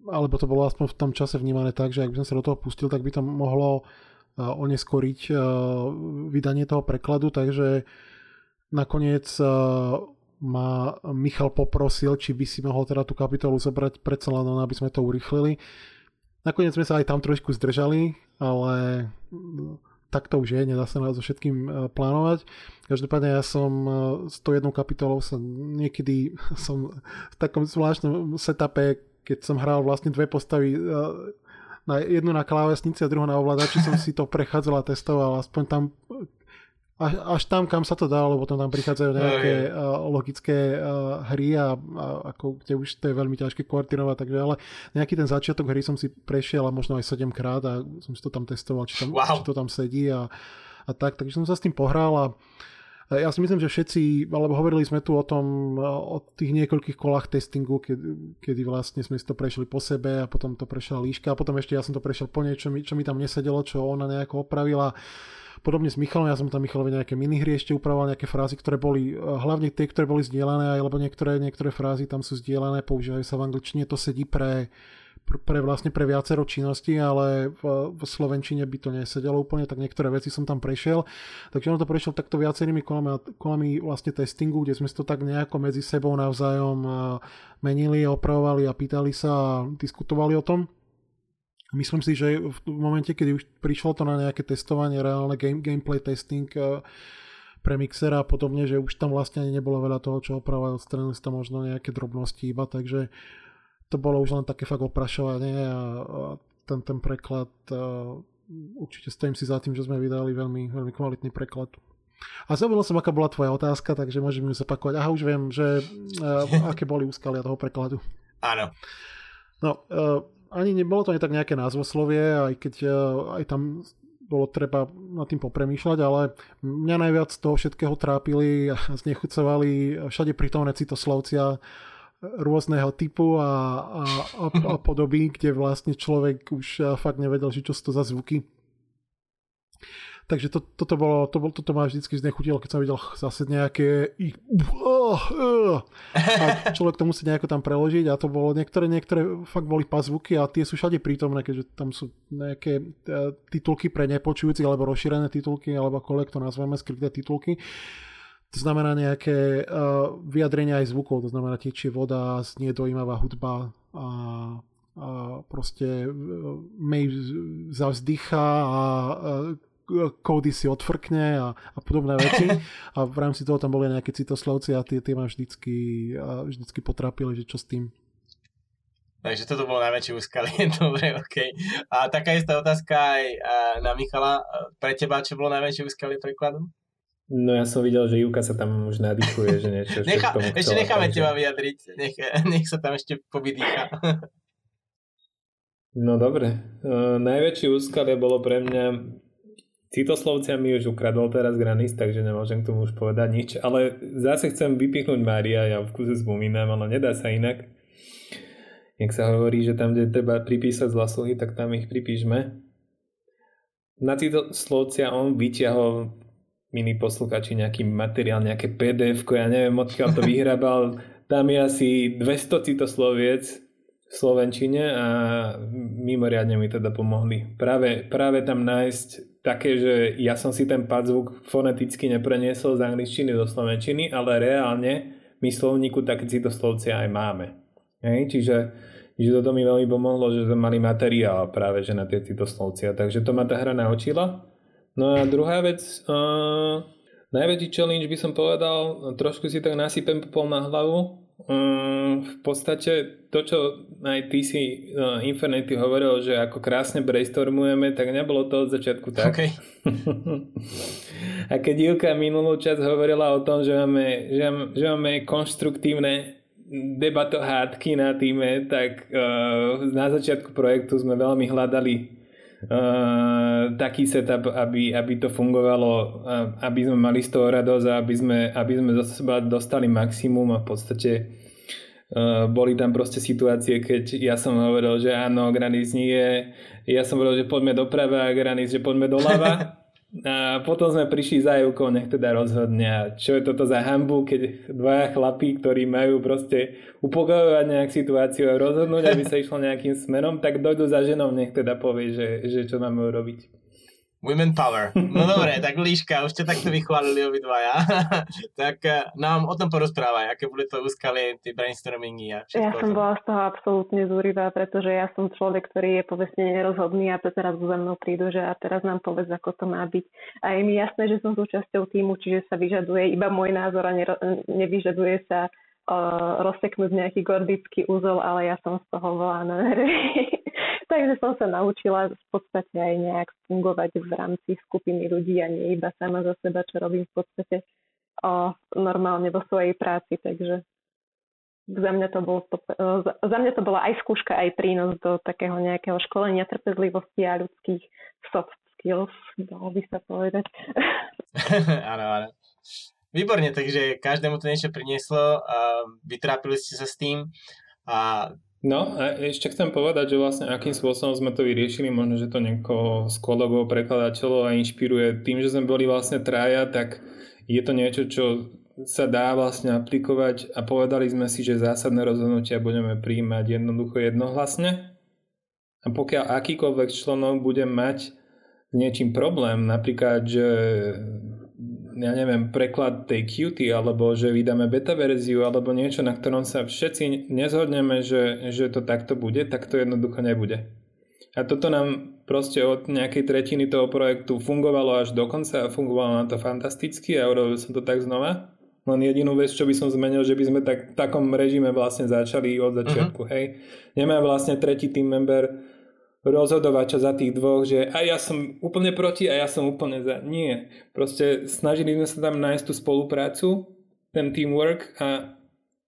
alebo to bolo aspoň v tom čase vnímané tak, že ak by som sa do toho pustil, tak by to mohlo eh, oneskoriť eh, vydanie toho prekladu, takže nakoniec ma Michal poprosil, či by si mohol teda tú kapitolu zobrať predsa len, aby sme to urychlili. Nakoniec sme sa aj tam trošku zdržali, ale tak to už je, nedá sa so všetkým e, plánovať. Každopádne ja som e, s tou jednou kapitolou som niekedy som v takom zvláštnom setupe, keď som hral vlastne dve postavy e, na jednu na klávesnici a druhú na ovládači som si to prechádzal a testoval, aspoň tam až, až tam, kam sa to dá, lebo tam, tam prichádzajú nejaké uh, logické uh, hry a, a ako, kde už to je veľmi ťažké koordinovať, takže ale nejaký ten začiatok hry som si prešiel a možno aj 7 krát a som si to tam testoval, či, tam, wow. či to tam sedí a, a tak, takže som sa s tým pohral a ja si myslím, že všetci, alebo hovorili sme tu o tom, o tých niekoľkých kolách testingu, kedy, kedy vlastne sme si to prešli po sebe a potom to prešla líška a potom ešte ja som to prešiel po niečo, čo mi tam nesedelo, čo ona nejako opravila Podobne s Michalom, ja som tam Michalovi nejaké minihry ešte upravoval, nejaké frázy, ktoré boli, eh, hlavne tie, ktoré boli zdieľané, alebo niektoré, niektoré frázy tam sú zdieľané, používajú sa v angličtine, to sedí pre, pre vlastne pre viacero činností, ale v, v slovenčine by to nesedelo úplne, tak niektoré veci som tam prešiel. Takže on to prešiel takto viacerými kolami, kolami vlastne testingu, kde sme to tak nejako medzi sebou navzájom eh, menili, opravovali a pýtali sa a diskutovali o tom. Myslím si, že v momente, kedy už prišlo to na nejaké testovanie, reálne game, gameplay testing eh, pre mixera a podobne, že už tam vlastne ani nebolo veľa toho, čo opravovať, odstranili sa tam možno nejaké drobnosti iba, takže to bolo už len také fakt oprašovanie a, a ten, ten preklad a, eh, určite stojím si za tým, že sme vydali veľmi, veľmi kvalitný preklad. A zabudol som, aká bola tvoja otázka, takže môžem ju zopakovať. Aha, už viem, že eh, aké boli úskalia toho prekladu. Áno. No, a, ani nebolo to ani tak nejaké názvoslovie, aj keď e, aj tam bolo treba nad tým popremýšľať, ale mňa najviac z toho všetkého trápili a znechucovali všade prítomné citoslovcia rôzneho typu a, a, a, a podoby, kde vlastne človek už e, fakt nevedel, že čo sú to za zvuky. Takže to, toto, bolo, to, toto ma vždycky znechutilo, keď som videl zase nejaké a človek to musí nejako tam preložiť a to bolo, niektoré, niektoré fakt boli pazvuky a tie sú všade prítomné, keďže tam sú nejaké e, titulky pre nepočujúcich alebo rozšírené titulky alebo akoľvek to nazveme, skryté titulky. To znamená nejaké uh, vyjadrenia aj zvukov, to znamená tečie voda, znie dojímavá hudba a, a proste uh, May zavzdychá a uh, kódy si odfrkne a, a podobné veci. A v rámci toho tam boli nejaké citoslovci a tie, tie ma vždycky, vždycky potrápili, že čo s tým. Takže toto bolo najväčšie úskalie, dobre, OK. A taká istá otázka aj na Michala. Pre teba, čo bolo najväčšie úskalie prekladom? No ja som videl, že Juka sa tam už nadýchuje, že niečo Necha, tomu Ešte necháme takže... teba vyjadriť, nech, nech sa tam ešte povydýcha. No dobre. Uh, najväčšie úskalie bolo pre mňa Citoslovcia mi už ukradol teraz Granis, takže nemôžem k tomu už povedať nič, ale zase chcem vypichnúť Mária, ja v kuse spomínam, ale nedá sa inak. Nech sa hovorí, že tam, kde treba pripísať zásluhy, tak tam ich pripíšme. Na Citoslovcia on vyťahol milí posluchači, nejaký materiál, nejaké pdf ja neviem, odkiaľ to vyhrabal. Tam je asi 200 citosloviec v Slovenčine a mimoriadne mi teda pomohli. Práve, práve tam nájsť také, že ja som si ten padzvuk foneticky nepreniesol z angličtiny do slovenčiny, ale reálne my slovníku také citoslovci aj máme. Hej? Čiže, čiže toto mi veľmi pomohlo, že sme mali materiál práve že na tie citoslovcia. Takže to ma tá hra naučila. No a druhá vec, uh, najväčší challenge by som povedal, trošku si tak nasypem popol na hlavu. Uh, v podstate to, čo aj ty si uh, Infinity hovoril, že ako krásne brainstormujeme, tak nebolo to od začiatku tak. Okay. a keď Ilka minulú čas hovorila o tom, že máme, že, že máme konštruktívne debatohádky na týme, tak uh, na začiatku projektu sme veľmi hľadali Uh, taký setup, aby, aby to fungovalo, aby sme mali z toho radosť a aby sme, aby sme zo seba dostali maximum a v podstate uh, boli tam proste situácie, keď ja som hovoril, že áno, Granis nie, ja som hovoril, že poďme doprava a Granis, že poďme doľava A potom sme prišli za Júkou, nech teda rozhodne. Čo je toto za hambu, keď dvaja chlapí, ktorí majú proste upokojovať nejak situáciu a rozhodnúť, aby sa išlo nejakým smerom, tak dojdu za ženou, nech teda povie, že, že čo máme urobiť. Women power. No dobre, tak Líška, už ste takto vychválili obidvaja. tak eh, nám o tom porozprávaj, aké boli to úskalie, tie brainstormingy a všetko. Ja som bola z toho absolútne zúrivá, pretože ja som človek, ktorý je povedzme nerozhodný a to teraz za mnou prídu, že a teraz nám povedz, ako to má byť. A je mi jasné, že som súčasťou týmu, čiže sa vyžaduje iba môj názor a nevyžaduje sa uh, rozseknúť nejaký gordický úzol, ale ja som z toho bola na Takže som sa naučila v podstate aj nejak fungovať v rámci skupiny ľudí a nie iba sama za seba, čo robím v podstate o, normálne vo svojej práci. Takže za mňa, to bol, za mňa to bola aj skúška, aj prínos do takého nejakého školenia trpezlivosti a ľudských soft skills, dalo by sa povedať. áno, áno. Výborne, takže každému to niečo prinieslo a vytrápili ste sa s tým a No a ešte chcem povedať, že vlastne akým spôsobom sme to vyriešili, možno, že to niekoho z kolegov, prekladateľov a inšpiruje. Tým, že sme boli vlastne traja, tak je to niečo, čo sa dá vlastne aplikovať a povedali sme si, že zásadné rozhodnutia budeme prijímať jednoducho jednohlasne. A pokiaľ akýkoľvek členov bude mať s niečím problém, napríklad, že ja neviem, preklad tej Qt, alebo že vydáme beta verziu, alebo niečo, na ktorom sa všetci nezhodneme, že, že to takto bude, tak to jednoducho nebude. A toto nám proste od nejakej tretiny toho projektu fungovalo až do konca a fungovalo nám to fantasticky a urobil som to tak znova. Len jedinú vec, čo by som zmenil, že by sme tak, v takom režime vlastne začali od začiatku, uh-huh. hej. Nemá vlastne tretí team member rozhodovať čo za tých dvoch, že aj ja som úplne proti a ja som úplne za. Nie. Proste snažili sme sa tam nájsť tú spoluprácu, ten teamwork a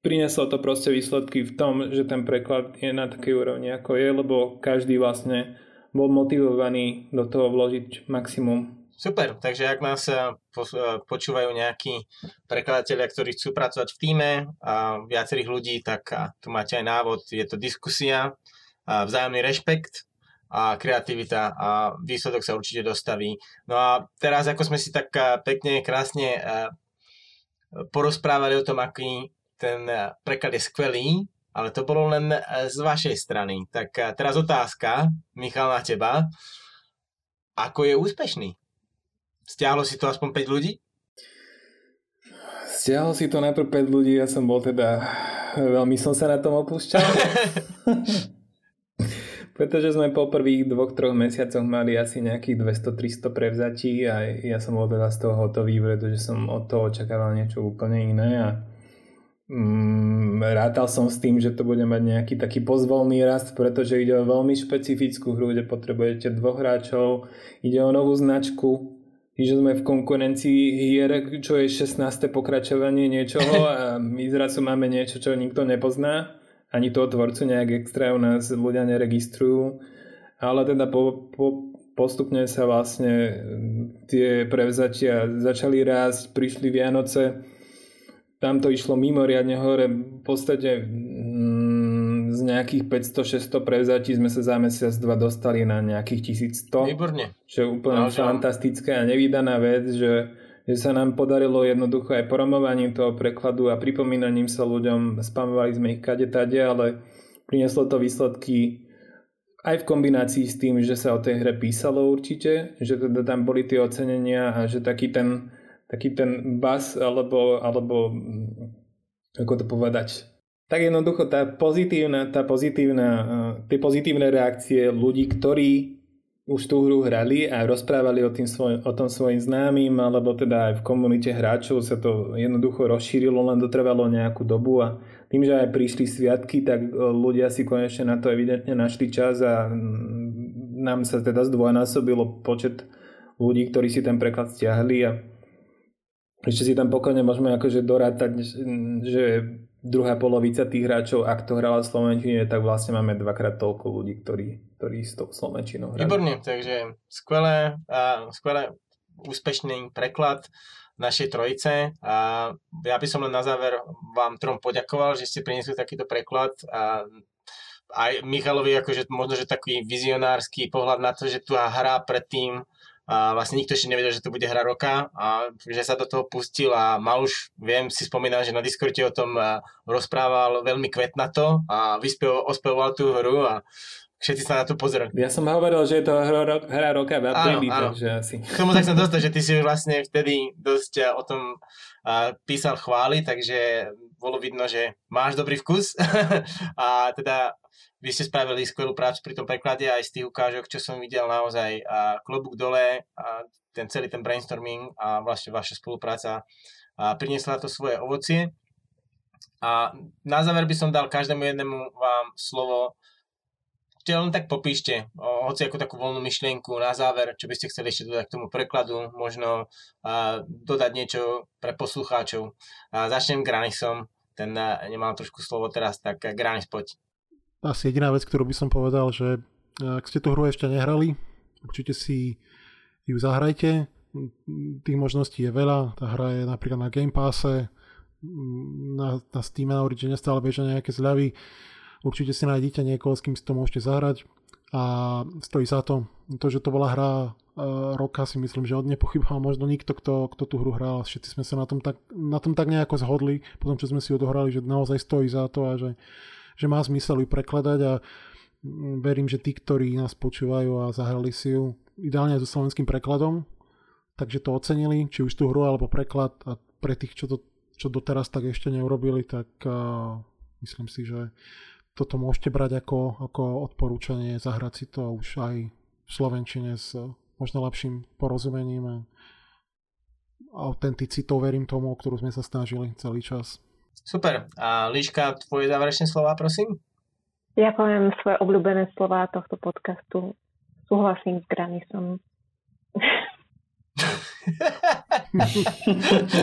prinieslo to proste výsledky v tom, že ten preklad je na takej úrovni ako je, lebo každý vlastne bol motivovaný do toho vložiť maximum. Super, takže ak nás eh, eh, počúvajú nejakí prekladatelia, ktorí chcú pracovať v týme a viacerých ľudí, tak tu máte aj návod, je to diskusia, a vzájomný rešpekt a kreativita a výsledok sa určite dostaví. No a teraz, ako sme si tak eh, pekne, krásne eh, porozprávali o tom, aký ten eh, preklad je skvelý, ale to bolo len z vašej strany. Tak teraz otázka, Michal, na teba. Ako je úspešný? Stiahlo si to aspoň 5 ľudí? Stiahlo si to najprv 5 ľudí, ja som bol teda... Veľmi som sa na tom opúšťal. Pretože sme po prvých dvoch, troch mesiacoch mali asi nejakých 200-300 prevzatí a ja som bol teda z toho hotový, pretože som od toho očakával niečo úplne iné a mm, rátal som s tým, že to bude mať nejaký taký pozvolný rast, pretože ide o veľmi špecifickú hru, kde potrebujete dvoch hráčov, ide o novú značku, že sme v konkurencii hier, čo je 16. pokračovanie niečoho a my zrazu máme niečo, čo nikto nepozná ani toho tvorcu nejak extra u nás ľudia neregistrujú, ale teda po, po, postupne sa vlastne mm, tie prevzatia začali rásť, prišli Vianoce, tam to išlo mimoriadne hore, v podstate mm, z nejakých 500-600 prevzatí sme sa za mesiac dva dostali na nejakých 1100. Výborne. Čo je úplne no, fantastické a nevydaná vec, že že sa nám podarilo jednoducho aj poromovaním toho prekladu a pripomínaním sa ľuďom, spamovali sme ich kade tade, ale prinieslo to výsledky aj v kombinácii s tým, že sa o tej hre písalo určite, že teda tam boli tie ocenenia a že taký ten, taký ten bas alebo, alebo ako to povedať, tak jednoducho tá pozitívna, tá pozitívna, tie pozitívne reakcie ľudí, ktorí už tú hru hrali a rozprávali o, tým svoj, o tom svojim známym, alebo teda aj v komunite hráčov sa to jednoducho rozšírilo, len dotrvalo nejakú dobu a tým, že aj prišli sviatky, tak e, ľudia si konečne na to evidentne našli čas a mm, nám sa teda zdvojnásobilo počet ľudí, ktorí si ten preklad stiahli a ešte si tam pokojne môžeme akože dorátať, že druhá polovica tých hráčov, ak to hrala v Slovenčine, tak vlastne máme dvakrát toľko ľudí, ktorí, ktorí s tou Slovenčinou hrali. Výborne, takže skvelé, a skvelé úspešný preklad našej trojice a ja by som len na záver vám trom poďakoval, že ste priniesli takýto preklad a aj Michalovi akože možno, že taký vizionársky pohľad na to, že tu hra predtým a vlastne nikto ešte nevedel, že to bude hra roka a že sa do toho pustil a mal už, viem, si spomínam, že na Discorde o tom rozprával veľmi kvetnato a vyspevoval, ospevoval tú hru a všetci sa na to pozerali. Ja som hovoril, že je to hra, hra roka v apríli, takže asi. K tomu tak som dostal, že ty si vlastne vtedy dosť o tom písal chvály, takže bolo vidno, že máš dobrý vkus a teda vy ste spravili skvelú prácu pri tom preklade aj z tých ukážok, čo som videl naozaj a klobúk dole a ten celý ten brainstorming a vlastne vaša spolupráca a priniesla to svoje ovocie. A na záver by som dal každému jednému vám slovo, Čiže len tak popíšte, o, hoci ako takú voľnú myšlienku na záver, čo by ste chceli ešte dodať k tomu prekladu, možno a, dodať niečo pre poslucháčov. A začnem Granisom, ten a, nemal trošku slovo teraz, tak Granis, poď asi jediná vec, ktorú by som povedal, že eh, ak ste tú hru ešte nehrali, určite si ju zahrajte. Tých možností je veľa. Tá hra je napríklad na Game Passe, na, na Steam na Origin stále bežia nejaké zľavy. Určite si nájdete niekoho, s kým si to môžete zahrať a stojí za to. To, že to bola hra uh, roka si myslím, že od nepochyboval možno nikto, kto, kto tú hru hral. Všetci sme sa na tom, tak, na tom tak nejako zhodli, potom čo sme si odohrali, že naozaj stojí za to a že že má zmysel ju prekladať a verím, že tí, ktorí nás počúvajú a zahrali si ju ideálne so slovenským prekladom, takže to ocenili, či už tú hru alebo preklad a pre tých, čo, to, čo doteraz tak ešte neurobili, tak uh, myslím si, že toto môžete brať ako, ako odporúčanie zahrať si to už aj v Slovenčine s možno lepším porozumením a autenticitou, verím tomu, o ktorú sme sa snažili celý čas. Super. A Líška, tvoje záverečné slova, prosím? Ja poviem svoje obľúbené slova tohto podcastu. Súhlasím s Granisom.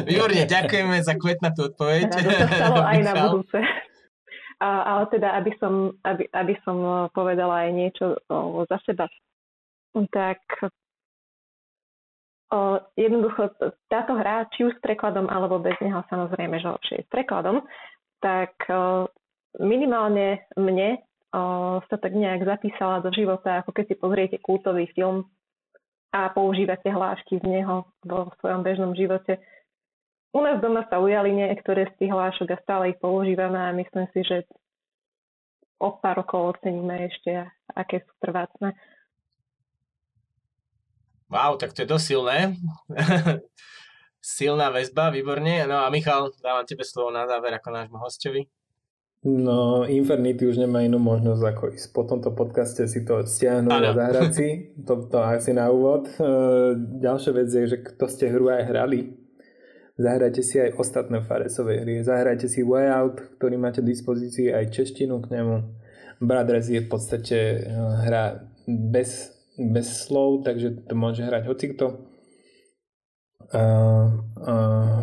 Výborne, ďakujeme za kvetnatú odpoveď. to sa stalo aj na budúce. A, ale teda, aby som, aby, aby som povedala aj niečo o, za seba, tak jednoducho táto hra, či už s prekladom alebo bez neho, samozrejme, že lepšie je s prekladom, tak minimálne mne sa tak nejak zapísala do života, ako keď si pozriete kultový film a používate hlášky z neho vo svojom bežnom živote. U nás doma sa ujali niektoré z tých hlášok a stále ich používame a myslím si, že o pár rokov oceníme ešte, aké sú trvácne. Wow, tak to je dosť silné. Silná väzba, výborne. No a Michal, dávam tebe slovo na záver ako nášmu hostovi. No, Infernity už nemá inú možnosť ako ísť po tomto podcaste si to stiahnuť a zahrať si. To, to asi na úvod. E, ďalšia vec je, že kto ste hru aj hrali, zahrajte si aj ostatné Faresové hry. Zahrajte si Way Out, ktorý máte v dispozícii aj češtinu k nemu. Brothers je v podstate e, hra bez bez slov, takže to môže hrať hocikto. A, a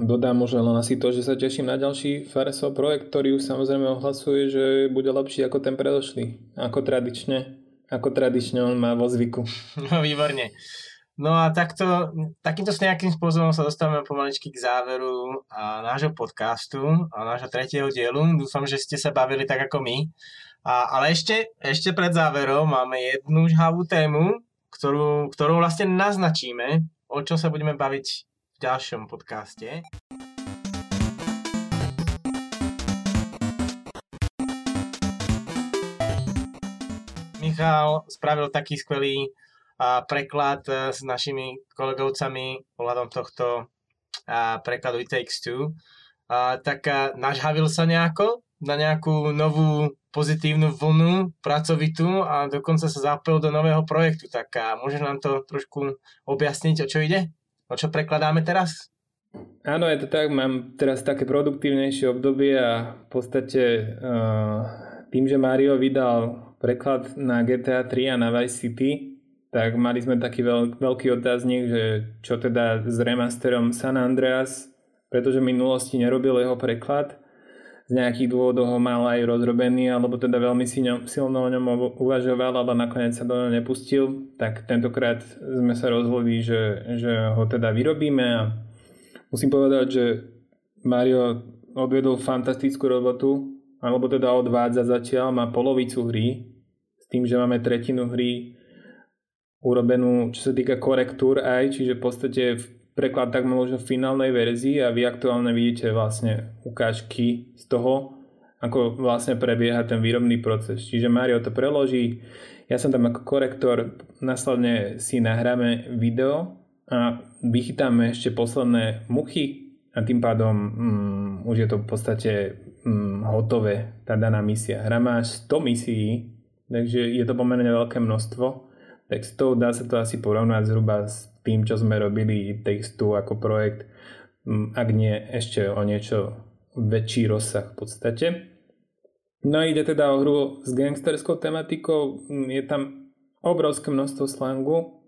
dodám možno len asi to, že sa teším na ďalší Faresov projekt, ktorý už samozrejme ohlasuje, že bude lepší ako ten predošlý. Ako tradične. Ako tradične on má vo zvyku. No výborne. No a takto, takýmto nejakým spôsobom sa dostávame pomaličky k záveru a nášho podcastu a nášho tretieho dielu. Dúfam, že ste sa bavili tak ako my. A, ale ešte, ešte pred záverom máme jednu žhavú tému, ktorú, ktorú vlastne naznačíme, o čom sa budeme baviť v ďalšom podcaste. Michal spravil taký skvelý a, preklad a, s našimi kolegovcami ohľadom tohto a, prekladu It Takes Two. A, tak a, nažhavil sa nejako na nejakú novú pozitívnu vlnu, pracovitú a dokonca sa zapojil do nového projektu. Tak a môžeš nám to trošku objasniť, o čo ide? O čo prekladáme teraz? Áno, je to tak. Mám teraz také produktívnejšie obdobie a v podstate uh, tým, že Mario vydal preklad na GTA 3 a na Vice City, tak mali sme taký veľ, veľký otáznik, že čo teda s remasterom San Andreas, pretože v minulosti nerobil jeho preklad z nejakých dôvodov ho mal aj rozrobený, alebo teda veľmi silno o ňom uvažoval, ale nakoniec sa do neho nepustil, tak tentokrát sme sa rozhodli, že, že ho teda vyrobíme a musím povedať, že Mario odvedol fantastickú robotu, alebo teda odvádza zatiaľ, má polovicu hry, s tým, že máme tretinu hry urobenú, čo sa týka korektúr aj, čiže v podstate preklad tak možno v finálnej verzii a vy aktuálne vidíte vlastne ukážky z toho, ako vlastne prebieha ten výrobný proces. Čiže Mario to preloží, ja som tam ako korektor, následne si nahráme video a vychytáme ešte posledné muchy a tým pádom mm, už je to v podstate mm, hotové, tá daná misia. Hra má 100 misií, takže je to pomerne veľké množstvo textov, dá sa to asi porovnať zhruba s tým, čo sme robili textu ako projekt, ak nie ešte o niečo väčší rozsah v podstate. No ide teda o hru s gangsterskou tematikou, je tam obrovské množstvo slangu.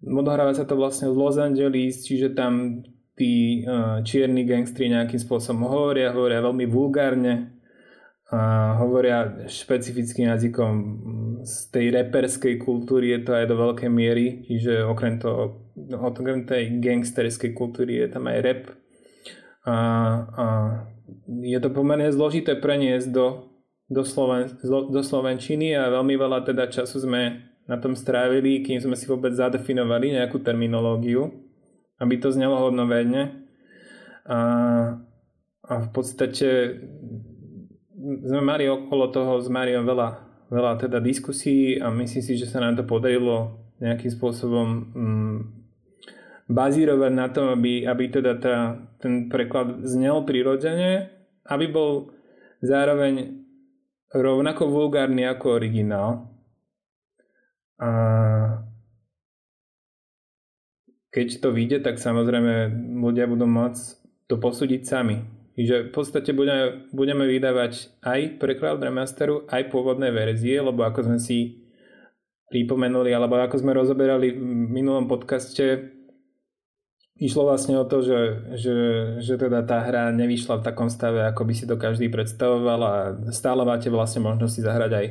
Odohráva sa to vlastne v Los Angeles, čiže tam tí čierni gangstri nejakým spôsobom hovoria, hovoria veľmi vulgárne, a hovoria špecifickým jazykom z tej reperskej kultúry je to aj do veľkej miery, čiže okrem, toho, okrem tej gangsterskej kultúry je tam aj rap a, a je to pomerne zložité preniesť do, do, Sloven, do Slovenčiny a veľmi veľa teda času sme na tom strávili, kým sme si vôbec zadefinovali nejakú terminológiu, aby to znelo hodnovedne. A, a v podstate sme mali okolo toho s Mariom veľa, veľa teda diskusí a myslím si, že sa nám to podarilo nejakým spôsobom mm, bazírovať na tom, aby, aby teda tá, ten preklad znel prirodzene, aby bol zároveň rovnako vulgárny ako originál. A keď to vyjde, tak samozrejme ľudia budú môcť to posúdiť sami Čiže v podstate budeme, budeme vydávať aj preklad remasteru, aj pôvodné verzie, lebo ako sme si pripomenuli, alebo ako sme rozoberali v minulom podcaste, išlo vlastne o to, že, že, že teda tá hra nevyšla v takom stave, ako by si to každý predstavoval a stále máte vlastne možnosť si zahrať aj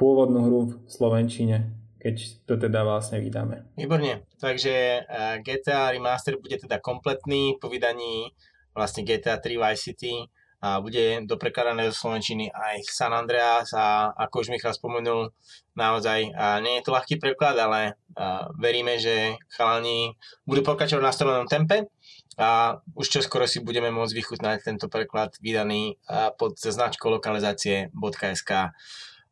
pôvodnú hru v Slovenčine keď to teda vlastne vydáme. Výborne, takže eh, GTA Remaster bude teda kompletný po vydaní vlastne GTA 3 Vice City a bude doprekladané do Slovenčiny aj San Andreas a ako už Michal spomenul, naozaj a nie je to ľahký preklad, ale a veríme, že chalani budú pokračovať v nastavenom tempe a už čoskoro si budeme môcť vychutnať tento preklad vydaný pod značkou lokalizácie.sk.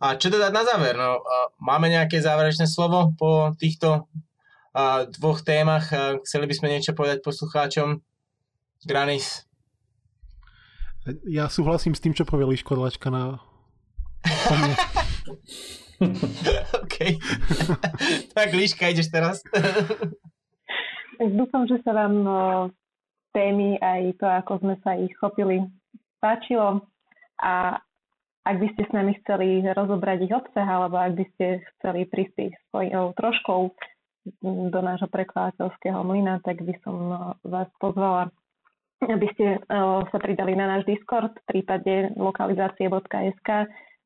A čo dodať na záver? No, máme nejaké záverečné slovo po týchto dvoch témach? Chceli by sme niečo povedať poslucháčom? Granis. Ja súhlasím s tým, čo povie Liškodlačka na OK. tak Liška, ideš teraz. Dúfam, že sa vám témy aj to, ako sme sa ich chopili, páčilo a ak by ste s nami chceli rozobrať ich obsah, alebo ak by ste chceli prispieť svojou troškou do nášho prekladateľského mlyna, tak by som vás pozvala aby ste uh, sa pridali na náš Discord, v prípade lokalizácie.sk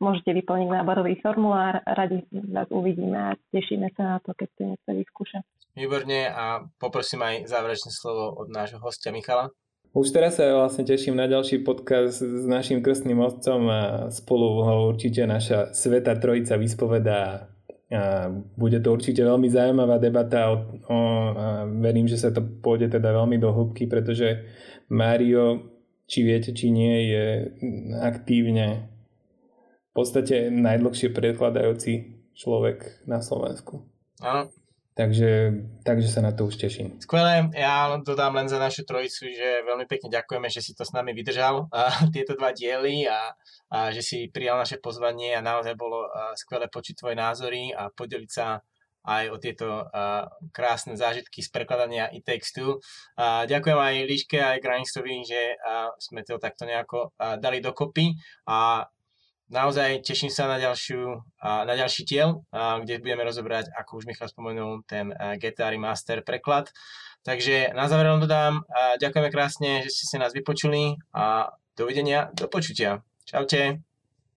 môžete vyplniť náborový formulár, radi vás uvidíme a tešíme sa na to, keď ste niečo vyskúša. Výborne a poprosím aj záverečné slovo od nášho hostia Michala. Už teraz sa vlastne teším na ďalší podcast s našim krstným otcom a spolu ho určite naša Sveta Trojica vyspovedá A bude to určite veľmi zaujímavá debata o, o, a verím, že sa to pôjde teda veľmi do hĺbky, pretože Mario, či viete, či nie, je aktívne v podstate najdlhšie predkladajúci človek na Slovensku. Áno. Takže, takže sa na to už teším. Skvelé, ja dodám len za našu trojicu, že veľmi pekne ďakujeme, že si to s nami vydržal, a, tieto dva diely a, a že si prijal naše pozvanie a naozaj bolo a, skvelé počuť tvoje názory a podeliť sa aj o tieto a, krásne zážitky z prekladania i textu. A, ďakujem aj Líške aj Granistovi, že a, sme to takto nejako a, dali dokopy a naozaj teším sa na, ďalšiu, na ďalší diel, kde budeme rozobrať, ako už Michal spomenul, ten GTA Remaster preklad. Takže na záver vám dodám, ďakujeme krásne, že ste si nás vypočuli a dovidenia, do počutia. Čaute.